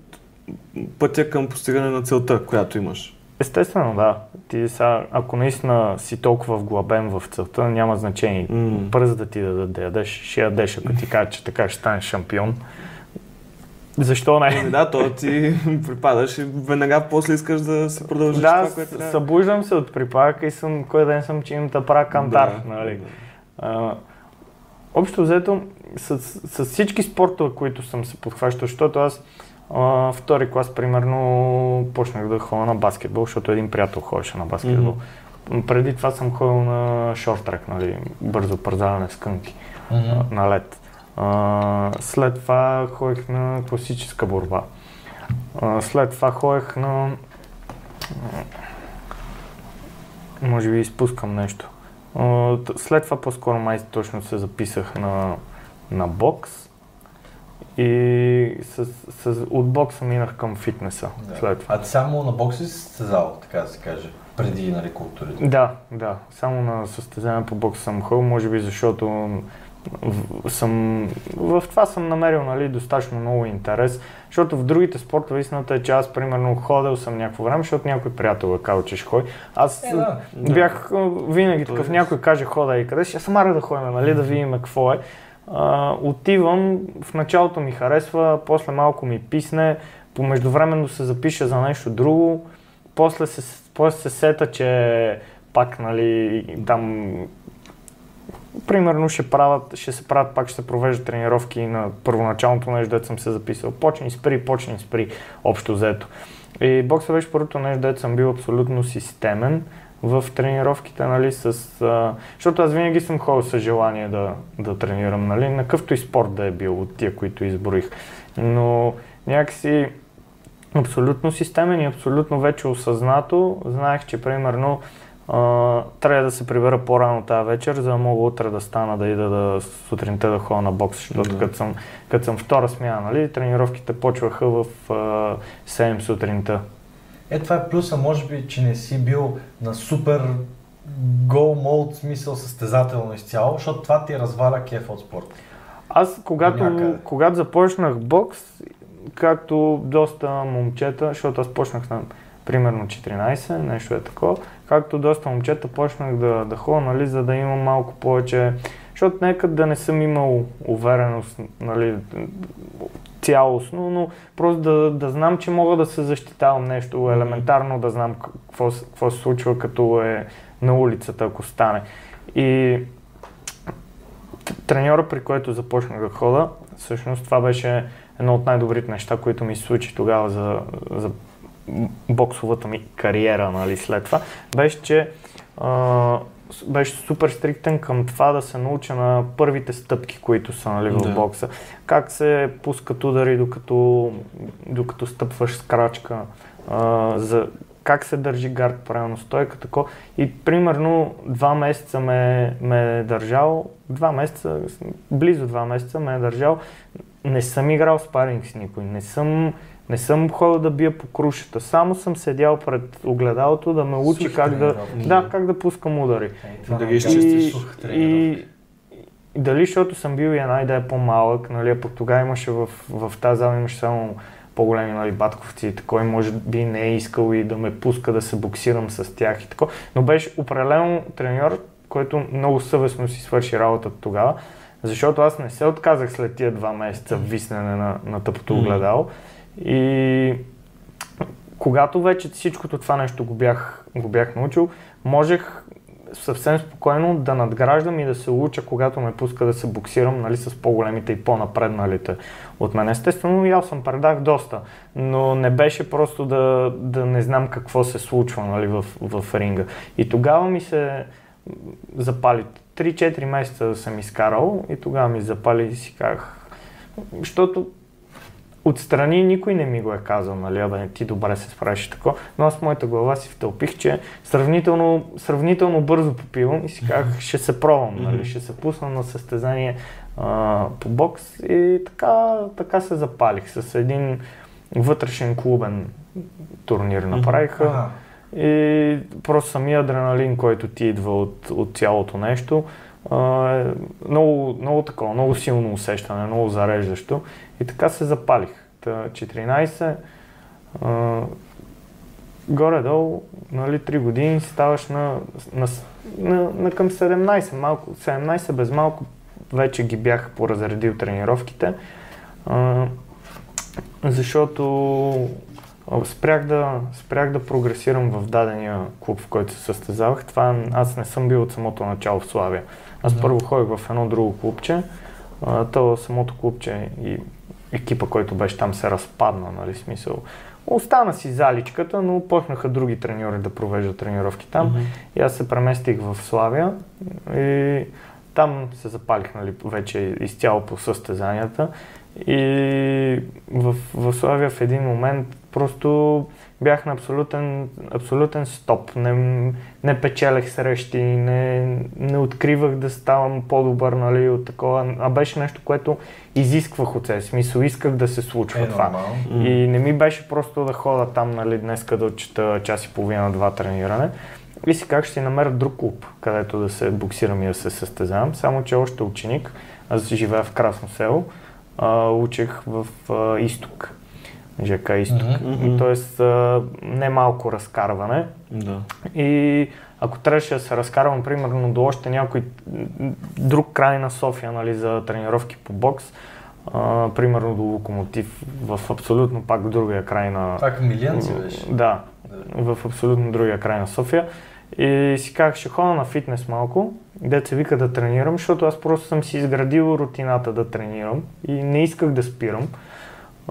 пътя към постигане на целта, която имаш.
Естествено, да. Ти сега, ако наистина си толкова вглъбен в целта, няма значение.
М.
Пръз да ти да ядеш, ще ядеш, ако ти кажат, че така ще станеш шампион. Защо не?
Еми Да, то ти припадаш и веднага после искаш да се продължиш
Да,
това, което
с-
трябва.
събуждам се от припадъка и съм, кой ден съм, че имам да правя кантар.
Да.
Нали? А, общо взето, с, с, всички спортове, които съм се подхващал, защото аз а, втори клас, примерно, почнах да ходя на баскетбол, защото един приятел ходеше на баскетбол. Преди това съм ходил на шорт-трек, нали, бързо пързаване с кънки а, на лед. А, след това ходех на класическа борба. А, след това ходех на... Може би изпускам нещо. А, след това по-скоро май точно се записах на, на бокс. И с, с, от бокса минах към фитнеса
Да.
след това.
А ти само на бокс ли си състезал, така да се каже, преди нали, културите?
Да, да. Само на състезание по бокс съм ходил, може би защото в, съм, в това съм намерил нали, достатъчно много интерес, защото в другите спортове истината е, че аз примерно ходил съм някакво време, защото някой приятел е казал, че ще ходи. Аз
Е, да.
бях а, винаги такъв,
е.
някой каже хода и къде ще съм да ходим, нали, да видим какво е. А, отивам, в началото ми харесва, после малко ми писне, по междувременно се запиша за нещо друго, после се, после се сета, че пак, нали, там примерно ще, правят, ще се правят, пак ще се провеждат тренировки на първоначалното нещо, дето съм се записал. Почни спри, почни спри, общо взето. И бокса беше първото нещо, дето съм бил абсолютно системен в тренировките, нали, с... А, защото аз винаги съм ходил с желание да, да тренирам, нали, на какъвто и спорт да е бил от тия, които изброих. Но някакси абсолютно системен и абсолютно вече осъзнато знаех, че примерно Uh, трябва да се прибера по-рано тази вечер, за да мога утре да стана да ида да, сутринта да ходя на бокс, защото да. като, съм, като съм втора смяна, нали, тренировките почваха в uh, 7 сутринта.
Е, това е плюса, може би, че не си бил на супер гол мод, смисъл състезателно изцяло, защото това ти разваля кеф от спорта.
Аз, когато, когато започнах бокс, както доста момчета, защото аз почнах на примерно 14, нещо е такова, както доста момчета почнах да, да ходя, нали, за да имам малко повече, защото нека да не съм имал увереност, нали, цялостно, но просто да, да знам, че мога да се защитавам нещо, елементарно да знам какво, какво се случва като е на улицата, ако стане. И треньора, при който започнах да хода, всъщност това беше едно от най-добрите неща, които ми се случи тогава за, за боксовата ми кариера, нали, след това, беше, че а, беше супер стриктен към това да се науча на първите стъпки, които са нали, в да. бокса. Как се пускат удари, докато, докато стъпваш с крачка, а, за как се държи гард правилно, стойка, тако. И примерно два месеца ме, ме е държал, два месеца, близо два месеца ме е държал. Не съм играл спаринг с никой, не съм не съм ходил да бия по крушата, само съм седял пред огледалото да ме учи как да, да, как да пускам удари.
Е, да ги изчистиш
и, и, и, дали защото съм бил и една идея по-малък, нали, а пък тогава имаше в, в тази зала имаше само по-големи нали, батковци и такой, може би не е искал и да ме пуска да се боксирам с тях и тако. Но беше определено треньор, който много съвестно си свърши работата тогава, защото аз не се отказах след тия два месеца виснене на, на тъпото огледало. Mm и когато вече всичкото това нещо го бях, го бях научил, можех съвсем спокойно да надграждам и да се уча, когато ме пуска да се боксирам нали, с по-големите и по-напредналите от мен. Естествено, аз съм предах доста, но не беше просто да, да не знам какво се случва нали, в, в ринга. И тогава ми се запали. 3-4 месеца съм изкарал и тогава ми запали и си казах, защото отстрани никой не ми го е казал, нали, абе, ти добре се справиш тако, но аз в моята глава си втълпих, че сравнително, сравнително бързо попивам и си казах, ще се пробвам, нали, ще се пусна на състезание а, по бокс и така, така се запалих с един вътрешен клубен турнир направиха. И просто самия адреналин, който ти идва от, от цялото нещо, много, много такова, много силно усещане, много зареждащо. И така се запалих. Та 14, а, горе-долу, нали, 3 години ставаш на, на, на, на към 17, малко, 17 без малко вече ги бях поразредил тренировките, а, защото спрях да, спрях да прогресирам в дадения клуб, в който се състезавах. Това аз не съм бил от самото начало в Славия. Аз да. първо ходих в едно друго клубче, то самото клубче и екипа, който беше там, се разпадна, нали, смисъл. Остана си заличката, но почнаха други треньори да провеждат тренировки там. Mm-hmm. И аз се преместих в Славия и там се запалих нали, вече изцяло по състезанията. И в, в Славия в един момент просто бях на абсолютен, абсолютен стоп. Не, не печелех срещи, не, не откривах да ставам по-добър нали, от такова, а беше нещо, което изисквах от себе. Смисъл, исках да се случва е, това. Нормал. И не ми беше просто да хода там нали, днес да отчета час и половина, два трениране. И си как ще намеря друг клуб, където да се боксирам и да се състезавам. Само, че още ученик, аз живея в Красно село, а, учех в а, изток. ЖК Изток. Mm-hmm. Тоест не малко разкарване.
Да.
И ако трябваше да се разкарвам, примерно, до още някой друг край на София, нали, за тренировки по бокс, а, примерно до Локомотив, в абсолютно пак другия край на...
Пак Милиан си беше?
Да, в абсолютно другия край на София. И си казах, ще ходя на фитнес малко, дете се вика да тренирам, защото аз просто съм си изградил рутината да тренирам и не исках да спирам.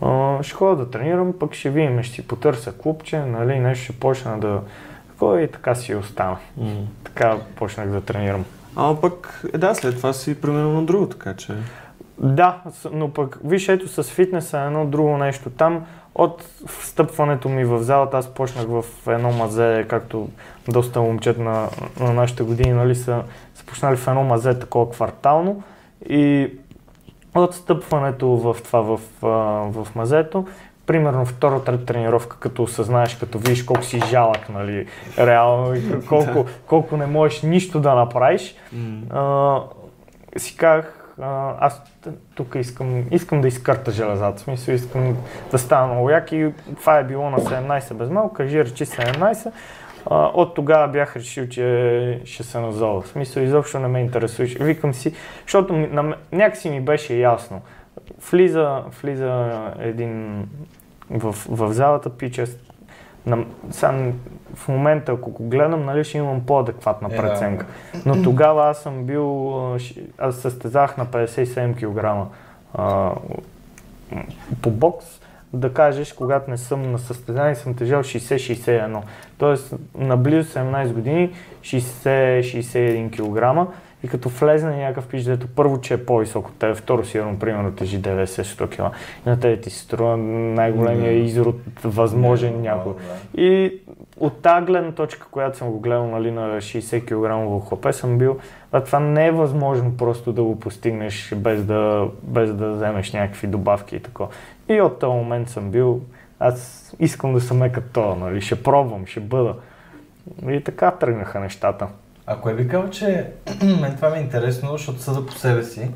А, ще ходя да тренирам, пък ще видим, ще си потърся клубче, нали, нещо ще почна да... Такова и така си остана.
М.
Така почнах да тренирам.
Ама пък, е да, след това си на друго, така че...
Да, но пък виж ето с фитнеса е едно друго нещо. Там от встъпването ми в залата аз почнах в едно мазе, както доста момчета на, на нашите години нали, са, са почнали в едно мазе такова квартално и от стъпването в това, в, в мазето, примерно втора, трета тренировка, като осъзнаеш, като видиш колко си жалък, нали, реално, колко, колко не можеш нищо да направиш, а, си казах, аз тук искам, искам да изкърта железата, в смисъл искам да стана много як и това е било на 17 без малко, кажи речи 17. А, от тогава бях решил, че ще се назова. В смисъл изобщо не ме интересуваше. Викам си, защото на, някакси ми беше ясно. Влиза, влиза един в, в залата пича. На, сам, в момента, ако го гледам, нали, ще имам по-адекватна
Е,
преценка. Но тогава аз съм бил, аз състезах на 57 кг а, по бокс. Да кажеш, когато не съм на състезание, съм тежал 60-61. Тоест, на близо 17 години 60-61 кг. И като влезне някакъв пич, дето първо, че е по-висок от теб, второ сигурно, примерно, тежи 90-100 кг. И на тебе ти се струва най-големия изрод възможен някой. И от тази гледна точка, която съм го гледал нали, на 60 кг хлапе, съм бил, а това не е възможно просто да го постигнеш без да, без да вземеш някакви добавки и такова. И от този момент съм бил, аз искам да съм е като това, нали, ще пробвам, ще бъда. И така тръгнаха нещата.
Ако е викал, че мен това ми е интересно, защото съда по себе си,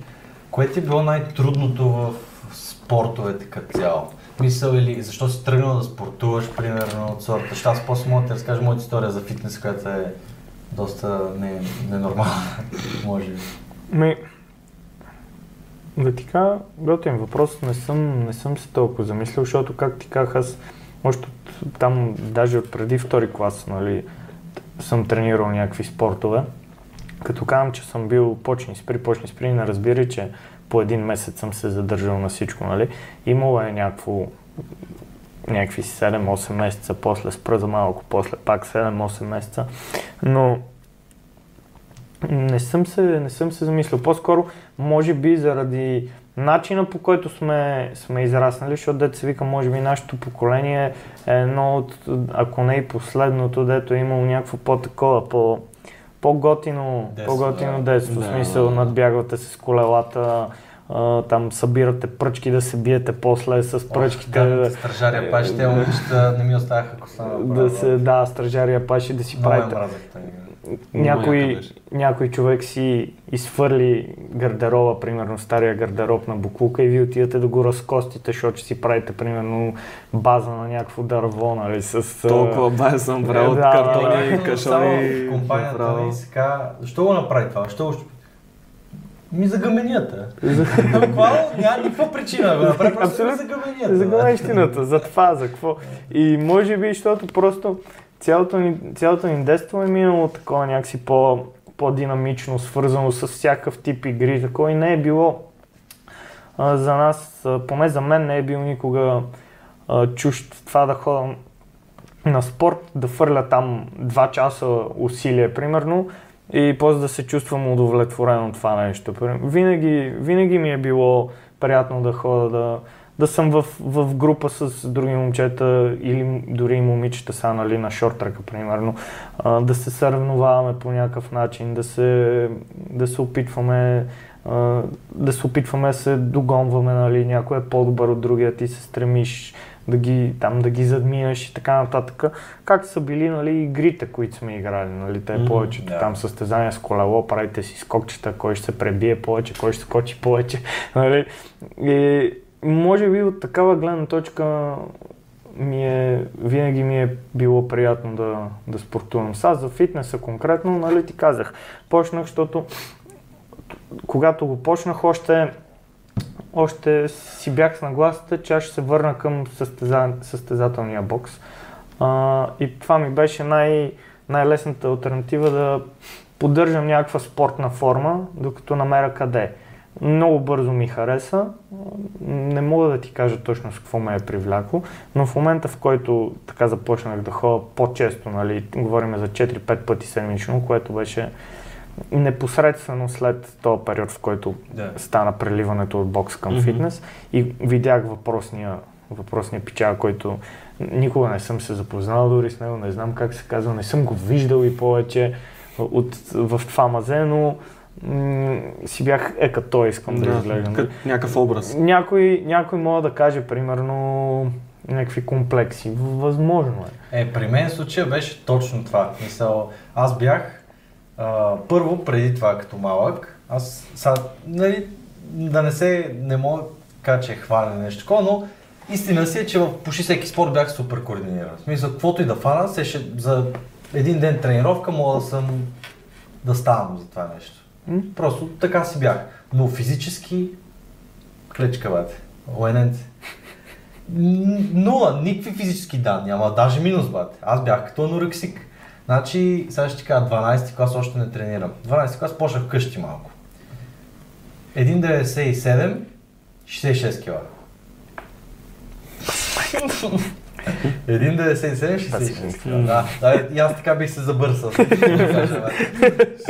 кое ти е било най-трудното в спортовете като цяло? Мисъл или защо си тръгнал да спортуваш, примерно, от сорта? Ще аз после мога да ти разкажа моята история за фитнес, която е доста не, ненормална, може би.
Ми, да ти кажа, готин въпрос, не съм, не съм се толкова замислил, защото, как ти казах, аз още от, там, даже от преди втори клас, нали, съм тренирал някакви спортове. Като казвам, че съм бил почни спри, почни спри, не разбирай, че по един месец съм се задържал на всичко, нали. Имало е някакво, някакви 7-8 месеца, после спра за малко, после пак 7-8 месеца, но не съм се, не съм се замислил. По-скоро, може би заради начина по който сме, сме израснали, защото дето се вика, може би нашето поколение е едно от, ако не и последното, дето е имало някакво по-такова, по, по-готино,
Детство,
по-готино
да.
детство, в
Да.
смисъл надбягвате се с колелата, а, там събирате пръчки да се биете после с пръчките.
Гадните стражари паши, те момичета не ми оставаха коса.
да се, да, стражария паши да си
Много
правите.
игра.
Някой, някой човек си изфърли гардероба, примерно стария гардероб на буклука и вие отидете да го разкостите, защото ще си правите примерно база на някакво дърво, нали, с...
Толкова бая съм правил
Е,
от
да,
картони,
да,
кашони.
Само в компанията
направо.
ми се казва, защо го направи това? Защо. Ми за гъменията. Ами какво? Няма никаква причина го направи, просто за гъменията.
За
бе.
гъвещината, за това, за какво. И може би, защото просто цялото ни, цялото ни детство е минало такова някакси по, по-динамично, свързано с всякакъв тип игри, такова и не е било а, за нас, а, поне за мен не е бил никога а, чужд това да ходя на спорт, да фърля там два часа усилие, примерно, и после да се чувствам удовлетворен от това нещо. Винаги, винаги ми е било приятно да ходя, да, да съм в, в група с други момчета или дори и момичета са нали, на шортрека, примерно, а, да се съревноваваме по някакъв начин, да се, да се опитваме а, да се опитваме се догонваме, нали, някой е по-добър от другия, ти се стремиш да ги, там, да ги задминеш и така нататък. Как са били нали, игрите, които сме играли, нали, те повечето
да.
там състезания с колело, правите си скокчета, кой ще се пребие повече, кой ще скочи повече. Нали. И може би от такава гледна точка ми е, винаги ми е било приятно да, да спортувам. Сега за фитнеса конкретно, нали ти казах, почнах, защото когато го почнах, още, още си бях с нагласата, че аз ще се върна към състеза, състезателния бокс. А, и това ми беше най- най-лесната альтернатива да поддържам някаква спортна форма, докато намеря къде. Много бързо ми хареса. Не мога да ти кажа точно с какво ме е привлякло, но в момента в който така започнах да ходя по-често, нали, говорим за 4-5 пъти седмично, което беше непосредствено след този период, в който
Да.
стана преливането от бокс към
Мгм.
фитнес и видях въпросния, въпросния пичага, който никога не съм се запознал дори с него, не знам как се казва, не съм го виждал и повече от, в това мазе, но си бях е като той искам да, изглеждам.
като някакъв образ.
Някой, някой мога да каже, примерно, някакви комплекси. Възможно е.
Е, при мен случая беше точно това. Мисъл, аз бях а, първо преди това като малък. Аз са, нали, да не се, не мога да кажа, че е хваля нещо такова, но истина си е, че в почти всеки спорт бях супер координиран. В смисъл, каквото и да фана, се ще, за един ден тренировка мога да съм, да ставам за това нещо. Просто така си бях. Но физически, клечка, бате. Лененце. Нула, никакви физически данни, ама даже минус, бате. Аз бях като анорексик. Значи, сега ще кажа, 12 клас още не тренирам. 12 клас почнах вкъщи малко. 1,97, 66 кила. 1,97, 66 кила. Да, да, и аз така бих се забърсал.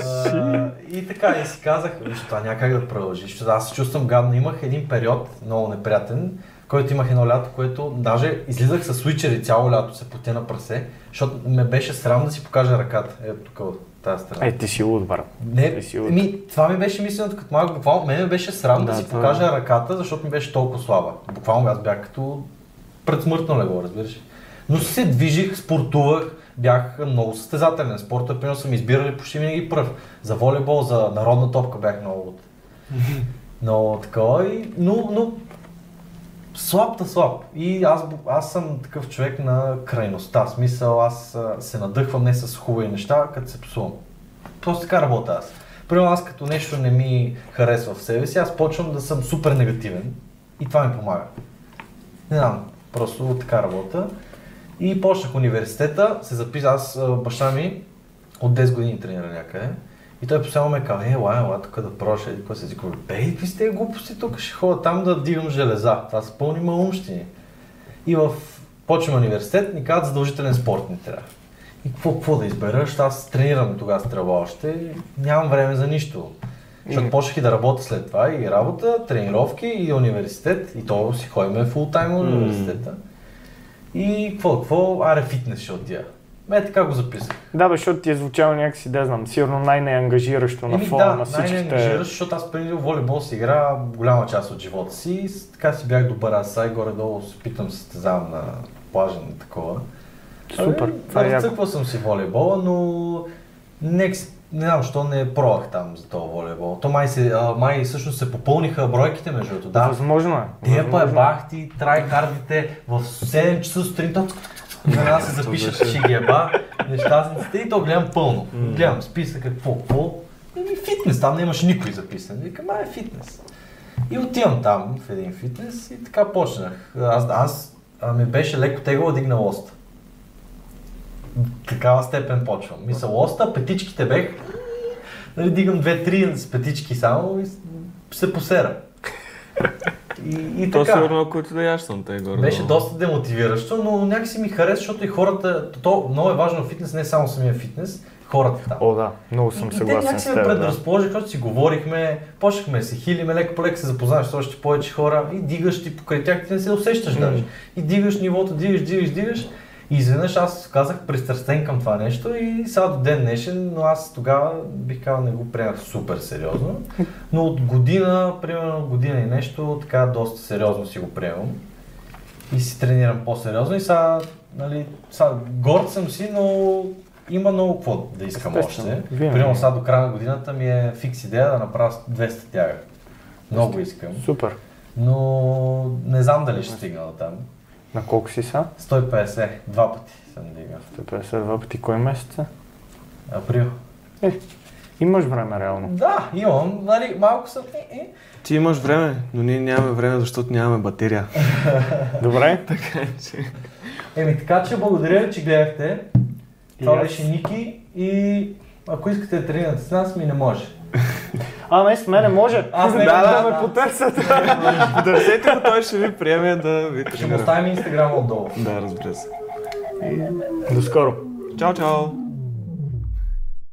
А, и така, и си казах, виж, това няма как да продължи, защото аз се чувствам гадно. Имах един период, много неприятен, който имах едно лято, което даже излизах с свичери цяло лято, се потя на прасе, защото ме беше срам да си покажа ръката. Ето тук от тази страна.
Е, ти си луд, брат.
Не,
Ти си луд.
ми, това ми беше мисленето като малък, буквално мене ме беше срам да,
Да,
си
това е.
покажа ръката, защото ми беше толкова слаба. Буквално аз бях като предсмъртно легло, разбираш. Но се движих, спортувах, бях много състезателен. Спорта, примерно, съм избирали почти винаги пръв. За волейбол, за народна топка бях много от... много такова, и, но, но слаб та слаб. И аз, аз съм такъв човек на крайността. В смисъл, аз се надъхвам не с хубави неща, като се псувам. Просто така работя аз. Примерно аз като нещо не ми харесва в себе си, аз почвам да съм супер негативен и това ми помага. Не знам, просто така работя. И почнах университета, се записах, аз баща ми от 10 години тренира някъде. И той постоянно ме казва, е, ела, ела, тук да проша, и какво се казва, бей, какви сте глупости, тук ще ходя там да дигам железа. Това са пълни малумщини. И в почвам университет, ни казват задължителен спорт ни трябва. И какво, какво да избера, аз тренирам тогава стрелба още, нямам време за нищо. Защото
И-
почнах и да работя след това, и работа, тренировки, и университет, и то си ходим фултайм в
М.
университета. И какво, какво, аре фитнес ще отида. Ме така го записах.
Да, бе, защото ти е звучало някакси, да знам, сигурно най-неангажиращо на фона
да,
на всичките.
най-неангажираш, защото аз преди волейбол си игра голяма част от живота си така си бях добър, аз сега горе-долу се питам състезавам на плажа на такова.
Супер, това е
съм си волейбола, но не, не знам, защо не пробвах там за този волейбол. То май, се, а, май всъщност се попълниха бройките между другото. Да,
Възможно е.
те па
е.
бахти, трайхардите в 7 часа сутринта веднага се запишат, ще ги еба, нещастниците и то гледам пълно. Гледам списъка, какво, какво. Еми фитнес, там нямаше никой записан. Викам, а е фитнес. И отивам там в един фитнес и така почнах. Аз, аз а, ми беше леко тегло да дигна лоста. Такава степен почвам. Мисля, лоста, петичките бех, нали, дигам две-три с петички само и се посера. И, и
То
така.
сигурно, ако ти да яш съм те горе.
Беше доста демотивиращо, но някакси ми хареса, защото и хората, то много е важно фитнес, не само самия фитнес, хората там.
О, да, много съм
и, и те
съгласен
някакси ме предразположиха, защото си говорихме, почнахме да се хилиме, леко по леко се запознаваш с още повече хора и дигаш ти покрай тях, ти не се усещаш
М.
даже. И дигаш нивото, дигаш, дигаш, дигаш. И изведнъж аз казах пристрастен към това нещо и сега до ден днешен, но аз тогава бих казал не го приемах супер сериозно. Но от година, примерно година и нещо, така доста сериозно си го приемам. И си тренирам по-сериозно и сега, нали, сега горд съм си, но има много какво да искам
Естествено,
още. Примерно сега до края на годината ми е фикс идея да направя 200 тяга. Много искам.
Супер.
Но не знам дали ще стигна до там.
На колко си са?
150, два пъти съм дигал.
152 пъти кой месец е?
Април.
Е, имаш време реално.
Да, имам, нали, малко съм... Е, е.
Ти имаш време, но ние нямаме време, защото нямаме батерия.
Добре?
Еми така че благодаря ви, че гледахте. Това беше Ники и ако искате да тренирате с нас, ми не може.
А, не, с мене може.
Аз не-
да,
да,
ме потърсят.
Търсете го, той ще ви приеме да ви
Ще му оставим инстаграма отдолу.
Да, разбира се.
До скоро.
Чао, чао!